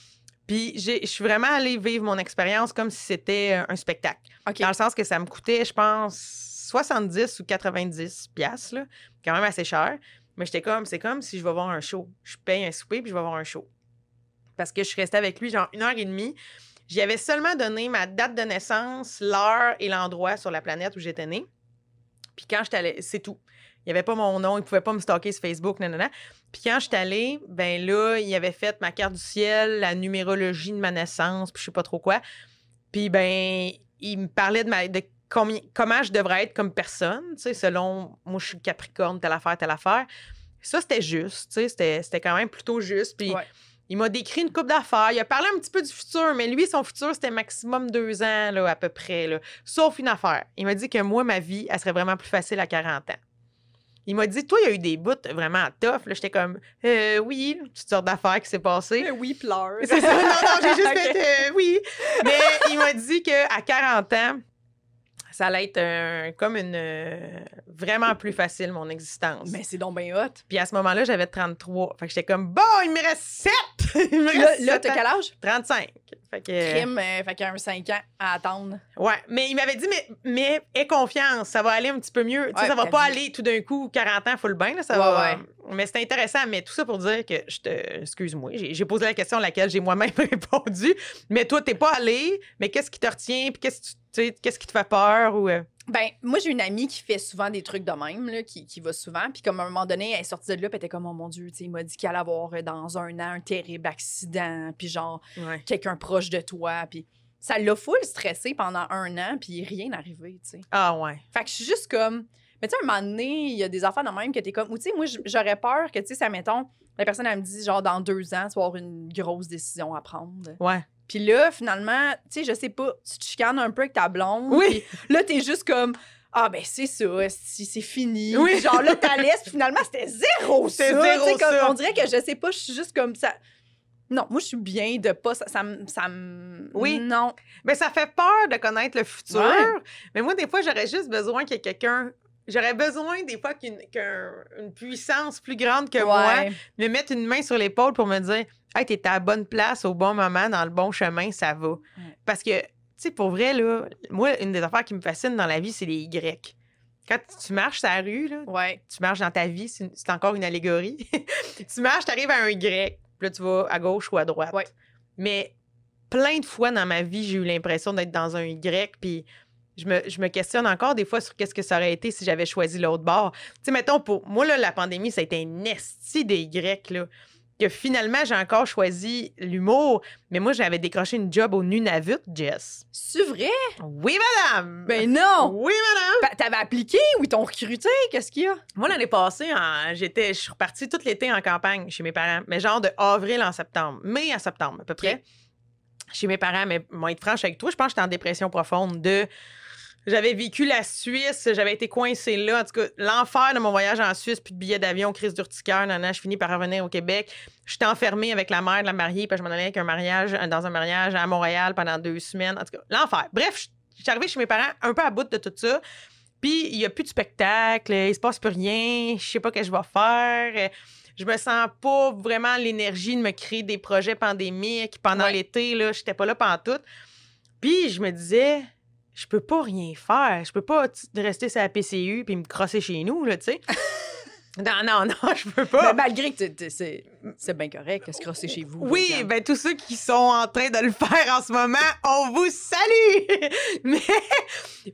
Speaker 1: Puis je suis vraiment allée vivre mon expérience comme si c'était euh, un spectacle.
Speaker 3: OK.
Speaker 1: Dans le sens que ça me coûtait, je pense, 70 ou 90 piastres, là. Quand même assez cher. Mais j'étais comme, c'est comme si je vais voir un show. Je paye un souper puis je vais voir un show. Parce que je suis restée avec lui genre une heure et demie. J'y avais seulement donné ma date de naissance, l'heure et l'endroit sur la planète où j'étais née. Puis quand j'étais allée, c'est tout. Il n'y avait pas mon nom, il ne pouvait pas me stalker sur Facebook, nanana. Puis quand j'étais allée, ben là, il avait fait ma carte du ciel, la numérologie de ma naissance, puis je sais pas trop quoi. Puis ben, il me parlait de, ma, de combien- comment je devrais être comme personne, tu sais, selon, moi, je suis Capricorne, telle affaire, telle affaire. Ça, c'était juste, tu sais, c'était, c'était quand même plutôt juste. Puis
Speaker 3: Ouais.
Speaker 1: Il m'a décrit une coupe d'affaires. Il a parlé un petit peu du futur, mais lui, son futur, c'était maximum deux ans, là, à peu près, là. Sauf une affaire. Il m'a dit que moi, ma vie, elle serait vraiment plus facile à 40 ans. Il m'a dit, toi, il y a eu des bouts vraiment tough. J'étais comme, euh, oui, toutes sortes d'affaires qui s'est passées.
Speaker 3: Oui, pleure.
Speaker 1: C'est ça. Non, non, j'ai juste fait euh, oui. Mais il m'a dit qu'à 40 ans, ça allait être un- comme une euh, vraiment plus facile, mon existence.
Speaker 3: Mais c'est donc bien hot.
Speaker 1: Puis à ce moment-là, j'avais 33. Fait que j'étais comme, bon, il me reste 7! il me
Speaker 3: Là,
Speaker 1: reste
Speaker 3: là
Speaker 1: sept
Speaker 3: t'as quel âge?
Speaker 1: 35. Fait que.
Speaker 3: Crime, euh, fait qu'il y a un 5 ans à attendre.
Speaker 1: Ouais, mais il m'avait dit, mais, mais aie confiance, ça va aller un petit peu mieux. Tu sais,
Speaker 3: Ouais,
Speaker 1: ça va pas aller tout d'un coup, 40 ans, full bain, là, ça
Speaker 3: Ouais,
Speaker 1: va.
Speaker 3: ouais.
Speaker 1: Mais c'est intéressant, mais tout ça pour dire que je te. Excuse-moi, j'ai posé la question à laquelle j'ai moi-même répondu. Mais toi, t'es pas allé, mais qu'est-ce qui te retient, puis qu'est-ce tu- qu'est-ce qui te fait peur ou. euh,
Speaker 3: Ben, moi, j'ai une amie qui fait souvent des trucs de même, là, qui, qui va souvent. Puis, comme à un moment donné, elle est sortie de là, puis elle était comme, oh mon Dieu, tu sais, il m'a dit qu'il allait avoir euh, dans un an un terrible accident, puis genre,
Speaker 1: Ouais.
Speaker 3: quelqu'un proche de toi. Puis, ça l'a full stressé pendant un an, puis rien n'arrivait, tu sais.
Speaker 1: Ah, ouais.
Speaker 3: Fait que je suis juste comme. Mais tu sais, à un moment donné, il y a des affaires de même que t'es comme. Ou tu sais, moi, j'aurais peur que, tu sais, ça, mettons, la personne, elle me dit, genre, dans deux ans, tu vas avoir une grosse décision à prendre.
Speaker 1: Ouais.
Speaker 3: Puis là, finalement, tu sais, je sais pas, tu te chicanes un peu avec ta blonde.
Speaker 1: Oui.
Speaker 3: là, t'es juste comme. Ah, ben, c'est ça, c'est fini.
Speaker 1: Oui.
Speaker 3: Genre, là, t'as laisse, puis finalement, c'était zéro ça.
Speaker 1: Zéro
Speaker 3: comme,
Speaker 1: ça.
Speaker 3: On dirait que je sais pas, je suis juste comme ça. Non, moi, je suis bien de pas. Ça, ça,
Speaker 1: Oui.
Speaker 3: Non.
Speaker 1: Mais ça fait peur de connaître le futur.
Speaker 3: Ouais.
Speaker 1: Mais moi, des fois, j'aurais juste besoin qu'il y ait quelqu'un. J'aurais besoin, des fois, qu'une qu'un- une puissance plus grande que moi me mette une main sur l'épaule pour me dire Hey, t'es à la bonne place au bon moment, dans le bon chemin, ça va. Parce que, tu sais, pour vrai, là, moi, une des affaires qui me fascine dans la vie, c'est les Y. Quand tu marches sur la rue, là,
Speaker 3: Ouais.
Speaker 1: tu marches dans ta vie, c'est encore une allégorie. tu marches, tu arrives à un Y, puis là, tu vas à gauche ou à droite. Mais plein de fois dans ma vie, j'ai eu l'impression d'être dans un Y, puis je me, je me questionne encore des fois sur qu'est-ce que ça aurait été si j'avais choisi l'autre bord. Tu sais, mettons, pour moi, là, la pandémie, ça a été un esti des Y, là. Que finalement, j'ai encore choisi l'humour, mais moi, j'avais décroché une job au Nunavut, Jess.
Speaker 3: C'est vrai?
Speaker 1: Oui, madame!
Speaker 3: Ben non!
Speaker 1: Oui, madame!
Speaker 3: T'avais appliqué ou ils t'ont recruté? Qu'est-ce qu'il y a?
Speaker 1: Moi, l'année passée, j'étais, je suis repartie tout l'été en campagne chez mes parents, mais genre de avril en septembre, mai à septembre à peu près. Chez mes parents, mais moi, être franche avec toi, je pense que j'étais en dépression profonde de. J'avais vécu la Suisse, j'avais été coincée là. En tout cas, l'enfer de mon voyage en Suisse, puis de billets d'avion, crise d'urticaire, nan, nan, je finis par revenir au Québec. J'étais enfermée avec la mère de la mariée, puis je m'en allais avec un mariage, dans un mariage à Montréal pendant deux semaines. En tout cas, l'enfer. Bref, je suis arrivée chez mes parents un peu à bout de tout ça. Puis il n'y a plus de spectacle, il se passe plus rien, je sais pas ce que je vais faire. euh, Je me sens pas vraiment l'énergie de me créer des projets pandémiques. Pendant
Speaker 3: Ouais.
Speaker 1: l'été, là, j'étais pas là pendant tout. Puis je me disais, je peux pas rien faire. Je peux pas rester sur la PCU puis me crosser chez nous, là, tu sais. non, non, non, je peux pas.
Speaker 3: Ben, malgré que c'est c'est bien correct, se crosser chez vous.
Speaker 1: Oui, ben tous ceux qui sont en train de le faire en ce moment, on vous salue! Mais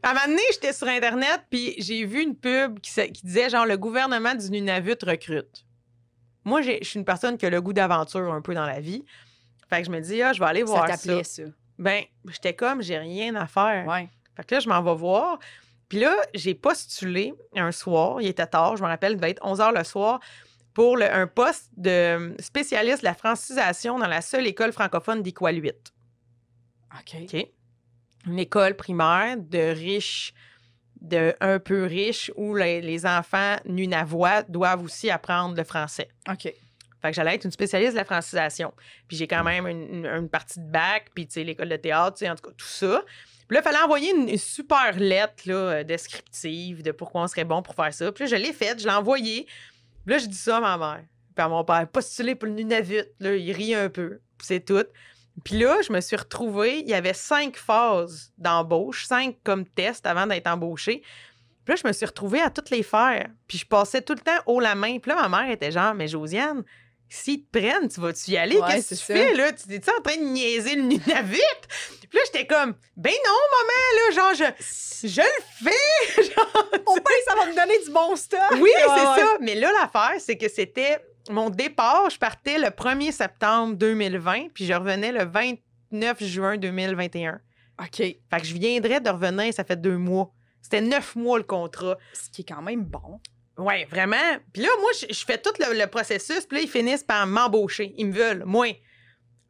Speaker 1: à un moment donné, j'étais sur Internet, puis j'ai vu une pub qui, sa- qui disait genre le gouvernement du Nunavut recrute. Moi, je suis une personne qui a le goût d'aventure un peu dans la vie. Fait que je me dis, ah, je vais aller
Speaker 3: ça
Speaker 1: voir ça.
Speaker 3: t'appelait ça.
Speaker 1: Ben, j'étais comme, j'ai rien à faire.
Speaker 3: Ouais.
Speaker 1: Fait que là, je m'en vais voir. Puis là, j'ai postulé un soir, il était tard, je me rappelle, il devait être 11 h le soir, pour le- un poste de spécialiste de la francisation dans la seule école francophone d'Iqaluit.
Speaker 3: OK.
Speaker 1: OK? Une école primaire de riches, de un peu riches, où les, les enfants nunavois doivent aussi apprendre le français.
Speaker 3: OK.
Speaker 1: Fait que j'allais être une spécialiste de la francisation. Puis j'ai quand même une, une- une partie de bac, puis tu sais, l'école de théâtre, tu sais, en tout cas, tout ça. Puis là, il fallait envoyer une, une super lettre là, euh, descriptive de pourquoi on serait bon pour faire ça. Puis là, je l'ai faite, je l'ai envoyée. Puis là, je dis ça à ma mère. Puis à mon père, postulé pour le Nunavut. Là, il rit un peu. Puis c'est tout. Puis là, je me suis retrouvée, il y avait cinq phases d'embauche, cinq comme tests avant d'être embauchée. Puis là, je me suis retrouvée à toutes les faire. Puis je passais tout le temps haut la main. Puis là, ma mère était genre, mais Josiane, s'ils te prennent, tu vas-tu y aller?
Speaker 3: Ouais,
Speaker 1: Qu'est-ce que tu
Speaker 3: ça.
Speaker 1: fais, là? Tu es en train de niaiser le Nunavut? Puis là, j'étais comme, ben non, maman, là, genre, je, je le fais! Genre,
Speaker 3: Au pire, ça va me donner du bon stuff.
Speaker 1: oui,
Speaker 3: Ouais,
Speaker 1: c'est
Speaker 3: ouais.
Speaker 1: ça. Mais là, l'affaire, c'est que c'était mon départ. Je partais le 1er septembre 2020, puis je revenais le 29 juin 2021.
Speaker 3: OK.
Speaker 1: Fait que je viendrais de revenir, ça fait deux mois. C'était neuf mois le contrat.
Speaker 3: Ce qui est quand même bon.
Speaker 1: Ouais, vraiment. Puis là, moi, je, je fais tout le, le processus, puis là, ils finissent par m'embaucher. Ils me veulent, moi.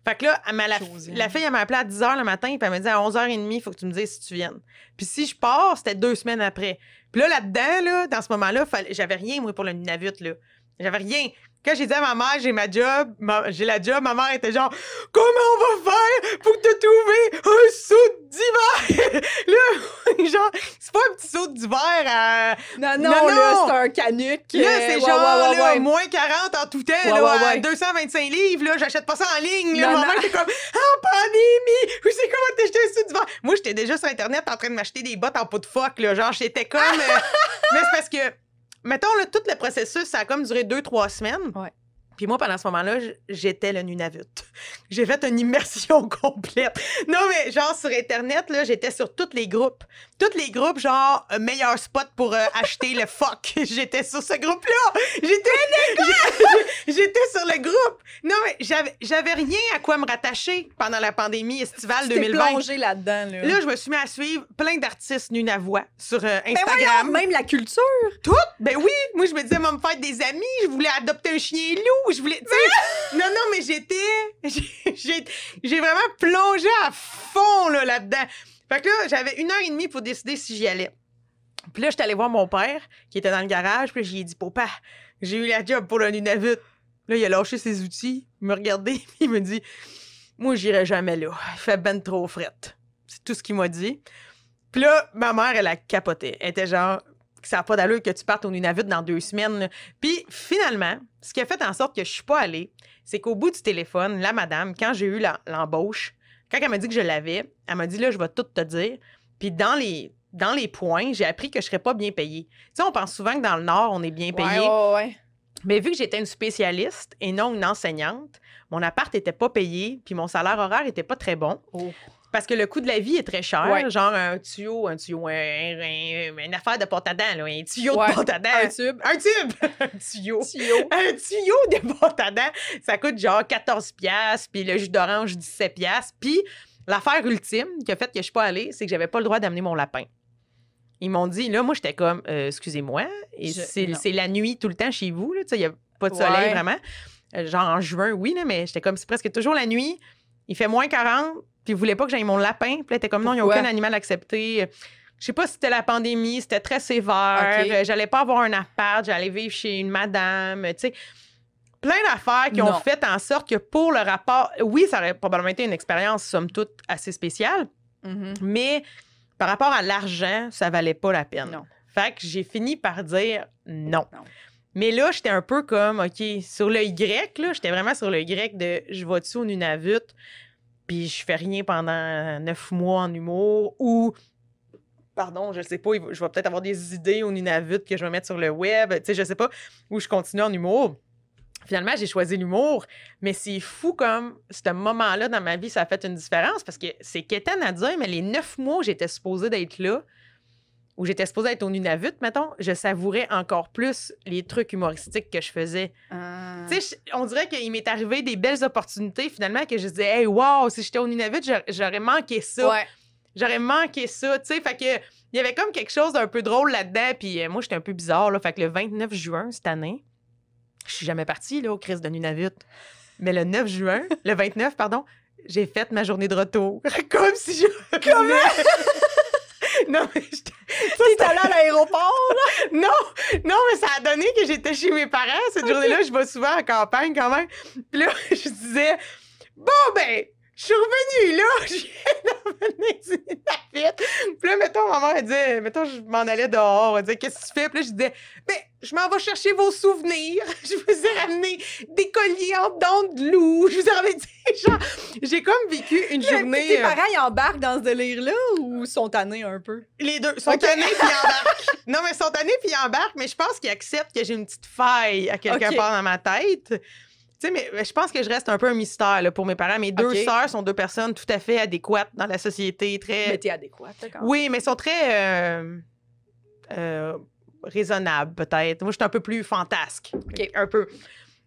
Speaker 1: Fait que là, elle la, la fille, elle m'a appelé à 10h le matin, puis elle m'a dit à 11h30, il faut que tu me dises si tu viennes. Puis si je pars, c'était deux semaines après. Puis là, là-dedans, là, dans ce moment-là, j'avais rien, moi, pour le Nunavut, là. J'avais rien. Quand j'ai dit à ma mère, j'ai ma job, ma- j'ai la job, ma mère était genre, comment on va faire pour te trouver un saut d'hiver? là, genre, c'est pas un petit saut d'hiver à.
Speaker 3: Non, non,
Speaker 1: Non,
Speaker 3: là, c'est un canuc.
Speaker 1: Là,
Speaker 3: euh,
Speaker 1: c'est
Speaker 3: ouais,
Speaker 1: genre,
Speaker 3: ouais, ouais,
Speaker 1: là,
Speaker 3: ouais.
Speaker 1: moins 40 en tout temps, là,
Speaker 3: ouais,
Speaker 1: à
Speaker 3: ouais.
Speaker 1: 225 livres, là, j'achète pas ça en ligne, là.
Speaker 3: Non,
Speaker 1: Ma mère était comme, en pandémie, je sais comment t'acheter un saut d'hiver? Moi, j'étais déjà sur Internet en train de m'acheter des bottes en peau de phoque, là, genre, j'étais comme... euh, mais c'est parce que, mettons, là, tout le processus, ça a comme duré deux, trois semaines.
Speaker 3: Ouais.
Speaker 1: Puis moi, pendant ce moment-là, j'étais le Nunavut. J'ai fait une immersion complète. Non, mais genre, sur Internet, là, j'étais sur tous les groupes. Tous les groupes, genre, euh, meilleur spot pour euh, acheter le fuck. J'étais sur ce groupe-là. J'étais sur le groupe. Non, mais j'avais j'avais rien à quoi me rattacher pendant la pandémie estivale
Speaker 3: Tu t'es
Speaker 1: 2020.
Speaker 3: plongé là-dedans, là.
Speaker 1: Là, je me suis mis à suivre plein d'artistes nunavois sur euh,
Speaker 3: Ben
Speaker 1: Instagram.
Speaker 3: même la culture.
Speaker 1: Tout? Ben oui! Moi, je me disais, moi, me faire des amis. Je voulais adopter un chien loup. Je voulais, tu sais. non, non, mais j'étais. j'ai- J'ai j'ai vraiment plongé à fond, là, là-dedans. Fait que là, j'avais une heure et demie pour décider si j'y allais. Puis là, j'étais allée voir mon père, qui était dans le garage. Puis j'ai dit, papa, j'ai eu la job pour le Nunavut. Là, il a lâché ses outils. Il me regardait. Puis il me dit, moi, j'irai jamais là. Il fait ben trop frette. C'est tout ce qu'il m'a dit. Puis là, ma mère, elle a capoté. Elle était genre, ça n'a pas d'allure que tu partes au Nunavut dans deux semaines. Puis finalement, ce qui a fait en sorte que je suis pas allée, c'est qu'au bout du téléphone, la madame, quand j'ai eu l'embauche, quand elle m'a dit que je l'avais, elle m'a dit là, je vais tout te dire. Puis dans les dans les points, j'ai appris que je serais pas bien payée. Tu sais, on pense souvent que dans le Nord, on est bien payé.
Speaker 3: Ouais, ouais, ouais.
Speaker 1: Mais vu que j'étais une spécialiste et non une enseignante, mon appart était pas payé, puis mon salaire horaire était pas très bon.
Speaker 3: Oh.
Speaker 1: Parce que le coût de la vie est très cher.
Speaker 3: Ouais.
Speaker 1: Genre un tuyau, un tuyau, un, un- une affaire de porte à dents, là, un tuyau
Speaker 3: Ouais,
Speaker 1: de porte à dents.
Speaker 3: Un tube.
Speaker 1: Un tube! un tuyau.
Speaker 3: Tuyau.
Speaker 1: Un tuyau de porte à dents, ça coûte genre 14 pièces puis le jus d'orange 17 pièces Puis l'affaire ultime qui a fait que je suis pas allée, c'est que j'avais pas le droit d'amener mon lapin. Ils m'ont dit, là, moi, j'étais comme, euh, excusez-moi, c'est la nuit tout le temps chez vous, il n'y a pas de soleil
Speaker 3: Ouais.
Speaker 1: vraiment. Euh, genre en juin, oui, là, mais j'étais comme, c'est presque toujours la nuit, il fait moins 40, puis ils voulaient pas que j'aille mon lapin. Puis là, était comme, non, il n'y a aucun animal accepté. Je sais pas si c'était la pandémie, c'était très sévère. J'allais pas avoir un appart, j'allais vivre chez une madame, tu sais. Plein d'affaires qui ont
Speaker 3: Non.
Speaker 1: fait en sorte que pour le rapport, oui, ça aurait probablement été une expérience, somme toute, assez spéciale,
Speaker 3: Mhm.
Speaker 1: mais par rapport à l'argent, ça valait pas la peine.
Speaker 3: Non.
Speaker 1: Fait que j'ai fini par dire non.
Speaker 3: Non.
Speaker 1: Mais là, j'étais un peu comme, OK, sur le Y, là, j'étais vraiment sur le Y de je vais-tu au Nunavut, puis je fais rien pendant neuf mois en humour, ou, pardon, je sais pas, je vais peut-être avoir des idées au Nunavut que je vais mettre sur le web, tu sais, je sais pas, ou je continue en humour. Finalement, j'ai choisi l'humour, mais c'est fou comme ce moment-là dans ma vie, ça a fait une différence parce que c'est quétaine à dire, mais les neuf mois où j'étais supposée d'être là, où j'étais supposée être au Nunavut, mettons, je savourais encore plus les trucs humoristiques que je faisais.
Speaker 3: Ah.
Speaker 1: Tu sais, on dirait qu'il m'est arrivé des belles opportunités finalement que je disais, hey, wow, si j'étais au Nunavut, j'a- j'aurais manqué ça.
Speaker 3: Ouais.
Speaker 1: J'aurais manqué ça, tu sais. Fait que il y avait comme quelque chose d'un peu drôle là-dedans. Puis euh, moi, j'étais un peu bizarre, là. Fait que le 29 juin cette année, je suis jamais partie, là, au Christ de Nunavut. Mais le 9 juin, le 29, pardon, j'ai fait ma journée de retour. Comme si je. Comment? Non, mais j'étais-
Speaker 3: T'es allé à l'aéroport, là?
Speaker 1: non, non, mais ça a donné que j'étais chez mes parents. Cette journée-là, je vais souvent en campagne quand même. Puis là, je disais, bon, ben, je suis revenue là. Je viens d'emmener du Nunavut. Mettons, maman, elle disait, mettons, je m'en allais dehors. Elle disait, qu'est-ce que tu fais? Puis là, je disais, ben, je m'en vais chercher vos souvenirs. Je vous ai ramené des colliers en dents de loup. Je vous ai ramené, genre, j'ai comme vécu une journée.
Speaker 3: Tes
Speaker 1: euh,
Speaker 3: parents, ils embarquent dans ce délire-là ou sont tannés un peu?
Speaker 1: Les deux. sont
Speaker 3: Ok.
Speaker 1: tannés puis ils embarquent. non, mais sont tannés puis ils embarquent, mais je pense qu'ils acceptent que j'ai une petite faille à quelque
Speaker 3: Ok.
Speaker 1: part dans ma tête. Tu sais, mais je pense que je reste un peu un mystère là, pour mes parents. Mes deux
Speaker 3: Ok.
Speaker 1: sœurs sont deux personnes tout à fait adéquates dans la société. Très...
Speaker 3: Mais t'es adéquate, là, quand même.
Speaker 1: Oui, mais sont très euh, euh, raisonnables, peut-être. Moi, je suis un peu plus fantasque. Un peu.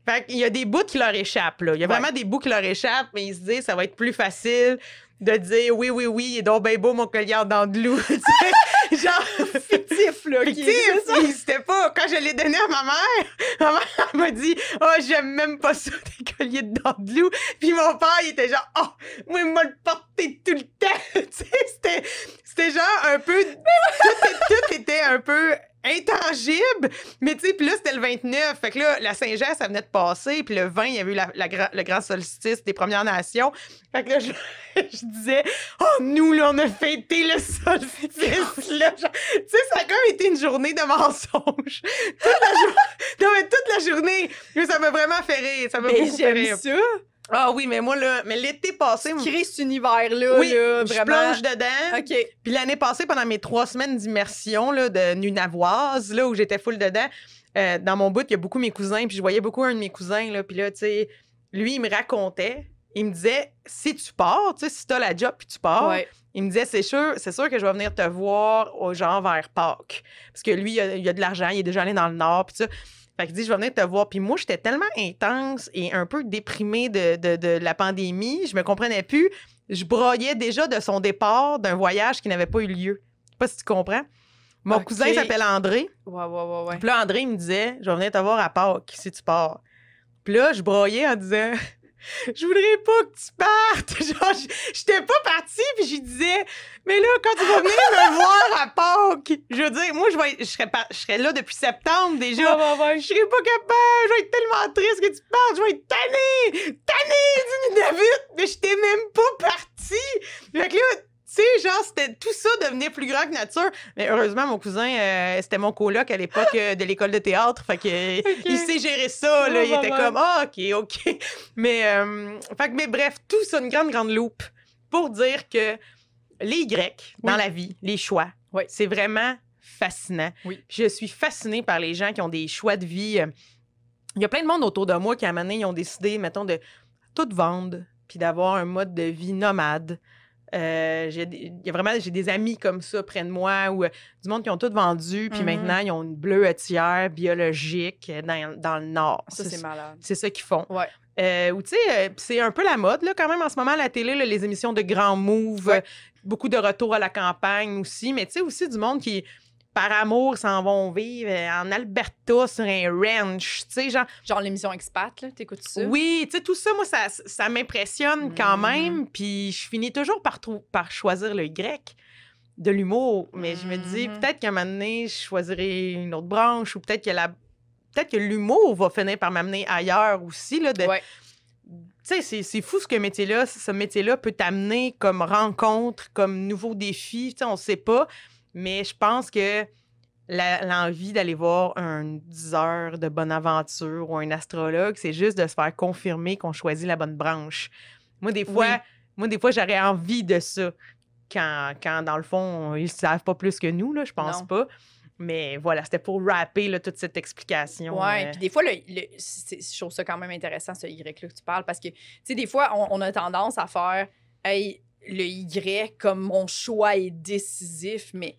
Speaker 1: Fait qu'il y a des bouts qui leur échappent, là. Il y a
Speaker 3: Ouais.
Speaker 1: vraiment des bouts qui leur échappent, mais ils se disent, ça va être plus facile de dire, oui, oui, oui, est donc bien beau, mon collier en dents de loup. Genre,
Speaker 3: Fictif, là.
Speaker 1: fictif. Pas, quand je l'ai donné à ma mère, ma mère m'a dit, oh, j'aime même pas ça, des colliers de dents de loup. Puis mon père, il était genre, oh, moi, il m'a le porté tout le temps. tu sais, c'était, c'était genre un peu, tout, tout était un peu intangible. Mais tu sais, puis là, c'était le 29. Fait que là, la Saint-Jean, ça venait de passer. Puis le 20, il y avait eu la, la le grand solstice des Premières Nations. Fait que là, je, je disais, oh, nous, là, on a fêté le solstice. là. Tu sais, ça a comme été une journée de mensonges. Toute la, jour- non, mais toute la journée. Mais ça m'a vraiment fait rire. Ça m'a beaucoup fait rire.
Speaker 3: ça.
Speaker 1: Ah oui, mais moi, là, mais l'été passé,
Speaker 3: Créer cet univers-là,
Speaker 1: oui,
Speaker 3: là,
Speaker 1: je plonge dedans.
Speaker 3: OK.
Speaker 1: Puis l'année passée, pendant mes trois semaines d'immersion là, de Nunavoise, là, où j'étais full dedans, euh, dans mon bout, il y a beaucoup mes cousins, puis je voyais beaucoup un de mes cousins, là, puis là, tu sais, lui, il me racontait, il me disait, si tu pars, tu sais, si t'as la job, puis tu pars,
Speaker 3: Ouais.
Speaker 1: il me disait, c'est sûr, c'est sûr que je vais venir te voir, au genre vers Pâques. Parce que lui, il a, il a de l'argent, il est déjà allé dans le Nord, puis ça. Fait qu'il dit, je vais venir te voir. Puis moi, j'étais tellement intense et un peu déprimée de, de- de la pandémie, je me comprenais plus. Je broyais déjà de son départ d'un voyage qui n'avait pas eu lieu. Je sais pas si tu comprends. Mon cousin s'appelle André.
Speaker 3: Ouais, ouais, ouais, ouais.
Speaker 1: Puis là, André il me disait, je vais venir te voir à Pâques si tu pars. Puis là, je broyais en disant, je voudrais pas que tu partes. Genre, j'étais pas partie, puis je disais, mais là, quand tu vas venir me voir à Pâques, je veux dire, moi, je, vais, je, serais, par- je serais là depuis septembre déjà.
Speaker 3: Ouais, ouais, ouais.
Speaker 1: Je serais pas capable, je vais être tellement triste que tu partes, je vais être tannée, tannée du David, mais j'étais même pas partie. Fait que là, sais, genre, c'était tout ça devenait plus grand que nature. Mais heureusement, mon cousin, euh, c'était mon coloc à l'époque euh, de l'école de théâtre. Fait que euh, il sait gérer ça, là.
Speaker 3: Ouais,
Speaker 1: il était comme, ah, OK, OK. Mais, euh, fait que, mais bref, tout ça, une grande, grande loupe pour dire que les Y dans la vie, les choix,
Speaker 3: Oui.
Speaker 1: c'est vraiment fascinant.
Speaker 3: Oui.
Speaker 1: Je suis fascinée par les gens qui ont des choix de vie. Il y a plein de monde autour de moi qui, à un moment donné, ils ont décidé, mettons, de tout vendre puis d'avoir un mode de vie nomade. Euh, j'ai y a vraiment j'ai des amis comme ça près de moi ou euh, du monde qui ont tout vendu puis
Speaker 3: Mhm.
Speaker 1: maintenant ils ont une bleuetière biologique euh, dans, dans le nord.
Speaker 3: Ça, c'est malade.
Speaker 1: c'est ça qu'ils font.
Speaker 3: Ouais.
Speaker 1: Euh, ou tu sais, c'est un peu la mode, là, quand même, en ce moment, à la télé, là, les émissions de grands moves,
Speaker 3: Ouais.
Speaker 1: beaucoup de retour à la campagne aussi, mais tu sais, aussi du monde qui, par amour, s'en vont vivre euh, en Alberta sur un ranch, tu sais, genre,
Speaker 3: Genre l'émission Expat, là, t'écoutes ça?
Speaker 1: oui, tu sais, tout ça, moi, ça, ça m'impressionne quand
Speaker 3: Mhm.
Speaker 1: même, puis je finis toujours par, trou- par choisir le grec de l'humour, mais je me dis,
Speaker 3: Mhm.
Speaker 1: peut-être qu'à un moment donné, je choisirai une autre branche, ou peut-être que la... Peut-être que l'humour va finir par m'amener ailleurs aussi, là, de,
Speaker 3: Ouais.
Speaker 1: tu sais, c'est, c'est fou ce que métier-là, ce métier-là peut t'amener comme rencontre, comme nouveau défi. Tu sais, on sait pas, mais je pense que l'envie d'aller voir un 10 heures de bonne aventure ou un astrologue, c'est juste de se faire confirmer qu'on choisit la bonne branche. Moi, des fois,
Speaker 3: Oui.
Speaker 1: moi, des fois, j'aurais envie de ça. Quand, quand, dans le fond, ils savent pas plus que nous, là, je pense
Speaker 3: Non.
Speaker 1: pas. Mais voilà, c'était pour rapper là, toute cette explication.
Speaker 3: Ouais,
Speaker 1: euh.
Speaker 3: puis des fois, le, je trouve ça quand même intéressant, ce Y-là que tu parles, parce que, tu sais, des fois, on, on a tendance à faire, hey, le Y comme mon choix est décisif, mais,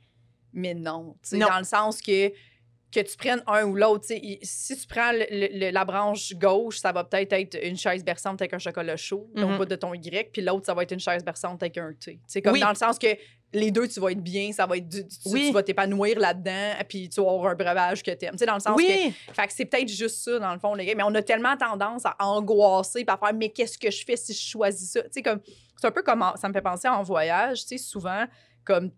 Speaker 3: mais non. Dans le sens que, que tu prennes un ou l'autre, si tu prends le- le- la branche gauche, ça va peut-être être une chaise berçante avec un chocolat chaud, au bout de ton Y, puis l'autre, ça va être une chaise berçante avec un T. Tu sais, comme
Speaker 1: Oui.
Speaker 3: dans le sens que les deux, tu vas être bien, ça va être du- tu,
Speaker 1: Oui.
Speaker 3: tu vas t'épanouir là-dedans, puis tu vas avoir un breuvage que t'aimes. Tu sais, dans le sens que fait que c'est peut-être juste ça, dans le fond, les gars. Mais on a tellement tendance à angoisser, puis à faire, mais qu'est-ce que je fais si je choisis ça? Tu sais, comme, c'est un peu comme, en- ça me fait penser en voyage, tu sais, souvent, comme,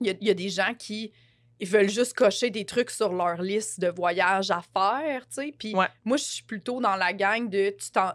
Speaker 3: il y a, il y a des gens qui ils veulent juste cocher des trucs sur leur liste de voyages à faire, tu sais. Puis
Speaker 1: Ouais.
Speaker 3: moi, je suis plutôt dans la gang de, tu t'en...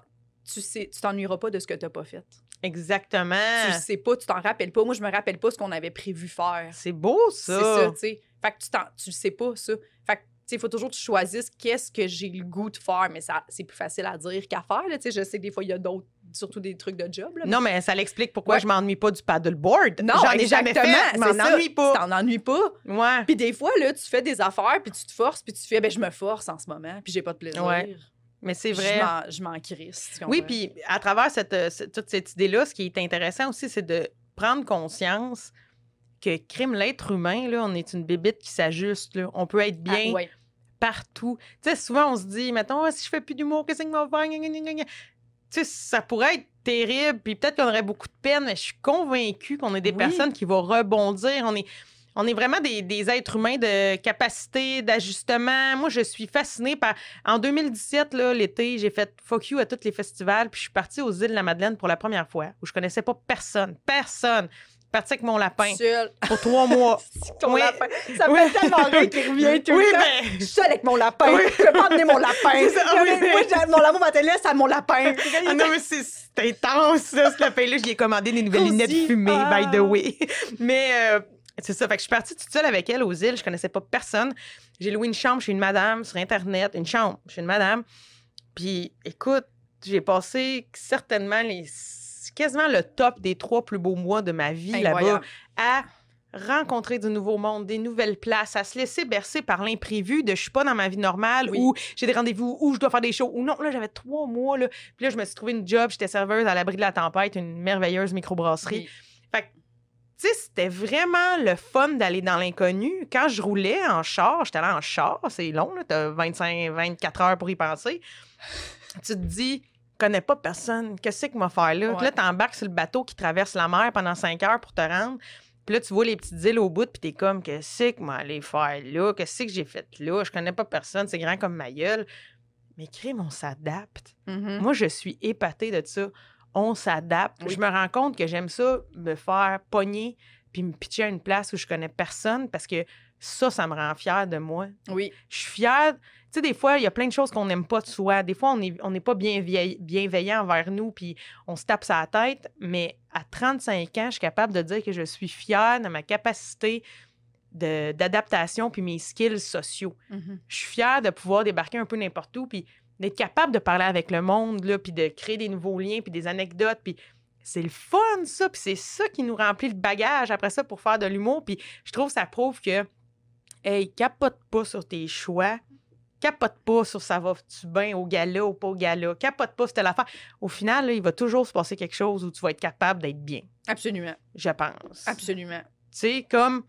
Speaker 3: Tu sais, tu t'ennuieras pas de ce que t'as pas fait.
Speaker 1: exactement.
Speaker 3: Tu le sais pas, tu t'en rappelles pas. Moi, je me rappelle pas ce qu'on avait prévu faire.
Speaker 1: C'est beau, ça.
Speaker 3: C'est ça, tu sais. Fait que tu, t'en- tu sais pas, ça. Fait que, il faut toujours que tu choisisses qu'est-ce que j'ai le goût de faire, mais ça, c'est plus facile à dire qu'à faire, là. Je sais que des fois, il y a d'autres, surtout des trucs de job, là.
Speaker 1: Non, mais ça l'explique pourquoi
Speaker 3: Ouais.
Speaker 1: je m'ennuie pas du paddleboard.
Speaker 3: Non,
Speaker 1: J'en ai jamais fait.
Speaker 3: exactement,
Speaker 1: Je m'en
Speaker 3: Tu
Speaker 1: pas.
Speaker 3: t'en ennuies pas.
Speaker 1: Ouais.
Speaker 3: Puis des fois, là, tu fais des affaires, puis tu te forces, puis tu fais, ben je me force en ce moment, puis j'ai pas de plaisir.
Speaker 1: Ouais, Mais c'est vrai.
Speaker 3: Je m'en crisse.
Speaker 1: Oui, puis à travers cette, euh, cette- toute cette idée-là, ce qui est intéressant aussi, c'est de prendre conscience que crime l'être humain, là, on est une bébite qui s'ajuste. là. On peut être
Speaker 3: Ah,
Speaker 1: bien
Speaker 3: ouais.
Speaker 1: partout. Tu sais, souvent, on se dit, mettons, Ah, si je fais plus d'humour, qu'est-ce que va faire? Tu sais, ça pourrait être terrible, puis peut-être qu'on aurait beaucoup de peine, mais je suis convaincue qu'on est des
Speaker 3: Oui.
Speaker 1: personnes qui vont rebondir. On est, on est vraiment des, des êtres humains de capacité, d'ajustement. Moi, je suis fascinée par. En 2017, là, l'été, j'ai fait fuck you à tous les festivals, puis je suis partie aux îles de la Madeleine pour la première fois, où je connaissais pas personne. Personne. Je suis partie avec mon lapin
Speaker 3: Seul.
Speaker 1: pour trois mois.
Speaker 3: Ton
Speaker 1: Oui.
Speaker 3: lapin. Ça me
Speaker 1: Oui.
Speaker 3: fait tellement rire qu'il revient tout
Speaker 1: oui,
Speaker 3: le temps.
Speaker 1: ben,
Speaker 3: Je suis seule avec mon lapin.
Speaker 1: Oui.
Speaker 3: Je peux pas emmener mon lapin.
Speaker 1: Ça,
Speaker 3: Moi,
Speaker 1: oui.
Speaker 3: moi, j'ai- mon amour maternel, c'est à mon lapin.
Speaker 1: Ah non, mais c'est intense, ça, ce lapin-là. J'y ai commandé des nouvelles
Speaker 3: Aussi.
Speaker 1: lunettes fumées,
Speaker 3: Ah.
Speaker 1: by the way. Mais euh, c'est ça. Fait que je suis partie toute seule avec elle aux îles. Je connaissais pas personne. J'ai loué une chambre chez une madame sur Internet. Une chambre chez une madame. Puis, écoute, j'ai passé certainement les quasiment le top des trois plus beaux mois de ma vie là-bas à rencontrer du nouveau monde, des nouvelles places, à se laisser bercer par l'imprévu de je suis pas dans ma vie normale
Speaker 3: Oui.
Speaker 1: ou j'ai des rendez-vous ou je dois faire des shows ou non. Là, j'avais trois mois. Là. Puis là, je me suis trouvé une job. J'étais serveuse à l'abri de la tempête, une merveilleuse microbrasserie.
Speaker 3: Oui.
Speaker 1: Tu sais, c'était vraiment le fun d'aller dans l'inconnu. Quand je roulais en char, j'étais allée en char, c'est long, là, t'as 25, 24 heures pour y penser. Tu te dis, connais pas personne, qu'est-ce que m'a faire là? Puis là, t'embarques sur le bateau qui traverse la mer pendant 5 heures pour te rendre. Puis là, tu vois les petites îles au bout, puis t'es comme, qu'est-ce que moi aller faire là? Qu'est-ce que j'ai fait là? Je connais pas personne, c'est grand comme ma gueule. Mais crime, on s'adapte.
Speaker 3: Mhm.
Speaker 1: Moi, je suis épatée de ça. On s'adapte.
Speaker 3: Oui.
Speaker 1: Je me rends compte que j'aime ça, me faire pogner puis me pitcher à une place où je connais personne parce que ça, ça me rend fière de moi.
Speaker 3: Oui.
Speaker 1: Je suis fière. Tu sais, des fois, il y a plein de choses qu'on n'aime pas de soi. Des fois, on n'est on n'est pas bienveillant, bienveillant envers nous puis on se tape sa tête. Mais à 35 ans, je suis capable de dire que je suis fière de ma capacité d'adaptation puis mes skills sociaux
Speaker 3: Mhm.
Speaker 1: je suis fière de pouvoir débarquer un peu n'importe où, puis d'être capable de parler avec le monde, là, puis de créer des nouveaux liens, puis des anecdotes, puis c'est le fun, ça, puis c'est ça qui nous remplit le bagage après ça pour faire de l'humour, puis je trouve que ça prouve que, hey, capote pas sur tes choix, capote pas sur ça va-tu bien au gala ou pas au gala, capote pas sur telle affaire. Au final, là, il va toujours se passer quelque chose où tu vas être capable d'être bien,
Speaker 3: Absolument.
Speaker 1: je pense.
Speaker 3: Absolument.
Speaker 1: Tu sais, comme,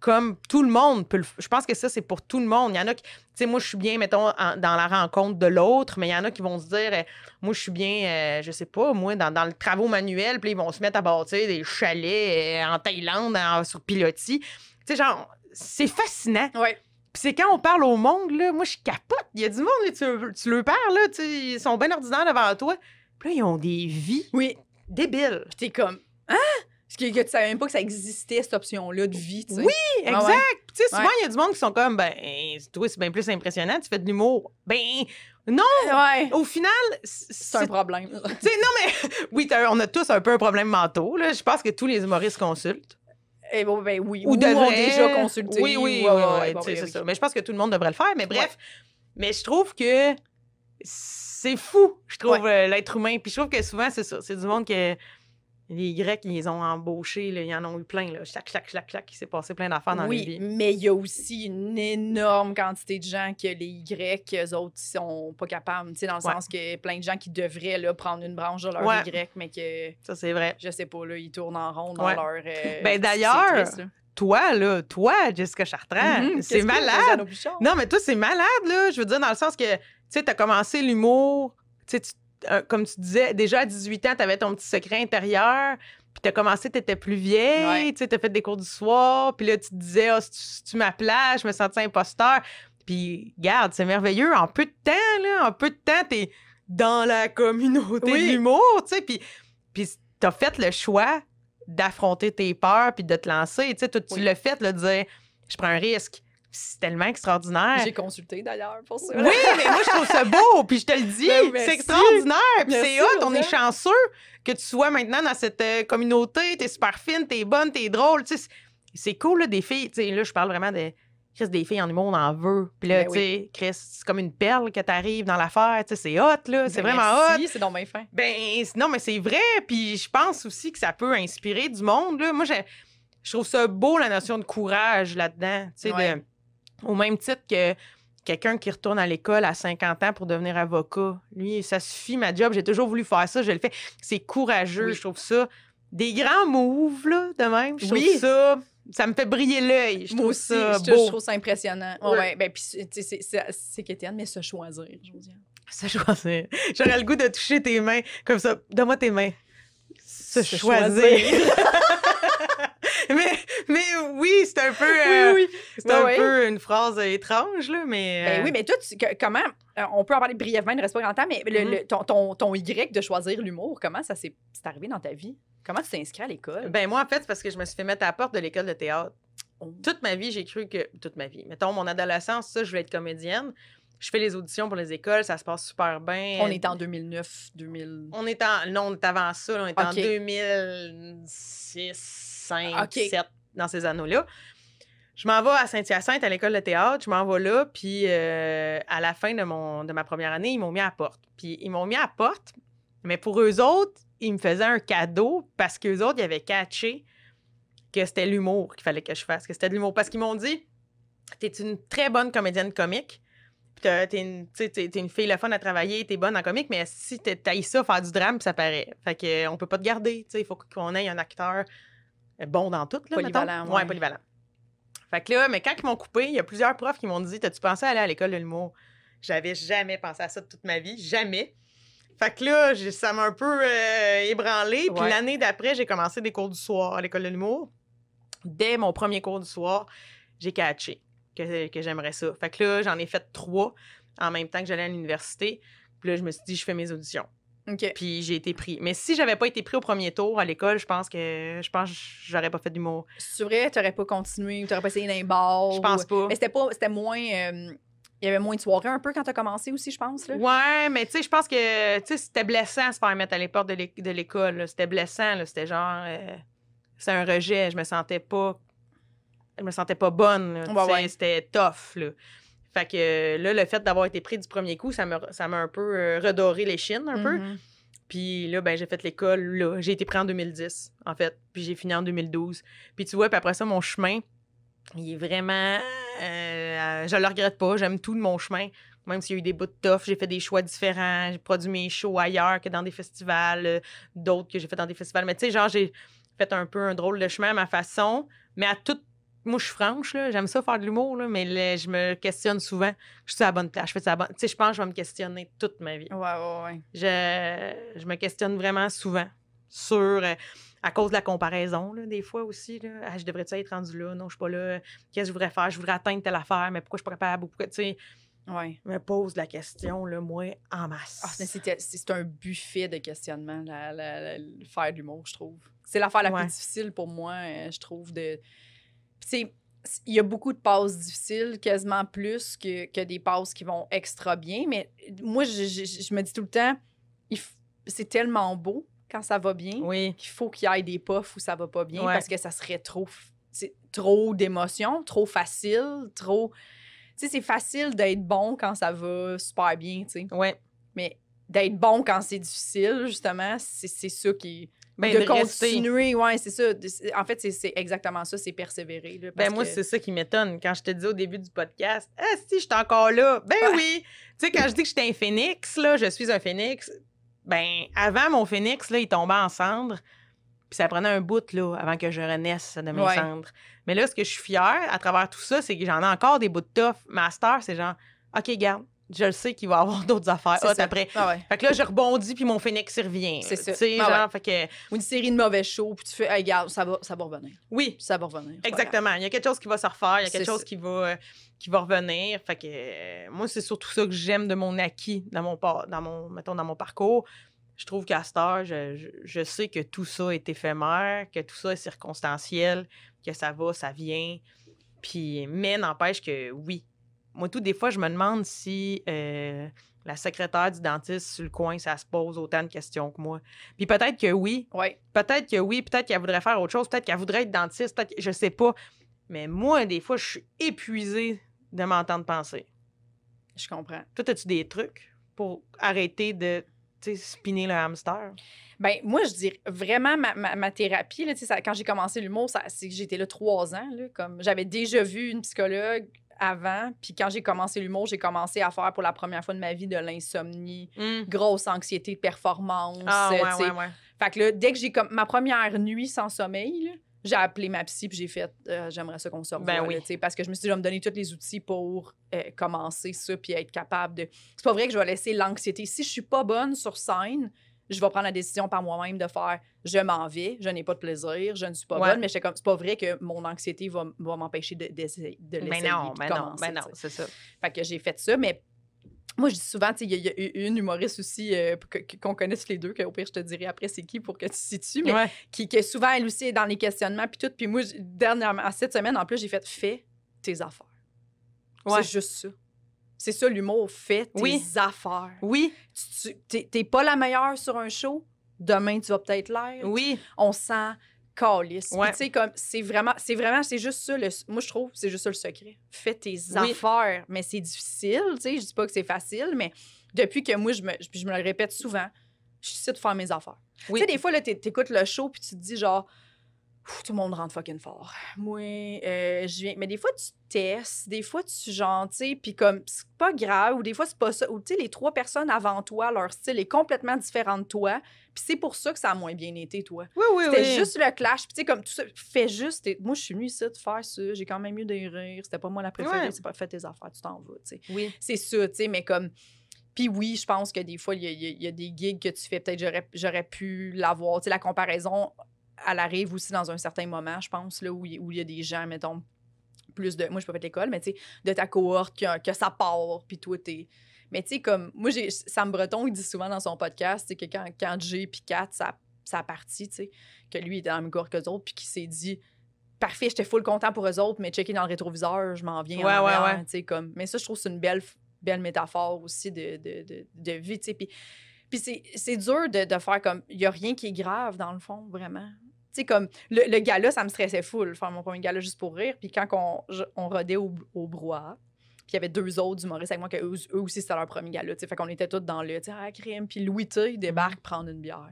Speaker 1: comme tout le monde peut le Je pense que ça, c'est pour tout le monde. Il y en a qui. Tu sais, moi, je suis bien, mettons, en- dans la rencontre de l'autre, mais il y en a qui vont se dire, euh, moi, je suis bien, euh, je sais pas, moi, dans, dans le travaux manuel, puis ils vont se mettre à bâtir des chalets euh, en Thaïlande, en- sur pilotis. Tu sais, genre, c'est fascinant.
Speaker 3: Oui.
Speaker 1: Puis c'est quand on parle au monde, là, moi, je capote. Il y a du monde, là, tu, tu leur parles, là, tu ils sont bien ordinaires devant toi. Puis là, ils ont des vies
Speaker 3: Oui.
Speaker 1: débiles.
Speaker 3: Puis t'es comme, hein? Parce que, que tu savais même pas que ça existait, cette option-là de vie, tu sais.
Speaker 1: Oui,
Speaker 3: Ah
Speaker 1: exact.
Speaker 3: ouais.
Speaker 1: Tu sais, souvent, il
Speaker 3: Ouais.
Speaker 1: y a du monde qui sont comme, ben, toi, c'est bien plus impressionnant, tu fais de l'humour. Ben, non,
Speaker 3: Ouais.
Speaker 1: au final,
Speaker 3: C'est un problème.
Speaker 1: Non, mais oui, on a tous un peu un problème mentaux, là. Je pense que tous les humoristes consultent.
Speaker 3: Eh bon, ben oui.
Speaker 1: Ou
Speaker 3: ont
Speaker 1: devraient.
Speaker 3: déjà consulté.
Speaker 1: Oui, oui, oui,
Speaker 3: ouais,
Speaker 1: oui,
Speaker 3: ouais,
Speaker 1: c'est ça. Mais je pense que tout le monde devrait le faire. Mais bref, mais je trouve que c'est fou, je trouve, euh, l'être humain. Puis je trouve que souvent, c'est ça. C'est du monde que les Grecs, ils les ont embauchés, là, ils en ont eu plein, là. Chac, chac, chac, chac. Il s'est passé plein d'affaires dans les
Speaker 3: Oui,
Speaker 1: vies.
Speaker 3: mais il y a aussi une énorme quantité de gens que les Y, eux autres, ils sont pas capables. Tu sais, dans le
Speaker 1: Ouais.
Speaker 3: sens que plein de gens qui devraient là, prendre une branche de leur
Speaker 1: Ouais.
Speaker 3: Y, mais que,
Speaker 1: Ça, c'est vrai.
Speaker 3: je sais pas, là, ils tournent en rond dans
Speaker 1: Ouais.
Speaker 3: leur. euh,
Speaker 1: Ben, d'ailleurs. Toi, là, toi, Jessica Chartrand,
Speaker 3: Mhm,
Speaker 1: c'est malade. Non, mais toi, c'est malade, là. Je veux dire, dans le sens que, tu sais, t'as commencé l'humour, tu sais, comme tu disais, déjà à 18 ans, t'avais ton petit secret intérieur, puis t'as commencé, t'étais plus vieille,
Speaker 3: Ouais.
Speaker 1: tu t'as fait des cours du soir, puis là, tu te disais, ah, si tu, si tu m'appelais, je me sentais imposteur. Puis, regarde, c'est merveilleux. En peu de temps, là, en peu de temps, t'es dans la communauté
Speaker 3: Oui.
Speaker 1: de l'humour, tu sais, puis, puis t'as fait le choix d'affronter tes peurs, puis de te lancer, tu sais, tu
Speaker 3: Oui.
Speaker 1: l'as fait, là, de dire, je prends un risque. C'est tellement extraordinaire.
Speaker 3: J'ai consulté d'ailleurs pour ça.
Speaker 1: Oui, mais moi, je trouve ça beau, puis je te le dis,
Speaker 3: Ben,
Speaker 1: c'est extraordinaire, puis c'est hot, on est
Speaker 3: Rosanne.
Speaker 1: chanceux que tu sois maintenant dans cette euh, communauté, t'es super fine, t'es bonne, t'es drôle, tu sais, c'est- cool, là, des filles, tu sais, là, je parle vraiment de, Chris, des filles en humour, on en veut, puis là,
Speaker 3: Ben
Speaker 1: tu sais, Chris, c'est comme une perle que t'arrives dans l'affaire, tu sais, c'est hot, là, c'est
Speaker 3: Ben,
Speaker 1: vraiment hot.
Speaker 3: C'est donc bien fin.
Speaker 1: Ben, non, mais c'est vrai. Puis je pense aussi que ça peut inspirer du monde. Là. Moi, je trouve ça beau, la notion de courage là-dedans. Tu sais, de-. Au même titre que quelqu'un qui retourne à l'école à 50 ans pour devenir avocat. Lui, ça suffit, ma job. J'ai toujours voulu faire ça. Je le fais. C'est courageux.
Speaker 3: Oui.
Speaker 1: Je trouve ça des grands moves, là, de même. Je
Speaker 3: Oui.
Speaker 1: trouve ça Ça me fait briller l'œil. Je
Speaker 3: Moi
Speaker 1: trouve
Speaker 3: aussi,
Speaker 1: ça
Speaker 3: je,
Speaker 1: beau.
Speaker 3: je trouve ça impressionnant. Ouais,
Speaker 1: Ouais.
Speaker 3: Ben, puis, tu sais, c'est- qu'Étienne, mais se choisir, Josiane.
Speaker 1: Se choisir. J'aurais le goût de toucher tes mains comme ça. Donne-moi tes mains. Se,
Speaker 3: Se
Speaker 1: choisir. mais, mais oui, c'est un peu, euh,
Speaker 3: oui, oui.
Speaker 1: c'est un peu une phrase étrange, là, mais.
Speaker 3: Ben
Speaker 1: euh,
Speaker 3: oui, mais toi, tu- que- comment. euh, on peut en parler brièvement, il ne reste pas grand temps, mais le-
Speaker 1: Mhm.
Speaker 3: le- ton, ton, ton Y de choisir l'humour, comment ça s'est c'est arrivé dans ta vie? Comment tu t'es inscrit à l'école?
Speaker 1: Ben moi, en fait, c'est parce que je me suis fait mettre à la porte de l'école de théâtre.
Speaker 3: Oh.
Speaker 1: Toute ma vie, j'ai cru que. Toute ma vie. Mettons, mon adolescence, ça, je voulais être comédienne. Je fais les auditions pour les écoles, ça se passe super bien.
Speaker 3: On est en 2009, 2000.
Speaker 1: On est en. Non, on est avant ça, là, on est en
Speaker 3: Ok.
Speaker 1: 2006, 5,
Speaker 3: Ok.
Speaker 1: 7, dans ces anneaux-là. Je m'en vais à Saint-Hyacinthe, à l'école de théâtre. Je m'en vais là, puis euh, à la fin de, mon, de ma première année, ils m'ont mis à la porte. Puis ils m'ont mis à la porte, mais pour eux autres, ils me faisaient un cadeau parce qu'eux autres, ils avaient catché que c'était l'humour qu'il fallait que je fasse, que c'était de l'humour. Parce qu'ils m'ont dit T'es une très bonne comédienne comique. Puis t'as- t'es une, t'es- une fille le fun à travailler, t'es bonne en comique, mais si t'haïs ça, faire du drame, ça paraît. Fait que, euh, on peut pas te garder. Il faut qu'on ait un acteur bon dans tout. Là,
Speaker 3: Polyvalent,
Speaker 1: mettons.
Speaker 3: ouais.
Speaker 1: Polyvalent. Fait que là, mais quand ils m'ont coupé, il y a plusieurs profs qui m'ont dit T'as-tu pensé à aller à l'école de l'humour? J'avais jamais pensé à ça de toute ma vie, jamais. Fait que là, ça m'a un peu euh, ébranlé. Puis
Speaker 3: Ouais.
Speaker 1: l'année d'après, j'ai commencé des cours du soir à l'école de l'humour. Dès mon premier cours du soir, j'ai catché que, que j'aimerais ça. Fait que là, j'en ai fait trois en même temps que j'allais à l'université. Puis là, je me suis dit, je fais mes auditions.
Speaker 3: OK.
Speaker 1: Puis j'ai été pris. Mais si j'avais pas été pris au premier tour à l'école, je pense que je pense que j'aurais pas fait d'humour.
Speaker 3: C'est vrai, tu n'aurais pas continué ou tu n'aurais pas essayé d'un bar?
Speaker 1: Je pense
Speaker 3: ou-
Speaker 1: pas.
Speaker 3: Mais c'était pas. C'était moins. euh, Il y avait moins de soirées un peu quand tu as commencé aussi, je pense. Là.
Speaker 1: Ouais, mais tu sais, je pense que c'était blessant se faire mettre à portes de l'é- de l'école. C'était blessant. C'était genre. euh, c'est un rejet. Je me sentais pas. Je me sentais pas bonne.
Speaker 3: ouais.
Speaker 1: C'était tough. Là. Fait que euh, là, le fait d'avoir été pris du premier coup, ça m'a ça un peu euh, redoré les chines, un peu.
Speaker 3: Mhm.
Speaker 1: Puis là, ben, j'ai fait l'école là. J'ai été pris en 2010, en fait. Puis j'ai fini en 2012. Puis tu vois, puis après ça, mon chemin, il est vraiment. euh, je le regrette pas. J'aime tout de mon chemin. Même s'il y a eu des bouts de tough, j'ai fait des choix différents. J'ai produit mes shows ailleurs que dans des festivals, euh, d'autres que j'ai fait dans des festivals. Mais tu sais, genre, j'ai fait un peu un drôle de chemin à ma façon. Mais à toute. Moi, je suis franche. J'aime ça faire de l'humour, mais je me questionne souvent. Je suis à la bonne place. Je fais à la bonne. Tu sais, je pense que je vais me questionner toute ma vie
Speaker 3: Ouais, ouais, ouais.
Speaker 1: je, je me questionne vraiment souvent sur, euh, à cause de la comparaison, là, des fois aussi. Là. Ah, je devrais-tu être rendu là? Non, je suis pas là. Qu'est-ce que je voudrais faire? Je voudrais atteindre telle affaire, mais pourquoi je suis pas capable? Ou Pourquoi, tu sais,
Speaker 3: Ouais.
Speaker 1: je me pose la question, là, moi, en masse.
Speaker 3: Ah, c'est un buffet de questionnements, la, la- la- le faire de l'humour, je trouve. C'est l'affaire la
Speaker 1: Ouais.
Speaker 3: plus difficile pour moi, euh, je trouve. de sais, il y a beaucoup de passes difficiles, quasiment plus que, que des passes qui vont extra bien. Mais moi, je, je- je me dis tout le temps, c'est tellement beau quand ça va bien
Speaker 1: Oui,
Speaker 3: qu'il faut qu'il y ait des puffs où ça va pas bien
Speaker 1: Ouais.
Speaker 3: parce que ça serait trop, trop d'émotions, trop facile, trop. Tu sais, c'est facile d'être bon quand ça va super bien, tu sais.
Speaker 1: ouais.
Speaker 3: Mais d'être bon quand c'est difficile, justement, c'est c'est ça qui.
Speaker 1: Ben,
Speaker 3: de, continuer, ouais, c'est ça. En fait, c'est- exactement ça, c'est persévérer. Là, parce
Speaker 1: Ben, moi,
Speaker 3: que-
Speaker 1: c'est ça qui m'étonne. Quand je te dis au début du podcast, ah, si, je suis encore là. Ben
Speaker 3: Ouais.
Speaker 1: oui. Tu sais, quand je dis que j'étais un phénix, là, je suis un phénix, ben, avant mon phénix, là, il tombait en cendres. Puis ça prenait un bout, là, avant que je renaisse de mes
Speaker 3: Ouais.
Speaker 1: cendres. Mais là, ce que je suis fière à travers tout ça, c'est que j'en ai encore des bouts de tough. Master, c'est genre, OK, garde, je le sais qu'il va y avoir d'autres affaires
Speaker 3: c'est
Speaker 1: hot après.
Speaker 3: Ah ouais.
Speaker 1: Fait que là, je rebondis, puis mon phénix, il revient.
Speaker 3: C'est ça. Ah ouais.
Speaker 1: fait que,
Speaker 3: Ou une série de mauvais shows, puis tu fais, hey, regarde, ça va, ça va revenir.
Speaker 1: oui,
Speaker 3: Ça va revenir.
Speaker 1: Exactement. Il y a quelque chose qui va se refaire, il y a quelque chose
Speaker 3: ça.
Speaker 1: qui va, euh, qui va revenir. Fait que euh, moi, c'est surtout ça que j'aime de mon acquis dans mon, dans mon, mettons, dans mon parcours. Je trouve qu'à cette heure, je, je- je sais que tout ça est éphémère, que tout ça est circonstanciel, que ça va, ça vient. Puis, mais n'empêche que oui. Moi, tout, des fois, je me demande si euh, la secrétaire du dentiste sur le coin, ça se pose autant de questions que moi. Puis peut-être que oui.
Speaker 3: Ouais.
Speaker 1: Peut-être que oui, peut-être qu'elle voudrait faire autre chose, peut-être qu'elle voudrait être dentiste, peut-être que- je sais pas. Mais moi, des fois, je suis épuisée de m'entendre penser.
Speaker 3: Je comprends.
Speaker 1: Toi, as-tu des trucs pour arrêter de tu sais, spinner le hamster?
Speaker 3: Ben, moi, je dirais vraiment ma, ma, ma thérapie, là, ça- quand j'ai commencé l'humour, ça- c'est que j'étais là trois ans. Là, comme J'avais déjà vu une psychologue avant, puis quand j'ai commencé l'humour, j'ai commencé à faire pour la première fois de ma vie de l'insomnie, grosse anxiété de performance.
Speaker 1: Ah, ouais, ouais, ouais.
Speaker 3: Fait que là, dès que j'ai comme ma première nuit sans sommeil, là, j'ai appelé ma psy puis j'ai fait euh, j'aimerais ça qu'on se revoie,
Speaker 1: Ben oui.
Speaker 3: là, tu sais, parce que je me suis dit je vais me donner tous les outils pour euh, commencer ça puis être capable de c'est pas vrai que je vais laisser l'anxiété si je suis pas bonne sur scène je vais prendre la décision par moi-même de faire je m'en vais je n'ai pas de plaisir je ne suis pas
Speaker 1: Ouais.
Speaker 3: bonne mais j'étais comme c'est pas vrai que mon anxiété va, va m'empêcher de, de
Speaker 1: Ben
Speaker 3: l'essayer
Speaker 1: non,
Speaker 3: puis
Speaker 1: ben non, ben non,
Speaker 3: tu sais.
Speaker 1: c'est ça.
Speaker 3: Fait que j'ai fait ça, mais moi, je dis souvent, il y, y a une humoriste aussi euh, qu'on connaît tous les deux, qu'au pire, je te dirai après c'est qui pour que tu situes, mais
Speaker 1: Ouais.
Speaker 3: qui, qui souvent, elle aussi, est dans les questionnements, puis tout. Puis moi, dernièrement, cette semaine, en plus, j'ai fait « fais tes affaires
Speaker 1: Ouais.
Speaker 3: C'est juste ça. C'est ça, l'humour. Fais tes
Speaker 1: Oui.
Speaker 3: affaires.
Speaker 1: Oui,
Speaker 3: Tu- t'es pas la meilleure sur un show, demain, tu vas peut-être l'être
Speaker 1: oui,
Speaker 3: on sent calice.
Speaker 1: Ouais.
Speaker 3: tu sais, comme, c'est vraiment, c'est vraiment, c'est juste ça, le, moi, je trouve, c'est juste ça le secret. Fais tes
Speaker 1: Oui.
Speaker 3: affaires. Mais c'est difficile, tu sais, je dis pas que c'est facile, mais depuis que moi, je me, je me le répète souvent, je suis ici de faire mes affaires.
Speaker 1: oui.
Speaker 3: Tu sais, des fois, là, t'é- t'écoutes le show, puis tu te dis, genre, Tout le monde rentre fucking fort. Moi, euh, je viens. Mais des fois, tu testes, des fois, tu genre, tu sais, puis comme, c'est pas grave, ou des fois, c'est pas ça. Ou tu sais, les trois personnes avant toi, leur style est complètement différent de toi, puis c'est pour ça que ça a moins bien été, toi.
Speaker 1: Oui, oui,
Speaker 3: C'était
Speaker 1: oui.
Speaker 3: juste le clash. Puis, tu sais, comme tout ça, fais juste. Moi, je suis venue ici de faire ça. J'ai quand même eu des rires. C'était pas moi la préférée.
Speaker 1: Ouais.
Speaker 3: C'est pas fait tes affaires, tu t'en vas, tu sais.
Speaker 1: Oui.
Speaker 3: C'est ça, tu sais, mais comme. Puis oui, je pense que des fois, y y il y a des gigs que tu fais, peut-être j'aurais, j'aurais pu l'avoir. Tu sais, la comparaison, elle arrive aussi dans un certain moment, je pense, là, où il où il y a des gens, mettons, plus de. Moi, je peux pas fait l'école, mais tu sais, de ta cohorte, que, que ça part, puis toi, t'es. Mais tu sais, comme. Moi, j'ai Sam Breton, il dit souvent dans son podcast, sais, que quand, quand Jay puis Kat, ça, ça a parti, tu sais, que lui, il était dans la même cohorte qu'eux autres, puis qu'il s'est dit. Parfait, j'étais full content pour eux autres, mais checker dans le rétroviseur, je m'en viens. en
Speaker 1: Ouais, ouais,
Speaker 3: arrière,
Speaker 1: ouais.
Speaker 3: comme. Mais ça, je trouve que c'est une belle, belle métaphore aussi de, de, de, de vie, tu sais. Puis, puis c'est, c'est dur de, de faire comme. Il n'y a rien qui est grave, dans le fond, vraiment. Tu sais, comme. Le, le gala, ça me stressait full, faire mon premier gala juste pour rire. Puis quand on, je- on rodait au, au brouhaha, puis il y avait deux autres humoristes avec moi, que eux, eux aussi, c'était leur premier gala, tu sais. Fait qu'on était tous dans le. Tu sais, ah, crime. Puis Louis T, il débarque prendre une bière.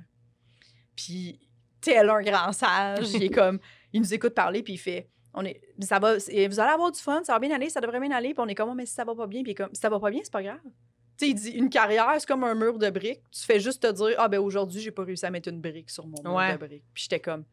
Speaker 3: Puis, tel un grand sage, il est comme. Il nous écoute parler, puis il fait. On est, ça va, vous allez avoir du fun, ça va bien aller, ça devrait bien aller. Puis on est comme, Oh, mais si ça va pas bien, puis comme, si ça va pas bien, c'est pas grave. Sais, il dit, une carrière, c'est comme un mur de briques. Tu fais juste te dire, ah ben aujourd'hui, j'ai pas réussi à mettre une brique sur mon mur
Speaker 1: Ouais.
Speaker 3: de briques. Puis j'étais comme,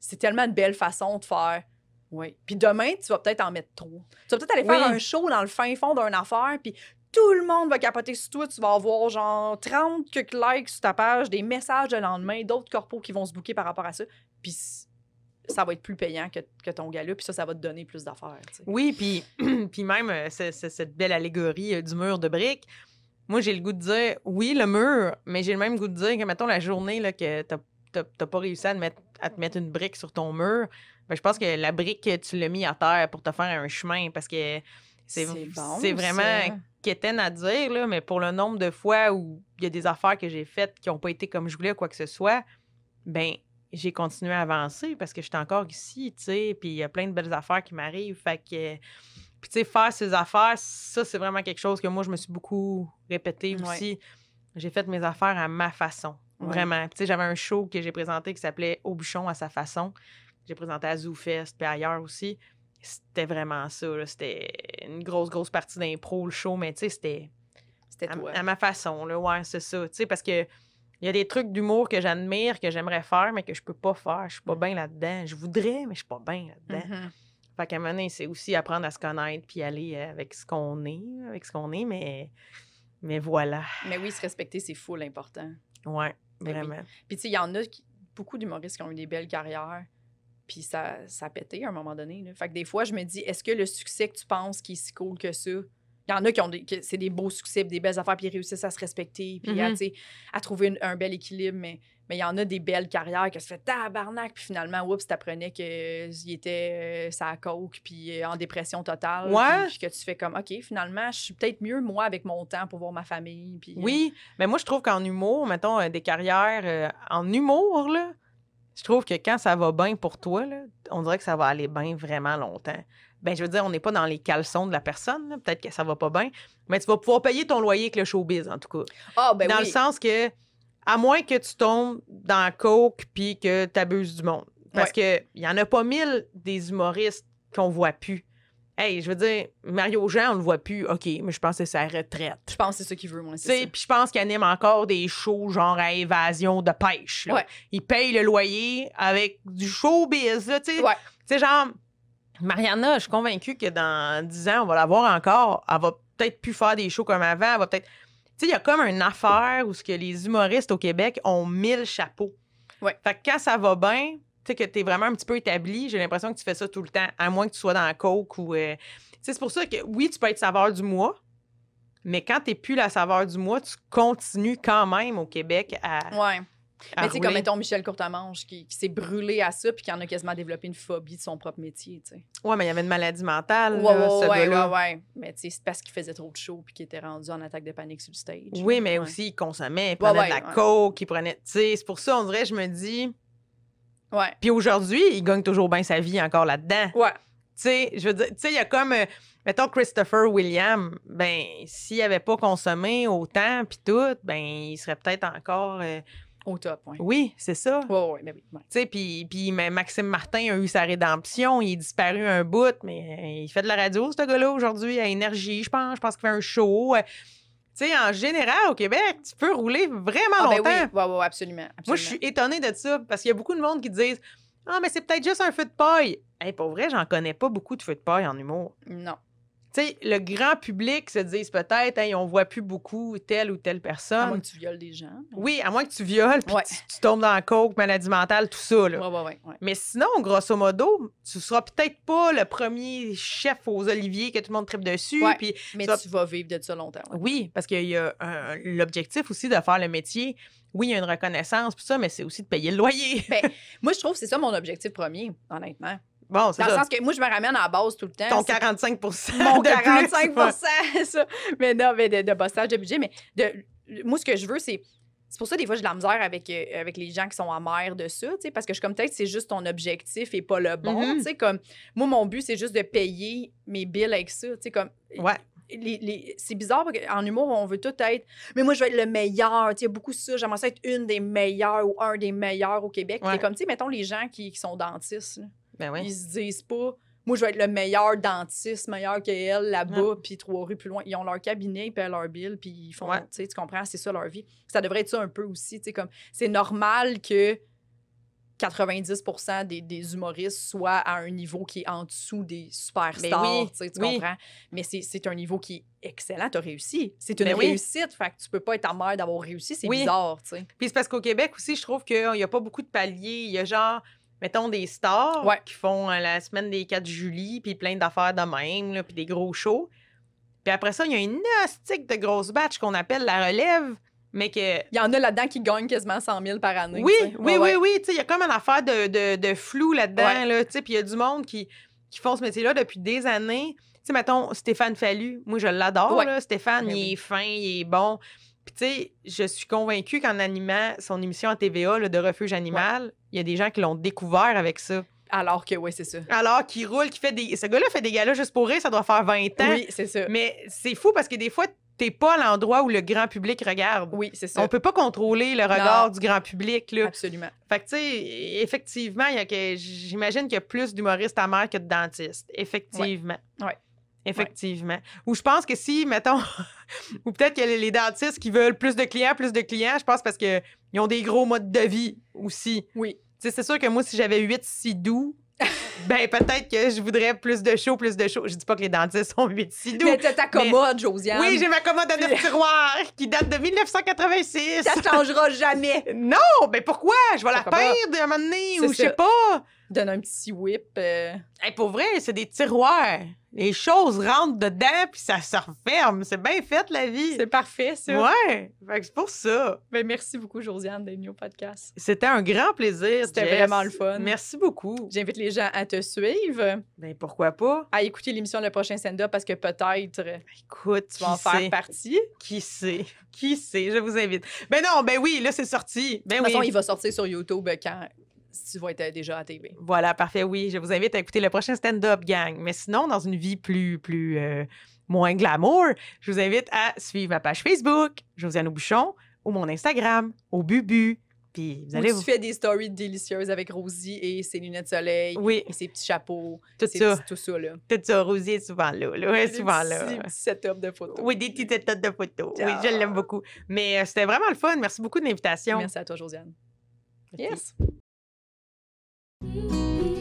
Speaker 3: c'est tellement une belle façon de faire. Oui. Puis demain, tu vas peut-être en mettre trop. Tu vas peut-être aller faire
Speaker 1: Oui.
Speaker 3: un show dans le fin fond d'une affaire, puis tout le monde va capoter sur toi. Tu vas avoir genre 30 quelques likes sur ta page, des messages le lendemain, d'autres corpos qui vont se booker par rapport à ça. Puis ça va être plus payant que, que ton gala, puis ça, ça va te donner plus d'affaires.
Speaker 1: Oui, puis, puis même euh, c'est- c'est cette belle allégorie euh, du mur de briques. Moi, j'ai le goût de dire, oui, le mur, mais j'ai le même goût de dire que, mettons, la journée là, que t'as t'as- t'as pas réussi à te, mettre, à te mettre une brique sur ton mur, ben, je pense que la brique, tu l'as mis à terre pour te faire un chemin parce que c'est
Speaker 3: bon,
Speaker 1: c'est vraiment quétaine à dire, là, mais pour le nombre de fois où il y a des affaires que j'ai faites qui n'ont pas été comme je voulais ou quoi que ce soit, ben j'ai continué à avancer parce que j'étais encore ici, tu sais, puis il y a plein de belles affaires qui m'arrivent. Fait que, puis tu sais, faire ces affaires, ça, c'est vraiment quelque chose que moi, je me suis beaucoup répété
Speaker 3: Ouais.
Speaker 1: aussi. J'ai fait mes affaires à ma façon,
Speaker 3: Ouais.
Speaker 1: vraiment. Tu sais, j'avais un show que j'ai présenté qui s'appelait Au bouchon à sa façon. J'ai présenté à ZooFest, puis ailleurs aussi. C'était vraiment ça. C'était une grosse, grosse partie d'impro, le show, mais tu sais, c'était
Speaker 3: C'était
Speaker 1: à, à ma façon, là, ouais, c'est ça. Tu sais, parce que il y a des trucs d'humour que j'admire, que j'aimerais faire, mais que je peux pas faire. Je suis pas bien là-dedans. Je voudrais, mais je suis pas bien là-dedans.
Speaker 3: Mhm.
Speaker 1: Fait qu'à un moment donné, c'est aussi apprendre à se connaître puis aller euh, avec ce qu'on est, avec ce qu'on est, mais, mais voilà.
Speaker 3: Mais oui, se respecter, c'est full important.
Speaker 1: Ouais,
Speaker 3: Ben oui.
Speaker 1: vraiment.
Speaker 3: Puis, tu sais, il y en a qui- beaucoup d'humoristes qui ont eu des belles carrières, puis ça, ça a pété à un moment donné. là. Fait que des fois, je me dis, est-ce que le succès que tu penses qui est si cool que ça, il y en a qui ont des, c'est des beaux succès, des belles affaires, puis ils réussissent à se respecter, puis à,
Speaker 1: Mhm.
Speaker 3: à trouver une- un bel équilibre, mais mais il y en a des belles carrières que se fait tabarnak, puis finalement, oups, t'apprenais qu'il était euh, ça coke, puis euh, en dépression totale.
Speaker 1: Ouais.
Speaker 3: Puis, puis que tu fais comme, OK, finalement, je suis peut-être mieux, moi, avec mon temps pour voir ma famille. Puis, euh,
Speaker 1: Oui, mais moi, je trouve qu'en humour, mettons, euh, des carrières euh, en humour, là, je trouve que quand ça va bien pour toi, là, on dirait que ça va aller bien vraiment longtemps. Ben, je veux dire, on n'est pas dans les caleçons de la personne, peut-être que ça va pas bien, mais tu vas pouvoir payer ton loyer avec le showbiz, en tout cas.
Speaker 3: Ah, ben
Speaker 1: dans
Speaker 3: oui.
Speaker 1: le sens que, à moins que tu tombes dans la coke puis que tu abuses du monde. Parce que il y en a pas mille des humoristes qu'on voit plus. Hey, je veux dire, Mario Jean, on le voit plus. OK, mais je pense que c'est sa retraite.
Speaker 3: Je pense que c'est ça qu'il veut, moi. C'est.
Speaker 1: Puis je pense qu'il anime encore des shows genre à évasion de pêche. là.
Speaker 3: Ouais.
Speaker 1: Il paye le loyer avec du showbiz. Là, tu sais.
Speaker 3: Ouais.
Speaker 1: Tu sais, genre, Mariana, je suis convaincue que dans 10 ans, on va la voir encore. Elle va peut-être plus faire des shows comme avant. Elle va peut-être. Tu sais, il y a comme une affaire où ce que les humoristes au Québec ont mille chapeaux.
Speaker 3: Ouais.
Speaker 1: Fait que quand ça va bien, tu sais, que tu es vraiment un petit peu établi, j'ai l'impression que tu fais ça tout le temps, à moins que tu sois dans la coke ou. euh, c'est pour ça que oui, tu peux être saveur du mois, mais quand tu plus la saveur du mois, tu continues quand même au Québec à.
Speaker 3: Ouais. Mais tu sais, comme mettons Michel Courtemanche qui, qui s'est brûlé à ça puis qui en a quasiment développé une phobie de son propre métier, tu sais.
Speaker 1: Ouais, mais il y avait une maladie mentale.
Speaker 3: Ouais,
Speaker 1: là,
Speaker 3: ouais,
Speaker 1: ce
Speaker 3: ouais, ouais, ouais. Mais tu sais, c'est parce qu'il faisait trop de shows puis qu'il était rendu en attaque de panique sur le stage.
Speaker 1: Oui, mais
Speaker 3: Ouais.
Speaker 1: aussi, il consommait, il prenait de la coke, il prenait. Tu sais, c'est pour ça, on dirait, je me dis.
Speaker 3: Ouais.
Speaker 1: Puis aujourd'hui, il gagne toujours bien sa vie encore là-dedans.
Speaker 3: Ouais.
Speaker 1: Tu sais, je veux dire, tu sais, il y a comme. euh, mettons, Christopher William, ben, s'il avait pas consommé autant, puis tout, ben, il serait peut-être encore. euh,
Speaker 3: Au top, ouais.
Speaker 1: Oui, c'est ça.
Speaker 3: Ouais, ouais, mais oui. ouais.
Speaker 1: Tu sais, puis, puis mais Maxime Martin a eu sa rédemption, il est disparu un bout, mais euh, il fait de la radio, ce gars-là, aujourd'hui, à Énergie, je pense. Je pense qu'il fait un show. Euh, Tu sais, en général, au Québec, tu peux rouler vraiment
Speaker 3: Ah, ben
Speaker 1: longtemps.
Speaker 3: oui, ouais, ouais, absolument. absolument.
Speaker 1: Moi, je suis étonnée de ça, parce qu'il y a beaucoup de monde qui disent Ah, mais c'est peut-être juste un feu de paille. Hey, pour vrai, j'en connais pas beaucoup de feux de paille en humour.
Speaker 3: Non.
Speaker 1: Tu sais, le grand public se disent peut-être, hey, on voit plus beaucoup telle ou telle
Speaker 3: À
Speaker 1: personne.
Speaker 3: moins que tu violes des gens.
Speaker 1: Oui, à moins que tu violes, puis
Speaker 3: Ouais.
Speaker 1: tu, tu tombes dans la coke, maladie mentale, tout ça. Là.
Speaker 3: Ouais, ouais, ouais. ouais.
Speaker 1: Mais sinon, grosso modo, tu seras peut-être pas le premier chef aux oliviers que tout le monde tripe dessus. Puis
Speaker 3: Mais
Speaker 1: Ça-
Speaker 3: tu vas vivre de ça longtemps.
Speaker 1: oui, parce qu'il y a un- l'objectif aussi de faire le métier. Oui, il y a une reconnaissance, puis ça, mais c'est aussi de payer le loyer.
Speaker 3: Moi, je trouve que c'est ça mon objectif premier, honnêtement.
Speaker 1: Bon, c'est
Speaker 3: Dans le
Speaker 1: ça.
Speaker 3: sens que moi, je me ramène à la base tout le temps.
Speaker 1: Ton
Speaker 3: C'est
Speaker 1: 45%
Speaker 3: mon
Speaker 1: de plus,
Speaker 3: 45 ça. Mais non, mais de, de bossage de budget. Mais de, moi, ce que je veux, c'est. C'est pour ça, des fois, j'ai de la misère avec, euh, avec les gens qui sont amers de ça, tu sais, parce que je suis comme peut-être c'est juste ton objectif et pas le bon.
Speaker 1: Mhm.
Speaker 3: Tu sais, comme moi, mon but, c'est juste de payer mes bills avec ça. Tu sais, comme.
Speaker 1: Ouais.
Speaker 3: les- les- c'est bizarre parce qu'en humour, on veut tout être. Mais moi, je veux être le meilleur. Tu sais, Il y a beaucoup ça. J'aimerais ça être une des meilleures ou un des meilleurs au Québec.
Speaker 1: Ouais.
Speaker 3: t'es comme, tu sais, mettons les gens qui, qui sont dentistes. là.
Speaker 1: Ben oui.
Speaker 3: Ils se disent pas, moi, je vais être le meilleur dentiste, meilleur qu'elle là-bas, puis trois rues plus loin. Ils ont leur cabinet, ils paient leur bill, puis ils font,
Speaker 1: Ouais.
Speaker 3: tu tu comprends, c'est ça leur vie. Ça devrait être ça un peu aussi, tu sais, comme, c'est normal que 90 des, des humoristes soient à un niveau qui est en dessous des superstars,
Speaker 1: Ben oui,
Speaker 3: tu sais, tu
Speaker 1: oui.
Speaker 3: comprends? Mais c'est- un niveau qui est excellent, t'as réussi. C'est une
Speaker 1: Ben oui.
Speaker 3: réussite, fait que tu peux pas être amère d'avoir réussi, c'est
Speaker 1: Oui.
Speaker 3: bizarre, tu sais.
Speaker 1: Puis c'est parce qu'au Québec aussi, je trouve qu'il n'y a pas beaucoup de paliers. Il y a genre, mettons, des stars
Speaker 3: Ouais.
Speaker 1: qui font euh, la semaine des 4 juillet, puis plein d'affaires de même, là, puis des gros shows. Puis après ça, il y a une astique de grosses batch qu'on appelle la relève, mais que...
Speaker 3: Il y en a là-dedans qui gagnent quasiment 100 000 par année.
Speaker 1: Oui, oui,
Speaker 3: Ouais,
Speaker 1: oui, oui, il y a comme une affaire de, de, de flou là-dedans,
Speaker 3: Ouais.
Speaker 1: là, puis il y a du monde qui, qui font ce métier-là depuis des années. Tu sais, mettons, Stéphane Fallu, moi, je l'adore, Stéphane,
Speaker 3: Ben
Speaker 1: il
Speaker 3: oui.
Speaker 1: est fin, il est bon. Puis, tu sais, je suis convaincue qu'en animant son émission à TVA, là, de Refuge Animal, il y a des gens qui l'ont découvert avec ça.
Speaker 3: Alors que, oui, c'est ça.
Speaker 1: Alors qu'il roule, qu'il fait des... Ce gars-là fait des galas juste pour rire, ça doit faire 20 ans.
Speaker 3: Oui, c'est ça.
Speaker 1: Mais c'est fou parce que des fois, t'es pas à l'endroit où le grand public regarde.
Speaker 3: Oui, c'est ça.
Speaker 1: On peut pas contrôler le regard du grand public, là.
Speaker 3: Absolument.
Speaker 1: Fait que, tu sais, effectivement, il y a que, j'imagine qu'il y a plus d'humoristes amers que de dentistes. Effectivement.
Speaker 3: Ouais.
Speaker 1: Effectivement. Ou je pense que si, mettons, ou peut-être que les les dentistes qui veulent plus de clients, plus de clients, je pense parce qu'ils ont des gros modes de vie aussi.
Speaker 3: Oui.
Speaker 1: Tu sais, c'est sûr que moi, si j'avais 8 si doux, ben peut-être que je voudrais plus de show, plus de show. Je dis pas que les dentistes sont 8 si doux.
Speaker 3: Mais t'as ta commode, Josiane.
Speaker 1: Oui, j'ai ma commode à neuf tiroirs qui date de 1986.
Speaker 3: Ça changera jamais.
Speaker 1: Non, ben pourquoi? Je vais la perdre un moment donné ou je sais pas.
Speaker 3: Donne un petit whip. euh,
Speaker 1: Hey, pour vrai, c'est des tiroirs. Les choses rentrent dedans puis ça se referme. C'est bien fait, la vie.
Speaker 3: C'est parfait, ça.
Speaker 1: Ouais, fait que c'est pour ça.
Speaker 3: Ben, merci beaucoup, Josiane, d'être venue au podcast.
Speaker 1: C'était un grand plaisir.
Speaker 3: C'était vraiment le fun.
Speaker 1: Merci beaucoup.
Speaker 3: J'invite les gens à te suivre,
Speaker 1: Ben pourquoi pas?
Speaker 3: à écouter l'émission Le prochain stand-up parce que peut-être euh,
Speaker 1: Écoute,
Speaker 3: tu vas en faire partie.
Speaker 1: Qui sait? Qui sait? Je vous invite. Ben non, ben oui, là, c'est sorti. Ben
Speaker 3: De toute
Speaker 1: oui.
Speaker 3: façon, il va sortir sur YouTube quand tu vas être déjà à TV.
Speaker 1: Voilà, parfait, oui. Je vous invite à écouter le prochain stand-up, gang. Mais sinon, dans une vie plus, plus euh, moins glamour, je vous invite à suivre ma page Facebook, Josiane Bouchon, ou mon Instagram, au Bubu. Puis vous
Speaker 3: Où
Speaker 1: allez
Speaker 3: tu
Speaker 1: vous...
Speaker 3: fais des stories délicieuses avec Rosie et ses lunettes de soleil
Speaker 1: Oui,
Speaker 3: et ses petits chapeaux.
Speaker 1: tout
Speaker 3: ses
Speaker 1: ça.
Speaker 3: petits- tout ça, là.
Speaker 1: Tout ça. Rosie est souvent là. là. Est souvent
Speaker 3: petits-
Speaker 1: là.
Speaker 3: Des petits setups de photos.
Speaker 1: Oui, des petites têtes de photos. Oui, je l'aime beaucoup. Mais euh, c'était vraiment le fun. Merci beaucoup de l'invitation.
Speaker 3: Merci à toi, Josiane.
Speaker 1: Merci.
Speaker 3: Yes. 嗯。